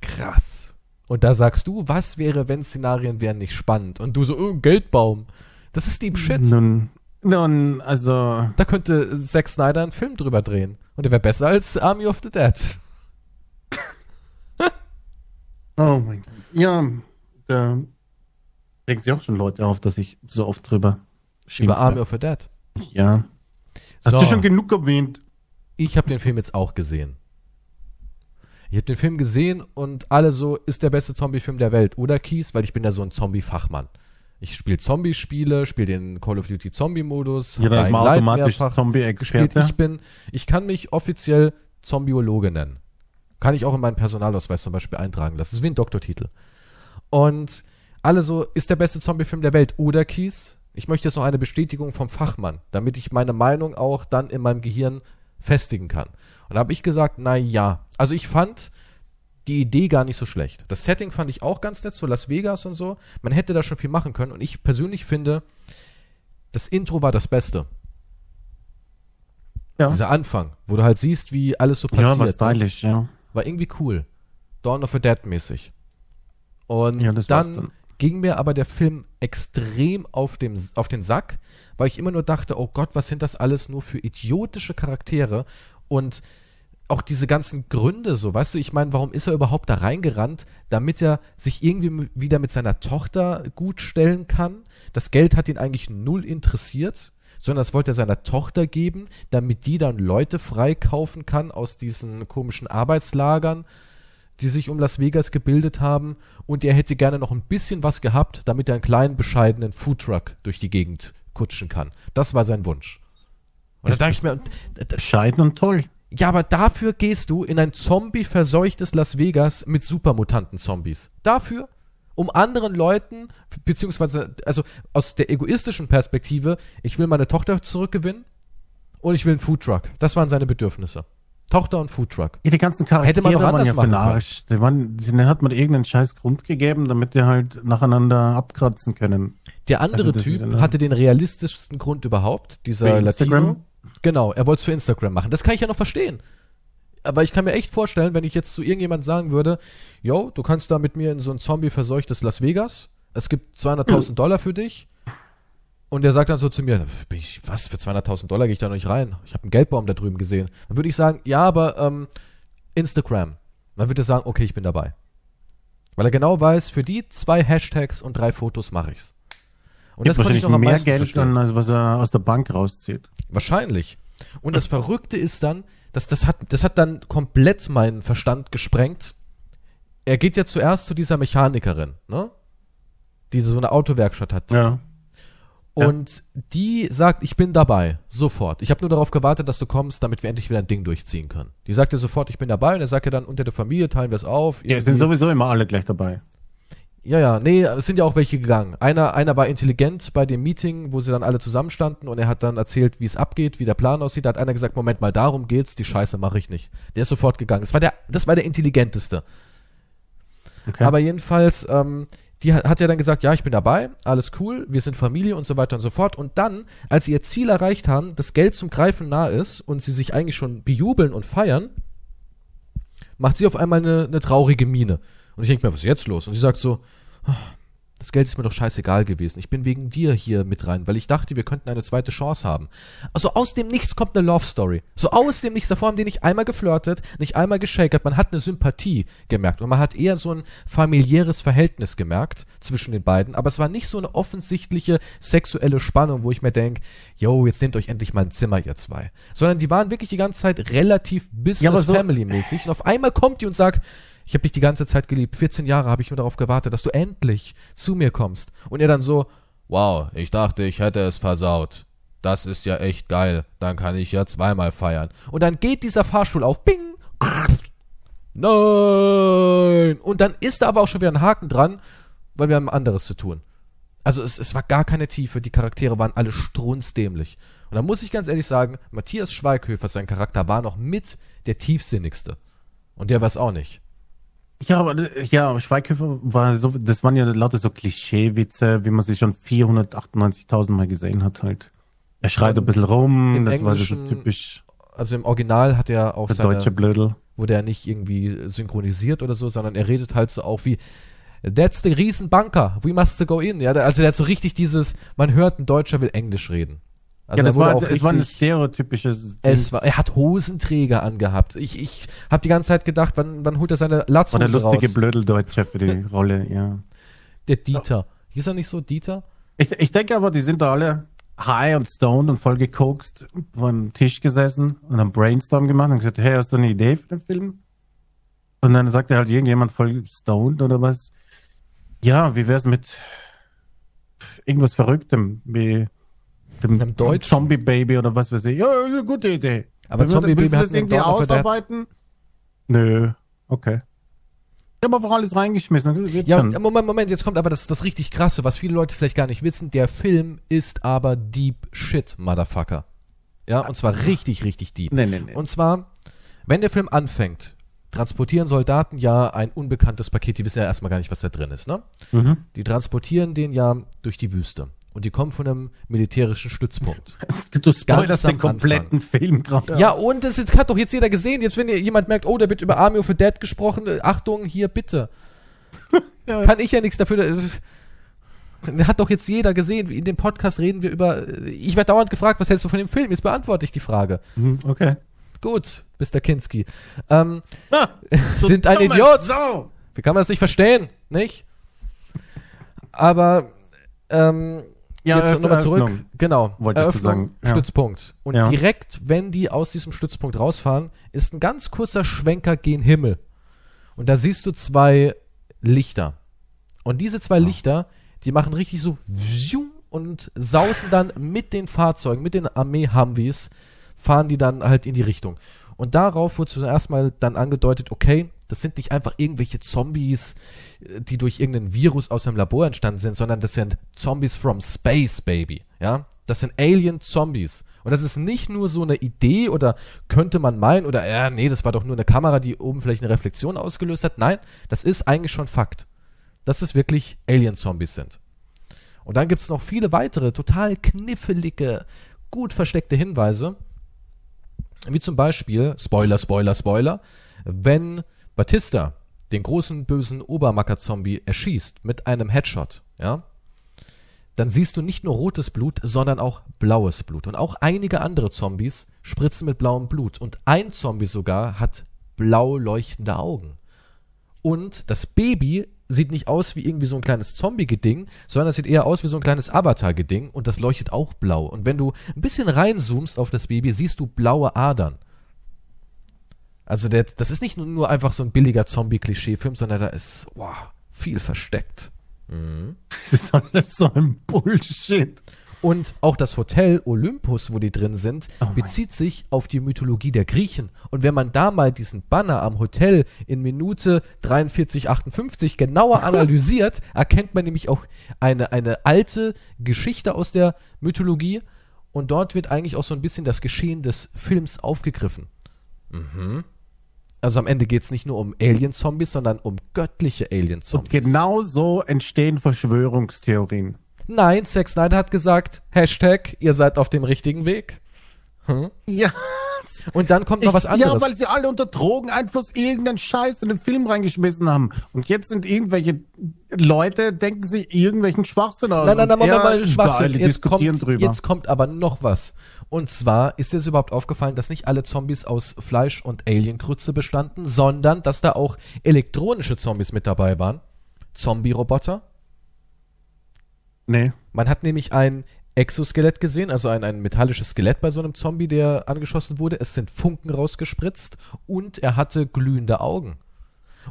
Speaker 1: Krass. Und da sagst du, was wäre, wenn Szenarien wären nicht spannend? Und du so, oh, Geldbaum. Das ist Deep Shit.
Speaker 2: Nun, nun, also,
Speaker 1: Da könnte Zack Snyder einen Film drüber drehen. Und der wäre besser als Army of the Dead.
Speaker 2: Oh mein Gott. Ja, da regen sich auch schon Leute auf, dass ich so oft drüber
Speaker 1: Über Army of the Dead.
Speaker 2: Ja. Hast
Speaker 1: So.
Speaker 2: du schon genug erwähnt?
Speaker 1: Ich habe den Film jetzt auch gesehen. Ich habe den Film gesehen und alle so, ist der beste Zombie-Film der Welt, oder Kies? Weil ich bin ja so ein Zombie-Fachmann. Ich spiele Zombie-Spiele, spiele den Call of Duty Zombie-Modus.
Speaker 2: Ja, da ist man automatisch. Zombie-Experte.
Speaker 1: Ich bin, ich kann mich offiziell Zombiologe nennen. Kann ich auch in meinen Personalausweis zum Beispiel eintragen lassen. Das ist wie ein Doktortitel. Und alle so, ist der beste Zombie-Film der Welt oder Kies? Ich möchte jetzt noch eine Bestätigung vom Fachmann, damit ich meine Meinung auch dann in meinem Gehirn festigen kann. Und da habe ich gesagt, na ja. Also ich fand die Idee gar nicht so schlecht. Das Setting fand ich auch ganz nett, so Las Vegas und so. Man hätte da schon viel machen können. Und ich persönlich finde, das Intro war das Beste.
Speaker 2: Ja.
Speaker 1: Dieser Anfang, wo du halt siehst, wie alles so passiert.
Speaker 2: Ja, war
Speaker 1: ne?
Speaker 2: stylisch, ja.
Speaker 1: War irgendwie cool. Dawn of the Dead mäßig. Und
Speaker 2: Ja,
Speaker 1: dann,
Speaker 2: dann.
Speaker 1: Ging mir aber der Film extrem auf, dem, auf den Sack, weil ich immer nur dachte, oh Gott, was sind das alles nur für idiotische Charaktere? Und auch diese ganzen Gründe so, weißt du, ich meine, warum ist er überhaupt da reingerannt, damit er sich irgendwie wieder mit seiner Tochter gut stellen kann? Das Geld hat ihn eigentlich null interessiert, sondern das wollte er seiner Tochter geben, damit die dann Leute freikaufen kann aus diesen komischen Arbeitslagern, die sich um Las Vegas gebildet haben und er hätte gerne noch ein bisschen was gehabt, damit er einen kleinen, bescheidenen Foodtruck durch die Gegend kutschen kann. Das war sein Wunsch. Und da dachte ich mir,
Speaker 2: Bescheiden und toll.
Speaker 1: ja, aber dafür gehst du in ein Zombie-verseuchtes Las Vegas mit Supermutanten-Zombies. Dafür, um anderen Leuten, beziehungsweise, also aus der egoistischen Perspektive, ich will meine Tochter zurückgewinnen und ich will einen Foodtruck. Das waren seine Bedürfnisse. Tochter und Foodtruck.
Speaker 2: Ja, die ganzen Charaktere
Speaker 1: Hätte man doch anders
Speaker 2: ja den Arsch. Die waren, denen hat man irgendeinen scheiß Grund gegeben, damit die halt nacheinander abkratzen können.
Speaker 1: Der andere
Speaker 2: Also
Speaker 1: Typ hatte den realistischsten Grund überhaupt, dieser
Speaker 2: Für Instagram?
Speaker 1: Latino. Genau, er wollte es für Instagram machen. Das kann ich ja noch verstehen. Aber ich kann mir echt vorstellen, wenn ich jetzt zu irgendjemand sagen würde, yo, du kannst da mit mir in so ein Zombie-verseuchtes Las Vegas, es gibt 200.000 Dollar für dich. Und der sagt dann so zu mir, ich, was, für 200.000 Dollar gehe ich da noch nicht rein? Ich habe einen Geldbaum da drüben gesehen. Dann würde ich sagen, ja, aber ähm, Instagram. Dann würde er sagen, okay, ich bin dabei. Weil er genau weiß, für die zwei Hashtags und drei Fotos mache ich's. Und das
Speaker 2: Gibt
Speaker 1: konnte ich noch am
Speaker 2: mehr Geld
Speaker 1: verstehen.
Speaker 2: dann, als was er aus der Bank rauszieht.
Speaker 1: Wahrscheinlich. Und das Verrückte ist dann, dass das hat, das hat dann komplett meinen Verstand gesprengt. Er geht ja zuerst zu dieser Mechanikerin, ne? Die so eine Autowerkstatt hat.
Speaker 2: Ja.
Speaker 1: Und die sagt, ich bin dabei, sofort. Ich habe nur darauf gewartet, dass du kommst, damit wir endlich wieder ein Ding durchziehen können. Die sagt dir sofort, ich bin dabei. Und er sagt ja dann, unter der Familie teilen wir es auf.
Speaker 2: Ja, es sind sowieso immer alle gleich dabei.
Speaker 1: Ja, ja, nee, es sind ja auch welche gegangen. Einer, einer war intelligent bei dem Meeting, wo sie dann alle zusammenstanden und er hat dann erzählt, wie es abgeht, wie der Plan aussieht. Da hat einer gesagt, Moment mal, darum geht's, die Scheiße mache ich nicht. Der ist sofort gegangen. Das war der, das war der intelligenteste.
Speaker 2: Okay.
Speaker 1: Aber jedenfalls, ähm, die hat, ja dann gesagt, ja, ich bin dabei, alles cool, wir sind Familie und so weiter und so fort. Und dann, als sie ihr Ziel erreicht haben, das Geld zum Greifen nah ist und sie sich eigentlich schon bejubeln und feiern, macht sie auf einmal eine, eine traurige Miene. Und ich denke mir, was ist jetzt los? Und sie sagt so, "Ah, das Geld ist mir doch scheißegal gewesen. Ich bin wegen dir hier mit rein, weil ich dachte, wir könnten eine zweite Chance haben. Also aus dem Nichts kommt eine Love Story. So aus dem Nichts. Davor haben die nicht einmal geflirtet, nicht einmal geschakert. Man hat eine Sympathie gemerkt und man hat eher so ein familiäres Verhältnis gemerkt zwischen den beiden. Aber es war nicht so eine offensichtliche sexuelle Spannung, wo ich mir denke, yo, jetzt nehmt euch endlich mal ein Zimmer, ihr zwei. Sondern die waren wirklich die ganze Zeit relativ
Speaker 2: Ja, aber
Speaker 1: Business
Speaker 2: so-.
Speaker 1: Und auf einmal kommt die und sagt, ich habe dich die ganze Zeit geliebt. 14 Jahre habe ich nur darauf gewartet, dass du endlich zu mir kommst. Und er dann so, wow, ich dachte, ich hätte es versaut. Das ist ja echt geil. Dann kann ich ja zweimal feiern. Und dann geht dieser Fahrstuhl auf. Bing. Nein. Und dann ist da aber auch schon wieder ein Haken dran, weil wir haben anderes zu tun. Also es, es war gar keine Tiefe. Die Charaktere waren alle strunzdämlich. Und da muss ich ganz ehrlich sagen, Matthias Schweighöfer, sein Charakter, war noch mit der tiefsinnigste. Und der war es auch nicht.
Speaker 2: Ja, aber ja, Schweighöfer war so, das waren ja lauter so Klischeewitze, wie man sie schon 498.000 Mal gesehen hat halt. Er schreit
Speaker 1: Und
Speaker 2: ein bisschen rum, das war so typisch
Speaker 1: Also im Original hat er auch
Speaker 2: der
Speaker 1: seine,
Speaker 2: deutsche Blödel.
Speaker 1: wurde er nicht irgendwie synchronisiert oder so, sondern er redet halt so auch wie That's the Riesenbanker, we must go in. Ja, also der hat so richtig dieses, man hört, ein Deutscher will Englisch reden. Also
Speaker 2: ja,
Speaker 1: er
Speaker 2: das war,
Speaker 1: auch
Speaker 2: es war ein stereotypisches.
Speaker 1: Es war, er hat Hosenträger angehabt. Ich, ich habe die ganze Zeit gedacht, wann, wann holt er seine
Speaker 2: war der
Speaker 1: Latzhose
Speaker 2: lustige
Speaker 1: raus?
Speaker 2: Blödeldeutsche für die Rolle, ja.
Speaker 1: Der Dieter. Hieß er nicht so, Dieter?
Speaker 2: Ich, ich denke aber, die sind da alle high und stoned und voll gekokst vor einem Tisch gesessen und haben Brainstorm gemacht und gesagt, hey, hast du eine Idee für den Film? Und dann sagte halt irgendjemand voll stoned oder was. Ja, wie wär's mit irgendwas Verrücktem, wie dem
Speaker 1: Einem Deutschen.
Speaker 2: Zombie Baby oder was weiß ich. Ja, gute Idee.
Speaker 1: Aber
Speaker 2: Willst-
Speaker 1: Zombie Baby hat
Speaker 2: irgendwie ausarbeiten? Nö, okay. Ich habe einfach alles reingeschmissen.
Speaker 1: Ja,
Speaker 2: schon.
Speaker 1: Moment, Moment, jetzt kommt aber das, das richtig krasse, was viele Leute vielleicht gar nicht wissen. Der Film ist aber deep shit, Motherfucker. Ja, und zwar richtig, richtig deep.
Speaker 2: Nee, nee, nee.
Speaker 1: Und zwar, wenn der Film anfängt, transportieren Soldaten ja ein unbekanntes Paket, die wissen ja erstmal gar nicht, was da drin ist, ne?
Speaker 2: Mhm.
Speaker 1: Die transportieren den ja durch die Wüste. Und die kommen von einem militärischen Stützpunkt.
Speaker 2: Du spoilerst den kompletten Film gerade.
Speaker 1: Ja, und das jetzt hat doch jetzt jeder gesehen. Jetzt, wenn jemand merkt, oh, da wird über Army of the Dead gesprochen, äh, Achtung, hier bitte.
Speaker 2: Ja.
Speaker 1: Kann ich ja nichts dafür. äh, Hat doch jetzt jeder gesehen. In dem Podcast reden wir über. äh, Ich werde dauernd gefragt, was hältst du von dem Film? Jetzt beantworte ich die Frage.
Speaker 2: Mhm, Okay.
Speaker 1: Gut, Mr. Kinski. Ähm,
Speaker 2: Ah,
Speaker 1: Sind ein Idiot.
Speaker 2: Sau.
Speaker 1: wie kann man das nicht verstehen? Nicht? Aber ähm,
Speaker 2: Ja,
Speaker 1: jetzt nochmal zurück.
Speaker 2: Eröffnung.
Speaker 1: Genau.
Speaker 2: Wolltest
Speaker 1: Eröffnung,
Speaker 2: ja.
Speaker 1: Stützpunkt. Und
Speaker 2: Ja.
Speaker 1: direkt, wenn die aus diesem Stützpunkt rausfahren, ist ein ganz kurzer Schwenker gen Himmel. Und da siehst du zwei Lichter. Und diese zwei Lichter, die machen richtig so und sausen dann mit den Fahrzeugen, mit den Armee-Humvees, fahren die dann halt in die Richtung. Und darauf wurde zuerst mal dann angedeutet, okay, das sind nicht einfach irgendwelche Zombies, äh, die durch irgendein Virus aus einem Labor entstanden sind, sondern das sind Zombies from Space, Baby. Ja, das sind Alien-Zombies. Und das ist nicht nur so eine Idee oder könnte man meinen oder, ja, nee, das war doch nur eine Kamera, die oben vielleicht eine Reflexion ausgelöst hat. Nein, das ist eigentlich schon Fakt, dass es wirklich Alien-Zombies sind. Und dann gibt es noch viele weitere, total kniffelige, gut versteckte Hinweise. Wie zum Beispiel, Spoiler, Spoiler, Spoiler, wenn Batista den großen bösen Obermacker-Zombie erschießt mit einem Headshot, ja, dann siehst du nicht nur rotes Blut, sondern auch blaues Blut. Und auch einige andere Zombies spritzen mit blauem Blut. Und ein Zombie sogar hat blau leuchtende Augen. Und das Baby sieht nicht aus wie irgendwie so ein kleines Zombie-Geding, sondern es sieht eher aus wie so ein kleines Avatar-Geding und das leuchtet auch blau. Und wenn du ein bisschen reinzoomst auf das Baby, siehst du blaue Adern. Also der, das ist nicht nur, nur einfach so ein billiger Zombie-Klischee-Film, sondern da ist wow, viel versteckt.
Speaker 2: Das ist alles so ein Bullshit.
Speaker 1: Und auch das Hotel Olympus, wo die drin sind,
Speaker 2: Oh
Speaker 1: bezieht sich auf die Mythologie der Griechen. Und wenn man da mal diesen Banner am Hotel in Minute 43,58 genauer analysiert, erkennt man nämlich auch eine, eine alte Geschichte aus der Mythologie. Und dort wird eigentlich auch so ein bisschen das Geschehen des Films aufgegriffen. Mhm. Also am Ende geht es nicht nur um Alien-Zombies, sondern um göttliche
Speaker 2: Und
Speaker 1: Alien-Zombies.
Speaker 2: genau so entstehen Verschwörungstheorien.
Speaker 1: Nein, Zack Snyder hat gesagt, Hashtag, ihr seid auf dem richtigen Weg. Hm?
Speaker 2: Ja.
Speaker 1: Und dann kommt noch was anderes.
Speaker 2: Ja, weil sie alle unter Drogeneinfluss irgendeinen Scheiß in den Film reingeschmissen haben. Und jetzt sind irgendwelche Leute, denken sich irgendwelchen Schwachsinn aus.
Speaker 1: nein, nein, nein, Moment, mal, Schwachsinn.
Speaker 2: geil, die
Speaker 1: Jetzt kommt,
Speaker 2: drüber.
Speaker 1: jetzt kommt aber noch was. Und zwar ist dir es überhaupt aufgefallen, dass nicht alle Zombies aus Fleisch und Alienkrütze bestanden, sondern dass da auch elektronische Zombies mit dabei waren. Zombie-Roboter.
Speaker 2: nee.
Speaker 1: Man hat nämlich ein Exoskelett gesehen, also ein, ein metallisches Skelett bei so einem Zombie, der angeschossen wurde. Es sind Funken rausgespritzt und er hatte glühende Augen.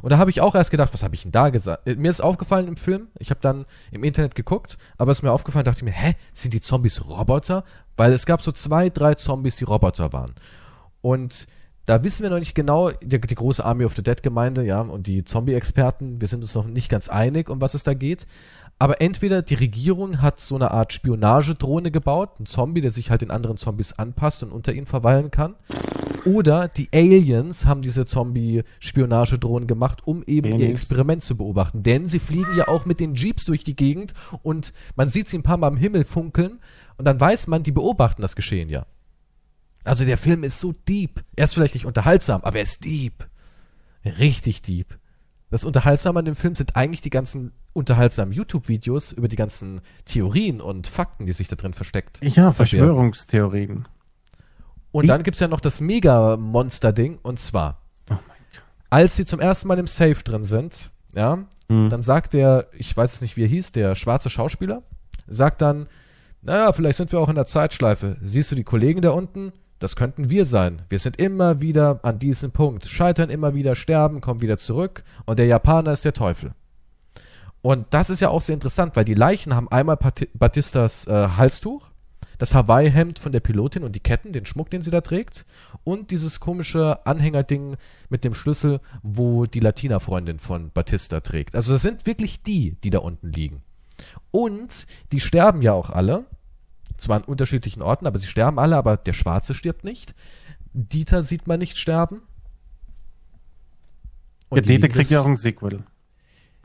Speaker 1: Und da habe ich auch erst gedacht, was habe ich denn da gesagt? Äh, Mir ist aufgefallen im Film, ich habe dann im Internet geguckt, aber es ist mir aufgefallen, dachte ich mir, hä, sind die Zombies Roboter? Weil es gab so zwei, drei Zombies, die Roboter waren. Und da wissen wir noch nicht genau, die, die große Army of the Dead Gemeinde, ja, und die Zombie-Experten, wir sind uns noch nicht ganz einig, um was es da geht. Aber entweder die Regierung hat so eine Art Spionagedrohne gebaut, ein Zombie, der sich halt den anderen Zombies anpasst und unter ihnen verweilen kann. Oder die Aliens haben diese Zombie-Spionagedrohnen gemacht, um eben ihr
Speaker 2: Aliens.
Speaker 1: Experiment zu beobachten. Denn sie fliegen ja auch mit den Jeeps durch die Gegend und man sieht sie ein paar Mal am Himmel funkeln und dann weiß man, die beobachten das Geschehen ja. Also der Film ist so deep. Er ist vielleicht nicht unterhaltsam, aber er ist deep. Richtig deep. Das Unterhaltsame an dem Film sind eigentlich die ganzen unterhaltsamen YouTube-Videos über die ganzen Theorien und Fakten, die sich da drin versteckt.
Speaker 2: Ja. Verschwörungstheorien.
Speaker 1: Und
Speaker 2: Ich-
Speaker 1: dann gibt's ja noch das Mega-Monster-Ding, und zwar,
Speaker 2: Oh
Speaker 1: als sie zum ersten Mal im Safe drin sind, ja,
Speaker 2: Hm.
Speaker 1: dann sagt der, ich weiß es nicht, wie er hieß, der schwarze Schauspieler, sagt dann, naja, vielleicht sind wir auch in der Zeitschleife. Siehst du die Kollegen da unten? Das könnten wir sein. Wir sind immer wieder an diesem Punkt. Scheitern immer wieder, sterben, kommen wieder zurück. Und der Japaner ist der Teufel. Und das ist ja auch sehr interessant, weil die Leichen haben einmal Pati- Batistas äh, Halstuch, das Hawaii-Hemd von der Pilotin und die Ketten, den Schmuck, den sie da trägt, und dieses komische Anhängerding mit dem Schlüssel, wo die Latina-Freundin von Batista trägt. Also das sind wirklich die, die da unten liegen. Und die sterben ja auch alle, zwar an unterschiedlichen Orten, aber sie sterben alle, aber der Schwarze stirbt nicht. Dieter sieht man nicht sterben.
Speaker 2: Der
Speaker 1: die
Speaker 2: Dieter kriegt ja auch ein Sequel.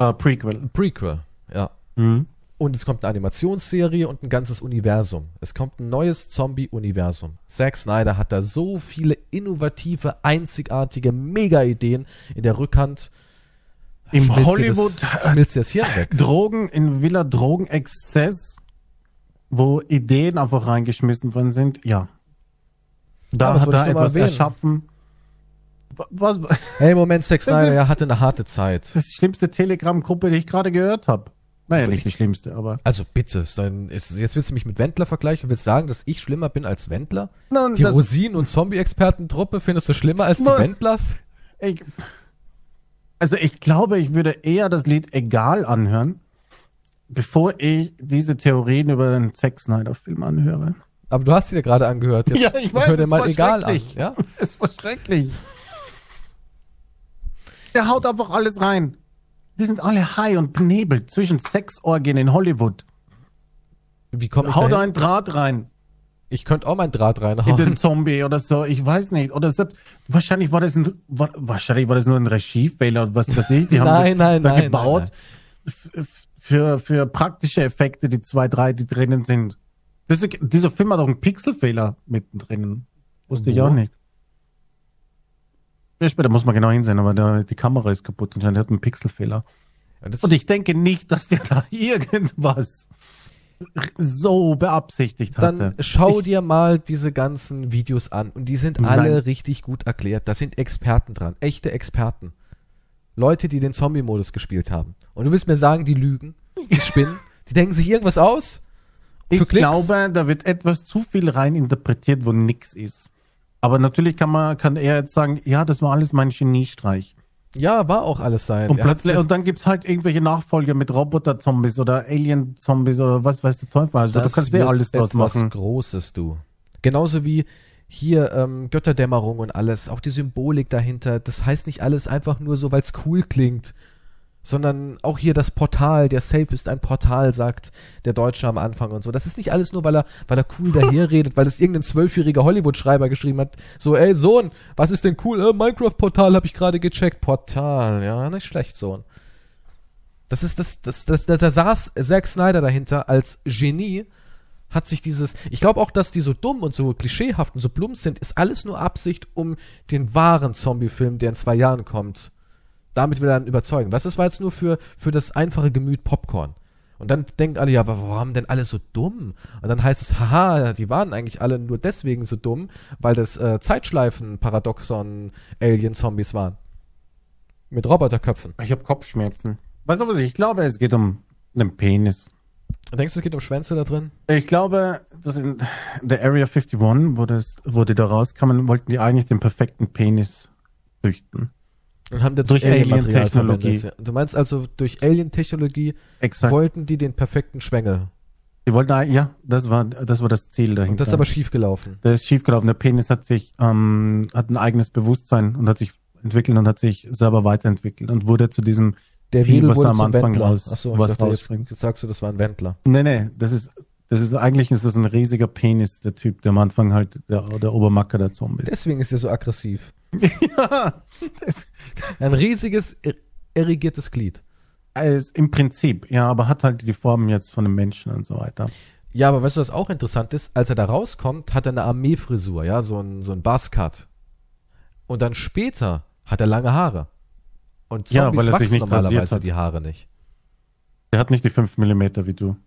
Speaker 2: Äh, Prequel.
Speaker 1: Prequel, ja.
Speaker 2: Mhm.
Speaker 1: Und es kommt eine Animationsserie und ein ganzes Universum. Es kommt ein neues Zombie-Universum. Zack Snyder hat da so viele innovative, einzigartige Mega-Ideen in der Rückhand.
Speaker 2: Im
Speaker 1: Schmilzt
Speaker 2: Hollywood
Speaker 1: schmilzt das Hirn weg.
Speaker 2: Drogen in Villa Drogenexzess, wo Ideen einfach reingeschmissen worden sind, ja. Da
Speaker 1: Ah, das
Speaker 2: hat er etwas
Speaker 1: erwähnen.
Speaker 2: erschaffen. Wa- Was,
Speaker 1: Hey, Moment,
Speaker 2: Das
Speaker 1: Snyder, er hatte eine harte Zeit.
Speaker 2: das ist die schlimmste Telegram-Gruppe, die ich gerade gehört habe. Naja, nicht die schlimmste, aber.
Speaker 1: Also bitte, ist dann ist, jetzt willst du mich mit Wendler vergleichen und willst sagen, dass ich schlimmer bin als Wendler?
Speaker 2: Nein,
Speaker 1: Die Rosinen- und Zombie-Experten-Truppe findest du schlimmer als die
Speaker 2: Nein.
Speaker 1: Wendlers?
Speaker 2: Ich, also ich glaube, ich würde eher das Lied Egal anhören, bevor ich diese Theorien über den Zack Snyder-Film anhöre.
Speaker 1: Aber du hast sie dir gerade angehört. Jetzt
Speaker 2: Ja, ich weiß,
Speaker 1: hör dir mal egal an. Ja?
Speaker 2: Es war schrecklich. Der haut einfach alles rein. Die sind alle high und benebelt zwischen Sexorgien in Hollywood.
Speaker 1: Wie komme ich
Speaker 2: Hau da einen Draht rein
Speaker 1: Ich könnte auch meinen Draht
Speaker 2: in
Speaker 1: reinhauen.
Speaker 2: den Zombie oder so. Ich weiß nicht. Oder selbst, wahrscheinlich war das ein, wa- wahrscheinlich war das nur ein Regiefehler und was weiß ich. Die haben
Speaker 1: Nein,
Speaker 2: das
Speaker 1: nein,
Speaker 2: da
Speaker 1: nein,
Speaker 2: gebaut
Speaker 1: nein,
Speaker 2: f- Für, für praktische Effekte, die zwei, drei, die drinnen sind. Das ist, dieser Film hat auch einen Pixelfehler mittendrin. Wusste ich
Speaker 1: Wo?
Speaker 2: auch nicht. Ja, später muss man genau hinsehen, aber der, die Kamera ist kaputt und der hat einen Pixelfehler.
Speaker 1: Und das,
Speaker 2: Und ich denke nicht, dass der da irgendwas so beabsichtigt hatte.
Speaker 1: dann schau
Speaker 2: ich,
Speaker 1: dir mal diese ganzen Videos an. Und die sind
Speaker 2: Nein.
Speaker 1: alle richtig gut erklärt. Da sind Experten dran. Echte Experten. Leute, die den Zombie-Modus gespielt haben. Und du willst mir sagen, die lügen, die spinnen, die denken sich irgendwas aus?
Speaker 2: ich
Speaker 1: Klicks?
Speaker 2: glaube, da wird etwas zu viel rein interpretiert, wo nix ist. Aber natürlich kann man, kann er jetzt sagen, ja, das war alles mein Geniestreich.
Speaker 1: Ja, war auch alles sein.
Speaker 2: Und, plötzlich,
Speaker 1: das-
Speaker 2: und dann gibt's halt irgendwelche Nachfolger mit Roboter-Zombies oder Alien-Zombies oder was weiß der Teufel. Also du
Speaker 1: Das
Speaker 2: kannst dir
Speaker 1: wird
Speaker 2: alles draus
Speaker 1: etwas
Speaker 2: machen.
Speaker 1: Großes, du. Genauso wie hier ähm, Götterdämmerung und alles, auch die Symbolik dahinter. Das heißt nicht alles einfach nur so, weil es cool klingt, sondern auch hier das Portal. Der Safe ist ein Portal, sagt der Deutsche am Anfang und so. Das ist nicht alles nur, weil er, weil er cool daherredet, weil das irgendein zwölfjähriger Hollywood-Schreiber geschrieben hat. So, ey Sohn, was ist denn cool? Äh, Minecraft-Portal habe ich gerade gecheckt. Portal, ja, nicht schlecht, Sohn. Das ist das, das, das, da, da saß Zack Snyder dahinter als Genie, hat sich dieses, ich glaube auch, dass die so dumm und so klischeehaft und so plump sind, ist alles nur Absicht, um den wahren Zombie-Film, der in zwei Jahren kommt, damit will er dann überzeugen. Was ist war jetzt nur für, für das einfache Gemüt Popcorn? Und dann denken alle, ja, wa- warum denn alle so dumm? Und dann heißt es, haha, die waren eigentlich alle nur deswegen so dumm, weil das äh, Zeitschleifen-Paradoxon Alien-Zombies waren. Mit Roboterköpfen.
Speaker 2: Ich habe Kopfschmerzen. Weißt du was? Ich glaube, es geht um einen Penis.
Speaker 1: Denkst du, es geht um Schwänze da drin?
Speaker 2: Ich glaube, dass in der Area 51, wo, das, wo die da rauskamen, wollten die eigentlich den perfekten Penis züchten.
Speaker 1: Und haben dazu
Speaker 2: Durch Alien-Technologie.
Speaker 1: Ja. Du meinst also, durch Alien-Technologie wollten die den perfekten Schwengel.
Speaker 2: Die wollten, eigentlich- ja, das war, das war das Ziel dahinter.
Speaker 1: Und das ist aber schief gelaufen.
Speaker 2: Der ist schiefgelaufen. Der Penis hat sich, ähm, hat ein eigenes Bewusstsein und hat sich entwickelt und hat sich selber weiterentwickelt und wurde zu diesem,
Speaker 1: Der Wedel
Speaker 2: was
Speaker 1: wurde
Speaker 2: am Anfang
Speaker 1: Wendler.
Speaker 2: raus-
Speaker 1: Achso, ich
Speaker 2: was
Speaker 1: dachte, jetzt, jetzt sagst du, das war ein Wendler.
Speaker 2: nee, nee, das ist, das ist, eigentlich ist das ein riesiger Penis, der Typ, der am Anfang halt der, der Obermacker der Zombies.
Speaker 1: Deswegen ist er so aggressiv.
Speaker 2: ja,
Speaker 1: Ein riesiges, er- erigiertes Glied.
Speaker 2: ist im Prinzip, ja, aber hat halt die Form jetzt von einem Menschen und so weiter.
Speaker 1: Ja, aber weißt du, was auch interessant ist? Als er da rauskommt, hat er eine Armeefrisur, ja, so ein, so ein Buzzcut. Und dann später hat er lange Haare. Und
Speaker 2: Ja,
Speaker 1: Zombies
Speaker 2: weil er sich
Speaker 1: wachsen
Speaker 2: nicht
Speaker 1: normalerweise die Haare nicht.
Speaker 2: Der hat nicht die 5 mm wie du.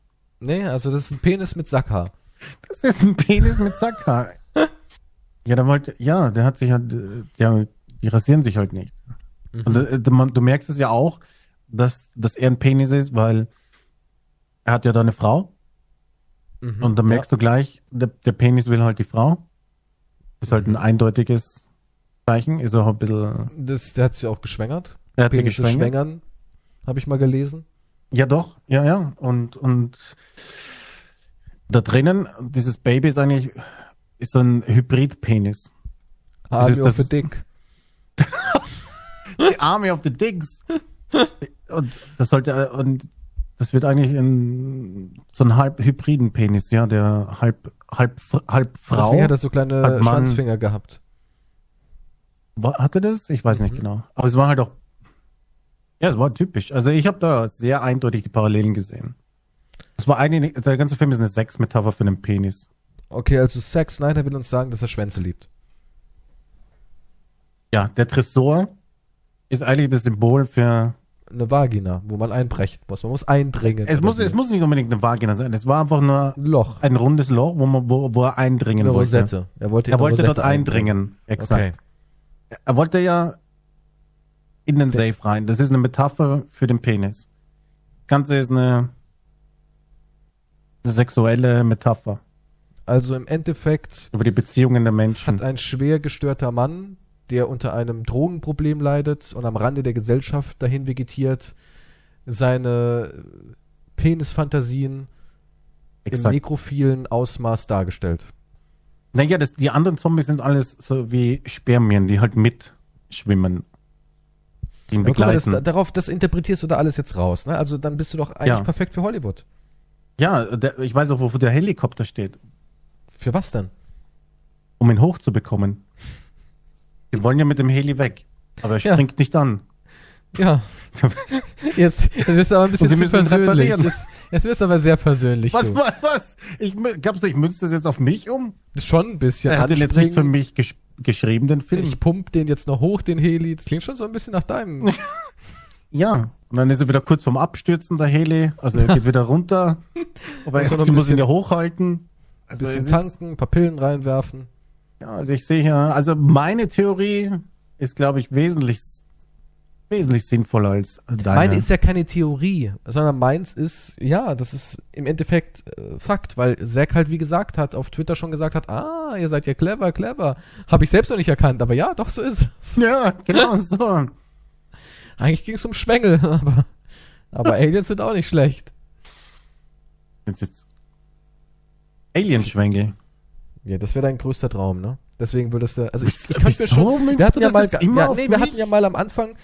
Speaker 1: Nee, also das ist ein Penis mit Sackhaar.
Speaker 2: Das ist ein Penis mit Sackhaar. ja, der wollte, ja, der hat sich halt, ja, die rasieren sich halt nicht.
Speaker 1: Mhm.
Speaker 2: Und äh, du, man- du merkst es ja auch, dass, dass er ein Penis ist, weil er hat ja da eine Frau
Speaker 1: Mhm.
Speaker 2: und dann merkst du gleich, der, der Penis will halt die Frau. Ist halt ein eindeutiges Zeichen, ist auch ein bisschen,
Speaker 1: ja, das, der hat sich auch geschwängert.
Speaker 2: er hat sich
Speaker 1: Penisse
Speaker 2: geschwängert.
Speaker 1: schwängern, habe ich mal gelesen.
Speaker 2: Ja, doch, ja, ja. Und, und da drinnen, dieses Baby ist eigentlich, ist so ein Hybrid-Penis.
Speaker 1: Army
Speaker 2: ist
Speaker 1: of
Speaker 2: das-
Speaker 1: the Dick.
Speaker 2: Die Army of the Dicks. Und das sollte, und das wird eigentlich in so ein halb hybriden Penis, ja, der halb, halb, halb Frau.
Speaker 1: Deswegen hat er so kleine Schwanzfinger gehabt.
Speaker 2: Hatte das? Ich weiß nicht
Speaker 1: Mhm.
Speaker 2: genau. Aber es war halt auch, ja, es war typisch. Also ich habe da sehr eindeutig die Parallelen gesehen. Es war eigentlich, der ganze Film ist eine Sexmetapher für einen Penis.
Speaker 1: Okay, also Zack Snyder will uns sagen, dass er Schwänze liebt.
Speaker 2: Ja, der Tresor ist eigentlich das Symbol für.
Speaker 1: Eine Vagina, wo man einbrechen muss. Man muss eindringen.
Speaker 2: Es muss, es muss nicht unbedingt eine Vagina sein. Es war einfach nur
Speaker 1: ein Loch.
Speaker 2: ein rundes Loch, wo, man, wo, wo er eindringen
Speaker 1: Eine
Speaker 2: wollte.
Speaker 1: Rosette. Er wollte,
Speaker 2: Er wollte dort
Speaker 1: Rosette
Speaker 2: eindringen. Exakt.
Speaker 1: Okay.
Speaker 2: Er wollte ja in den Safe rein. Das ist eine Metapher für den Penis. Das Ganze ist eine, sexuelle Metapher
Speaker 1: Also im Endeffekt
Speaker 2: über die Beziehungen der Menschen.
Speaker 1: hat ein schwer gestörter Mann, der unter einem Drogenproblem leidet und am Rande der Gesellschaft dahin vegetiert, seine Penisfantasien im nekrophilen Ausmaß dargestellt.
Speaker 2: Naja, das, die anderen Zombies sind alles so wie Spermien, die halt mitschwimmen. Ihn
Speaker 1: Aber guck mal, das,
Speaker 2: begleiten.
Speaker 1: darauf, das interpretierst du da alles jetzt raus. Ne? Also dann bist du doch eigentlich
Speaker 2: Ja.
Speaker 1: perfekt für Hollywood.
Speaker 2: ja, der, ich weiß auch, wofür der Helikopter steht.
Speaker 1: Für was denn?
Speaker 2: Um ihn hochzubekommen. Die wollen ja mit dem Heli weg. Aber er
Speaker 1: Ja.
Speaker 2: springt nicht an.
Speaker 1: Ja. Jetzt, jetzt wirst du aber ein bisschen zu persönlich. Jetzt, jetzt wirst du aber sehr persönlich.
Speaker 2: Was,
Speaker 1: du.
Speaker 2: was, was? Ich, glaubst du, ich münze das jetzt auf mich um?
Speaker 1: Schon ein bisschen
Speaker 2: Er hat den jetzt nicht für mich gesch geschrieben, den Film.
Speaker 1: Ich pump den jetzt noch hoch, den Heli. Das klingt schon so ein bisschen nach deinem.
Speaker 2: ja. Und dann ist er wieder kurz vorm Abstürzen, der Heli. Also er geht wieder runter. Aber er,
Speaker 1: ein
Speaker 2: sie muss ihn ja hochhalten. Also
Speaker 1: bisschen
Speaker 2: es ist-
Speaker 1: tanken, ein paar Pillen reinwerfen.
Speaker 2: Ja, also ich sehe ja, also meine Theorie ist, glaube ich, wesentlich, wesentlich sinnvoller als deine.
Speaker 1: Meine ist ja keine Theorie, sondern meins ist, ja, das ist im Endeffekt äh, Fakt, weil Zack halt wie gesagt hat, auf Twitter schon gesagt hat, ah, ihr seid ja clever, clever. Habe ich selbst noch nicht erkannt, aber ja, doch, so ist es.
Speaker 2: ja, genau so.
Speaker 1: Eigentlich ging es um Schwengel, aber, aber Aliens sind auch nicht schlecht.
Speaker 2: Jetzt jetzt Alienschwengel.
Speaker 1: Ja, das wäre dein größter Traum, ne? Deswegen würdest du, also ich, ich könnte mir schon, wir hatten ja mal, ja, nee, wir hatten ja mal am Anfang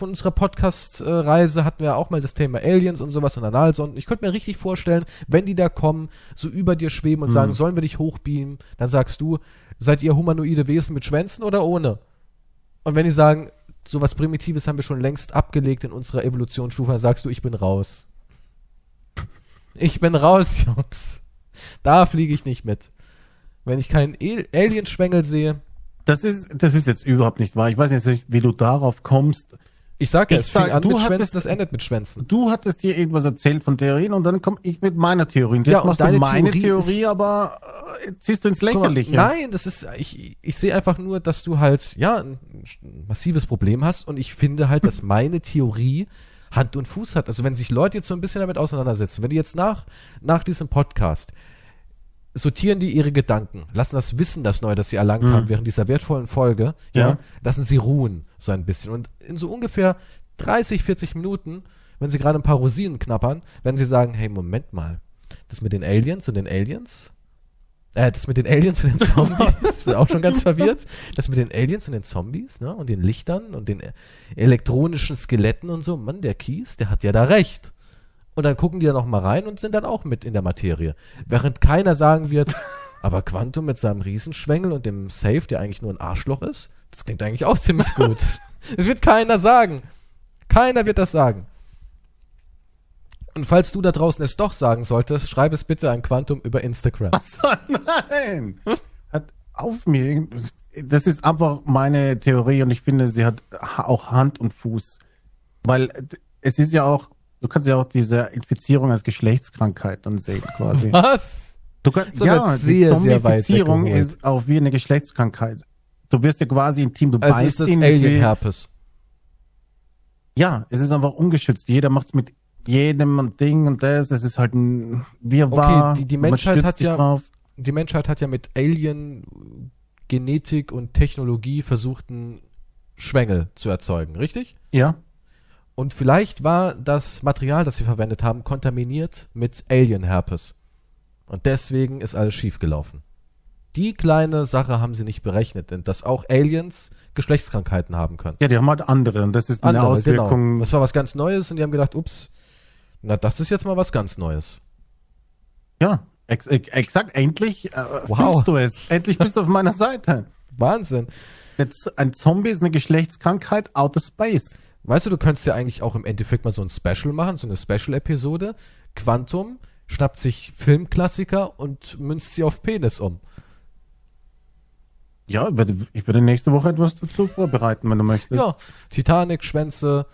Speaker 1: von unserer Podcast-Reise hatten wir auch mal das Thema Aliens und sowas und Analsonden. Ich könnte mir richtig vorstellen, wenn die da kommen, so über dir schweben und
Speaker 2: Hm.
Speaker 1: sagen, sollen wir dich hochbeamen, dann sagst du, seid ihr humanoide Wesen mit Schwänzen oder ohne? Und wenn die sagen, sowas Primitives haben wir schon längst abgelegt in unserer Evolutionsstufe, dann sagst du, ich bin raus. Ich bin raus, Jungs. Da fliege ich nicht mit. Wenn ich keinen El- Alienschwengel sehe,
Speaker 2: Das ist, das ist jetzt überhaupt nicht wahr. Ich weiß jetzt nicht, wie du darauf kommst.
Speaker 1: Ich sage ja,
Speaker 2: Ich
Speaker 1: es fing
Speaker 2: sag,
Speaker 1: an
Speaker 2: du
Speaker 1: mit
Speaker 2: hattest-
Speaker 1: Schwänzen, das endet mit Schwänzen.
Speaker 2: Du hattest dir irgendwas erzählt von Theorien und dann komme ich mit meiner Theorie. Und jetzt
Speaker 1: Ja,
Speaker 2: machst du
Speaker 1: deine
Speaker 2: meine
Speaker 1: Theorie
Speaker 2: Theorie, aber äh, ziehst du ins
Speaker 1: Guck mal,
Speaker 2: Lächerliche.
Speaker 1: nein, das ist, ich, ich sehe einfach nur, dass du halt, ja, ein, ein massives Problem hast und ich finde halt, dass meine Theorie Hand und Fuß hat. Also wenn sich Leute jetzt so ein bisschen damit auseinandersetzen, wenn die jetzt nach, nach diesem Podcast sortieren die ihre Gedanken, lassen das Wissen, das Neue, das sie erlangt
Speaker 2: Mhm.
Speaker 1: haben während dieser wertvollen Folge, ja.
Speaker 2: Ja.
Speaker 1: lassen sie ruhen, so ein bisschen. Und in so ungefähr 30, 40 Minuten, wenn sie gerade ein paar Rosinen knappern, werden sie sagen, hey, Moment mal, das mit den Aliens und den Aliens, äh, das mit den Aliens und den Zombies, ich bin auch schon ganz verwirrt, das mit den Aliens und den Zombies, ne, und den Lichtern und den äh, elektronischen Skeletten und so, Mann, der Kies, der hat ja da recht. Und dann gucken die da noch mal rein und sind dann auch mit in der Materie. Während keiner sagen wird, aber Quantum mit seinem Riesenschwengel und dem Safe, der eigentlich nur ein Arschloch ist, das klingt eigentlich auch ziemlich gut. Das wird keiner sagen. Keiner wird das sagen. Und falls du da draußen es doch sagen solltest, schreib es bitte an Quantum über Instagram.
Speaker 2: Was? Nein! Hat auf mir. Das ist einfach meine Theorie und ich finde, sie hat ha- auch Hand und Fuß. Weil es ist ja auch Du kannst ja auch diese Infizierung als Geschlechtskrankheit dann sehen, quasi.
Speaker 1: Was?
Speaker 2: Du kannst,
Speaker 1: So
Speaker 2: ja, die Zombifizierung ist auch wie eine Geschlechtskrankheit. Du wirst ja quasi intim, du
Speaker 1: Also
Speaker 2: beißt
Speaker 1: ist das
Speaker 2: ihn, es will-
Speaker 1: Alien-Herpes.
Speaker 2: Ja, es ist einfach ungeschützt. Jeder macht's mit jedem und Ding und das. Es ist halt ein Wirrwarr.
Speaker 1: Okay, die- die Menschheit hat ja-
Speaker 2: Drauf.
Speaker 1: Die Menschheit hat ja mit Alien Genetik und Technologie versucht, einen Schwengel zu erzeugen, richtig?
Speaker 2: Ja,
Speaker 1: Und vielleicht war das Material, das sie verwendet haben, kontaminiert mit Alien-Herpes. Und deswegen ist alles schiefgelaufen. Die kleine Sache haben sie nicht berechnet, dass auch Aliens Geschlechtskrankheiten haben können.
Speaker 2: ja, die haben halt andere und das ist eine
Speaker 1: Andere,
Speaker 2: Auswirkung.
Speaker 1: genau. Das war was ganz Neues und die haben gedacht, ups, na das ist jetzt mal was ganz Neues.
Speaker 2: Ja, ex ex exakt. Endlich äh,
Speaker 1: Wow.
Speaker 2: du es. Endlich bist du auf meiner Seite.
Speaker 1: Wahnsinn.
Speaker 2: Jetzt, ein Zombie ist eine Geschlechtskrankheit outer space.
Speaker 1: Weißt du, du könntest ja eigentlich auch im Endeffekt mal so ein Special machen, so eine Special-Episode. Quantum schnappt sich Filmklassiker und münzt sie auf Penis um.
Speaker 2: Ja, ich werde, werde nächste Woche etwas dazu vorbereiten, wenn du möchtest.
Speaker 1: Ja, Titanic, Schwänze,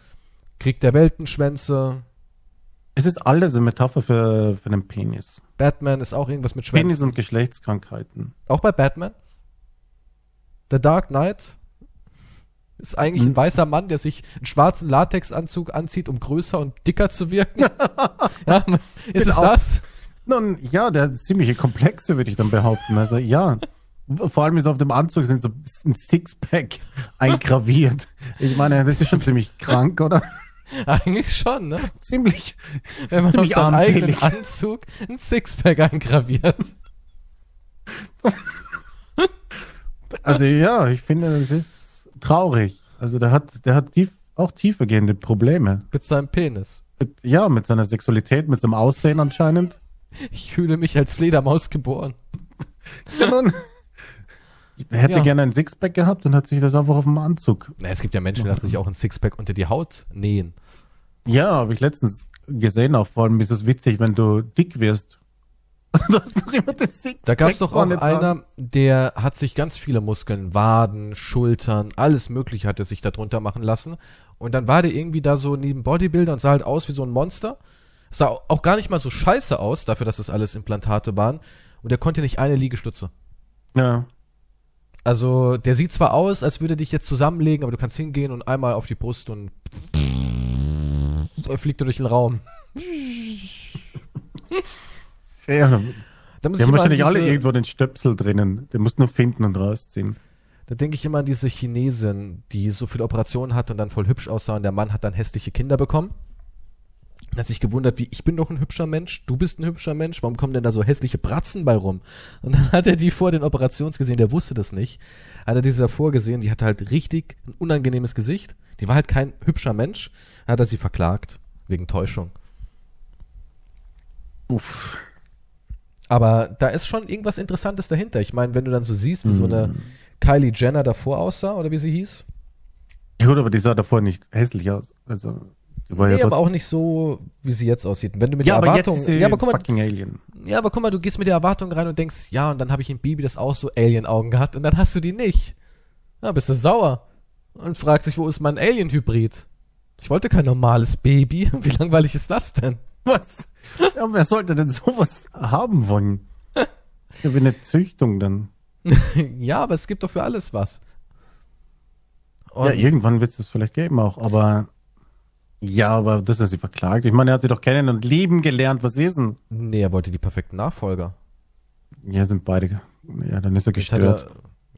Speaker 1: Krieg der Welten, Schwänze.
Speaker 2: Es ist alles eine Metapher für, für den Penis.
Speaker 1: Batman ist auch irgendwas mit
Speaker 2: Penis
Speaker 1: Schwänzen.
Speaker 2: und Geschlechtskrankheiten.
Speaker 1: Auch bei Batman. The Dark Knight ist eigentlich ein
Speaker 2: Hm.
Speaker 1: weißer Mann, der sich einen schwarzen Latexanzug anzieht, um größer und dicker zu wirken. ja, ist es
Speaker 2: Genau.
Speaker 1: das?
Speaker 2: Nun, ja, der hat ziemliche Komplexe, würde ich dann behaupten. Also, ja. Vor allem ist auf dem Anzug sind so ein Sixpack eingraviert. Ich meine, das ist schon ziemlich krank, oder?
Speaker 1: Eigentlich schon, ne?
Speaker 2: Ziemlich.
Speaker 1: Wenn man auf
Speaker 2: Ziemlich
Speaker 1: seinen eigenen. Anzug ein Sixpack eingraviert.
Speaker 2: Also ja, ich finde, das ist traurig. Also der hat, der hat tief, auch tiefergehende Probleme.
Speaker 1: Mit seinem Penis.
Speaker 2: Mit, ja, mit seiner Sexualität, mit seinem Aussehen anscheinend.
Speaker 1: Ich fühle mich als Fledermaus geboren.
Speaker 2: Ja, nun. Er hätte
Speaker 1: Ja.
Speaker 2: gerne ein Sixpack gehabt und hat sich das einfach auf dem Anzug.
Speaker 1: Na, es gibt ja Menschen, die lassen sich auch ein Sixpack unter die Haut nähen.
Speaker 2: Ja, habe ich letztens gesehen, auch vor allem ist es witzig, wenn du dick wirst.
Speaker 1: Da gab es doch auch einer, der hat sich ganz viele Muskeln, Waden, Schultern, alles mögliche hat er sich da drunter machen lassen. Und dann war der irgendwie da so neben Bodybuilder und sah halt aus wie so ein Monster. Sah auch gar nicht mal so scheiße aus, dafür, dass das alles Implantate waren. Und er konnte nicht eine Liegestütze.
Speaker 2: Ja.
Speaker 1: Also, der sieht zwar aus, als würde er dich jetzt zusammenlegen, aber du kannst hingehen und einmal auf die Brust und er fliegt er durch den Raum.
Speaker 2: ja.
Speaker 1: Da muss
Speaker 2: Die haben wahrscheinlich alle
Speaker 1: diese-
Speaker 2: irgendwo den Stöpsel drinnen. Den musst du nur finden und rausziehen.
Speaker 1: Da denke ich immer an diese Chinesin, die so viele Operationen hat und dann voll hübsch aussah und der Mann hat dann hässliche Kinder bekommen. Und hat sich gewundert, wie ich bin doch ein hübscher Mensch, du bist ein hübscher Mensch, warum kommen denn da so hässliche Bratzen bei rum? Und dann hat er die vor den Operations gesehen, der wusste das nicht. Hat er diese davor gesehen, die hatte halt richtig ein unangenehmes Gesicht. Die war halt kein hübscher Mensch. Hat er sie verklagt wegen Täuschung.
Speaker 2: Uff.
Speaker 1: Aber da ist schon irgendwas Interessantes dahinter. Ich meine, wenn du dann so siehst, wie so
Speaker 2: Hm.
Speaker 1: eine Kylie Jenner davor aussah oder wie sie hieß,
Speaker 2: Ja, gut, aber die sah davor nicht hässlich aus. Also, die war
Speaker 1: Nee,
Speaker 2: ja
Speaker 1: aber auch nicht so, wie sie jetzt aussieht. Wenn du mit
Speaker 2: Ja,
Speaker 1: der Erwartung, ja, aber guck mal,
Speaker 2: fucking Alien.
Speaker 1: ja, aber guck mal, du gehst mit der Erwartung rein und denkst, ja, und dann habe ich in Bibi das auch so Alien-Augen gehabt und dann hast du die nicht. Ja, bist du sauer und fragst dich, wo ist mein Alien-Hybrid? Ich wollte kein normales Baby. Wie langweilig ist das denn?
Speaker 2: Was? Ja, wer sollte denn sowas haben wollen? Ja, wie eine Züchtung dann.
Speaker 1: ja, aber es gibt doch für alles was.
Speaker 2: Ja,
Speaker 1: Und,
Speaker 2: irgendwann wird es das vielleicht geben auch, aber ja, aber das ist sie verklagt. Ich meine, er hat sie doch kennen und lieben gelernt. Was ist denn?
Speaker 1: nee, er wollte die perfekten Nachfolger.
Speaker 2: Ja, sind beide. Ja, dann ist er
Speaker 1: Jetzt
Speaker 2: gestört.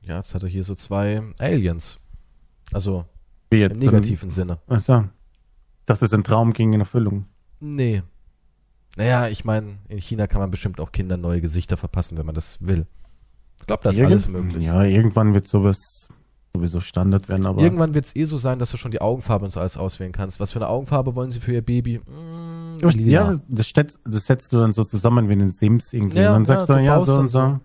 Speaker 1: er, ja, jetzt hat er hier so zwei Aliens. Also
Speaker 2: Wie jetzt?
Speaker 1: im negativen Sinne.
Speaker 2: Achso. Ich dachte, sein Traum ging in Erfüllung.
Speaker 1: Nee. Naja, ich meine, in China kann man bestimmt auch Kindern neue Gesichter verpassen, wenn man das will. Ich glaube, das ist
Speaker 2: Irgend-
Speaker 1: alles möglich.
Speaker 2: Ja, irgendwann wird sowas sowieso Standard werden, aber
Speaker 1: Irgendwann wird es eh so sein, dass du schon die Augenfarbe und so alles auswählen kannst. Was für eine Augenfarbe wollen sie für ihr Baby? Lila.
Speaker 2: ja, das, setzt, das setzt du dann so zusammen wie in den Sims irgendwie.
Speaker 1: Ja,
Speaker 2: und dann sagst
Speaker 1: ja,
Speaker 2: du,
Speaker 1: du
Speaker 2: ja, so
Speaker 1: dann
Speaker 2: und so.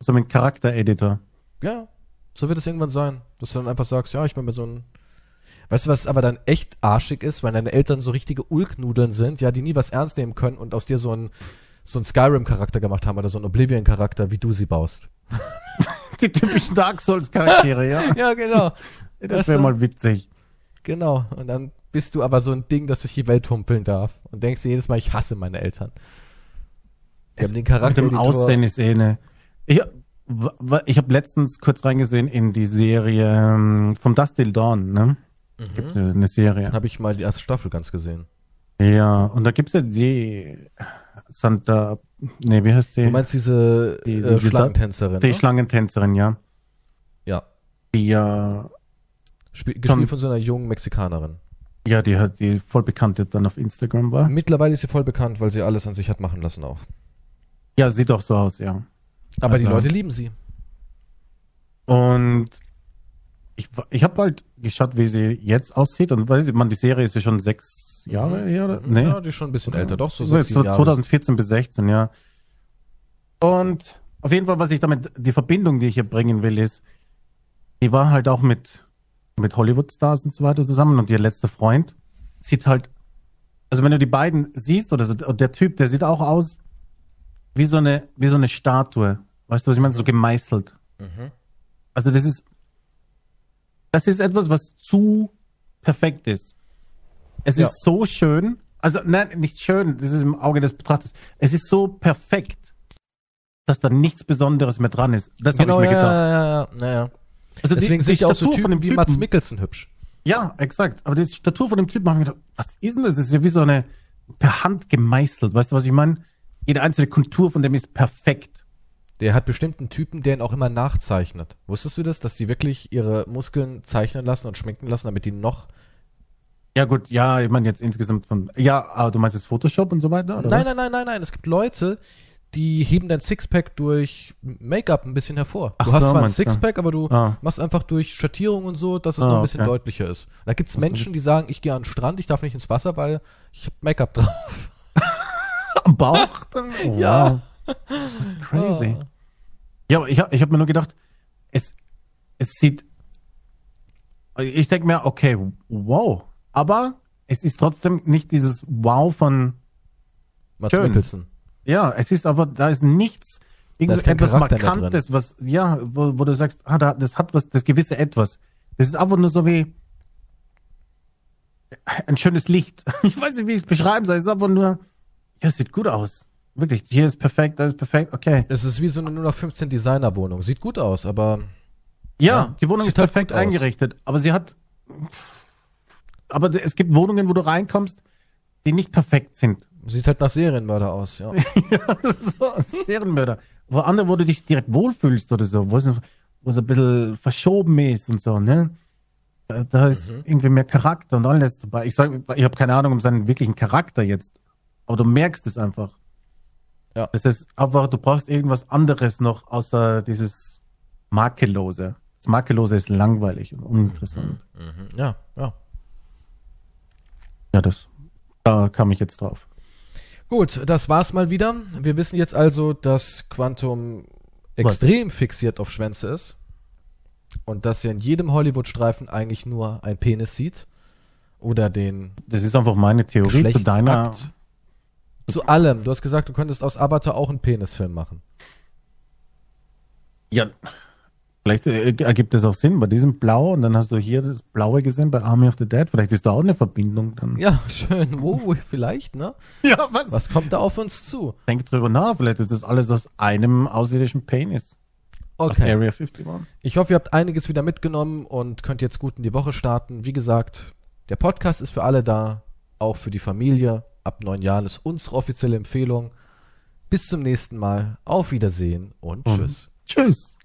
Speaker 2: So mit Charaktereditor.
Speaker 1: Ja, so wird es irgendwann sein. Dass du dann einfach sagst, ja, ich bin mir so ein. Weißt du, was aber dann echt arschig ist, weil deine Eltern so richtige Ulknudeln sind, ja, die nie was ernst nehmen können und aus dir so ein so ein Skyrim-Charakter gemacht haben oder so ein Oblivion-Charakter, wie du sie baust.
Speaker 2: Die typischen Dark Souls-Charaktere, ja.
Speaker 1: Ja, genau.
Speaker 2: Das wäre mal witzig.
Speaker 1: Genau. Und dann bist du aber so ein Ding, das durch die Welt humpeln darf. Und denkst dir jedes Mal, ich hasse meine Eltern. Die haben den Charakter.
Speaker 2: Mit dem Aussehen ist eh eine. Ich, ich habe letztens kurz reingesehen in die Serie ähm, vom Dust Till Dawn, ne?
Speaker 1: Mhm.
Speaker 2: eine Serie.
Speaker 1: Habe ich mal die erste Staffel ganz gesehen.
Speaker 2: Ja, und da gibt's ja die Santa, nee, wie heißt die?
Speaker 1: Du meinst diese
Speaker 2: Die-
Speaker 1: äh,
Speaker 2: die-
Speaker 1: Schlangentänzerin?
Speaker 2: die
Speaker 1: ne?
Speaker 2: Schlangentänzerin, ja.
Speaker 1: ja.
Speaker 2: Die ja,
Speaker 1: Spiel,
Speaker 2: Schon-
Speaker 1: gespielt von so einer jungen Mexikanerin.
Speaker 2: ja, die hat die voll bekannte dann auf Instagram war.
Speaker 1: Mittlerweile ist sie voll bekannt, weil sie alles an sich hat machen lassen auch.
Speaker 2: Ja, sieht auch so aus, ja.
Speaker 1: Aber die
Speaker 2: Also-
Speaker 1: Leute lieben sie.
Speaker 2: Und ich, ich habe halt geschaut, wie sie jetzt aussieht. Und weiß ich, man, die Serie ist ja schon sechs Jahre her, oder?
Speaker 1: Mhm. Ja, die ist schon ein bisschen älter. Doch, so sechs,
Speaker 2: so
Speaker 1: Jahre.
Speaker 2: 2014 bis 16, ja. Und auf jeden Fall, was ich damit, die Verbindung, die ich hier bringen will, ist, die war halt auch mit, mit Hollywood-Stars und so weiter zusammen und ihr letzter Freund sieht halt, also wenn du die beiden siehst oder so, der Typ, der sieht auch aus wie so eine, wie so eine Statue. Weißt du, was ich meine? So gemeißelt.
Speaker 1: Mhm.
Speaker 2: Also das ist, das ist etwas, was zu perfekt ist. Es
Speaker 1: Ja.
Speaker 2: ist so schön, also nein, nicht schön, das ist im Auge des Betrachters. Es ist so perfekt, dass da nichts Besonderes mehr dran ist. Das
Speaker 1: Genau,
Speaker 2: habe ich mir gedacht.
Speaker 1: ja, ja, ja, ja.
Speaker 2: Also
Speaker 1: Deswegen sehe ich auch so Typen wie Mats Mikkelsen hübsch.
Speaker 2: Ja, exakt. Aber die Statur von dem Typen habe ich mir gedacht, was ist denn das? Das ist ja wie so eine per Hand gemeißelt. Weißt du, was ich meine? Jede einzelne Kontur von dem ist perfekt.
Speaker 1: Der hat bestimmt einen Typen, der ihn auch immer nachzeichnet. Wusstest du das, dass die wirklich ihre Muskeln zeichnen lassen und schminken lassen, damit die noch.
Speaker 2: Ja gut, ja, ich meine jetzt insgesamt von, ja, aber du meinst jetzt Photoshop und so weiter? Oder
Speaker 1: Nein,
Speaker 2: was?
Speaker 1: nein, nein, nein, nein. Es gibt Leute, die heben dein Sixpack durch Make-up ein bisschen hervor.
Speaker 2: Ach
Speaker 1: du hast
Speaker 2: so,
Speaker 1: zwar ein
Speaker 2: du?
Speaker 1: Sixpack, aber du
Speaker 2: Ah.
Speaker 1: machst einfach durch Schattierung und so, dass es
Speaker 2: Ah,
Speaker 1: noch ein bisschen
Speaker 2: okay.
Speaker 1: deutlicher ist. Da gibt es Menschen, die sagen, ich gehe an den Strand, ich darf nicht ins Wasser, weil ich habe Make-up drauf.
Speaker 2: Am Bauch dann? Oh,
Speaker 1: Ja.
Speaker 2: wow. Das ist crazy.
Speaker 1: Ah.
Speaker 2: Ja, aber ich habe ich hab mir nur gedacht, es, es sieht. Ich denke mir, okay, wow. Aber es ist trotzdem nicht dieses Wow von.
Speaker 1: Mats
Speaker 2: Schön.
Speaker 1: Mikkelsen.
Speaker 2: Ja, es ist aber, da ist nichts, irgendetwas Markantes, was, ja, wo, wo du sagst, ah, da, das hat was, das gewisse Etwas. Das ist einfach nur so wie ein schönes Licht. Ich weiß nicht, wie ich es beschreiben soll. Es ist einfach nur, ja, es sieht gut aus. Wirklich, hier ist perfekt, da ist perfekt, okay.
Speaker 1: Es ist wie so eine 0815 Designerwohnung. Sieht gut aus, aber
Speaker 2: Ja,
Speaker 1: Ja,
Speaker 2: die Wohnung ist
Speaker 1: halt
Speaker 2: perfekt
Speaker 1: aus.
Speaker 2: eingerichtet, aber sie hat. Aber es gibt Wohnungen, wo du reinkommst, die nicht perfekt sind.
Speaker 1: sieht halt nach Serienmörder aus, ja.
Speaker 2: so, Serienmörder. Wo andere, wo du dich direkt wohlfühlst oder so, wo es, wo es ein bisschen verschoben ist und so, ne? Da, da ist
Speaker 1: Mhm.
Speaker 2: irgendwie mehr Charakter und alles dabei. Ich sag, ich habe keine Ahnung um seinen wirklichen Charakter jetzt, aber du merkst es einfach.
Speaker 1: Ja.
Speaker 2: Es ist einfach, du brauchst irgendwas anderes noch außer dieses Makellose. Das Makellose ist langweilig und uninteressant.
Speaker 1: Mhm. Ja, ja.
Speaker 2: Ja, das, da kam ich jetzt drauf.
Speaker 1: Gut, das war's mal wieder. Wir wissen jetzt also, dass Quantum extrem fixiert auf Schwänze ist. Und dass er in jedem Hollywood-Streifen eigentlich nur ein Penis sieht. Oder den
Speaker 2: Das ist einfach meine Theorie zu deiner.
Speaker 1: Geschlechtsakt. Zu allem. Du hast gesagt, du könntest aus Avatar auch einen Penisfilm machen.
Speaker 2: Ja, vielleicht äh, ergibt es auch Sinn bei diesem Blau und dann hast du hier das Blaue gesehen bei Army of the Dead. Vielleicht ist da auch eine Verbindung dann.
Speaker 1: Ja, schön. Wo, vielleicht, ne?
Speaker 2: Ja, was?
Speaker 1: Was kommt da auf uns zu?
Speaker 2: Denk drüber nach. Vielleicht ist das alles aus einem außerirdischen Penis.
Speaker 1: Okay.
Speaker 2: Area 51.
Speaker 1: Ich hoffe, ihr habt einiges wieder mitgenommen und könnt jetzt gut in die Woche starten. Wie gesagt, der Podcast ist für alle da, auch für die Familie. Ab neun Jahren ist unsere offizielle Empfehlung. Bis zum nächsten Mal. Auf Wiedersehen und
Speaker 2: Und
Speaker 1: tschüss.
Speaker 2: Tschüss.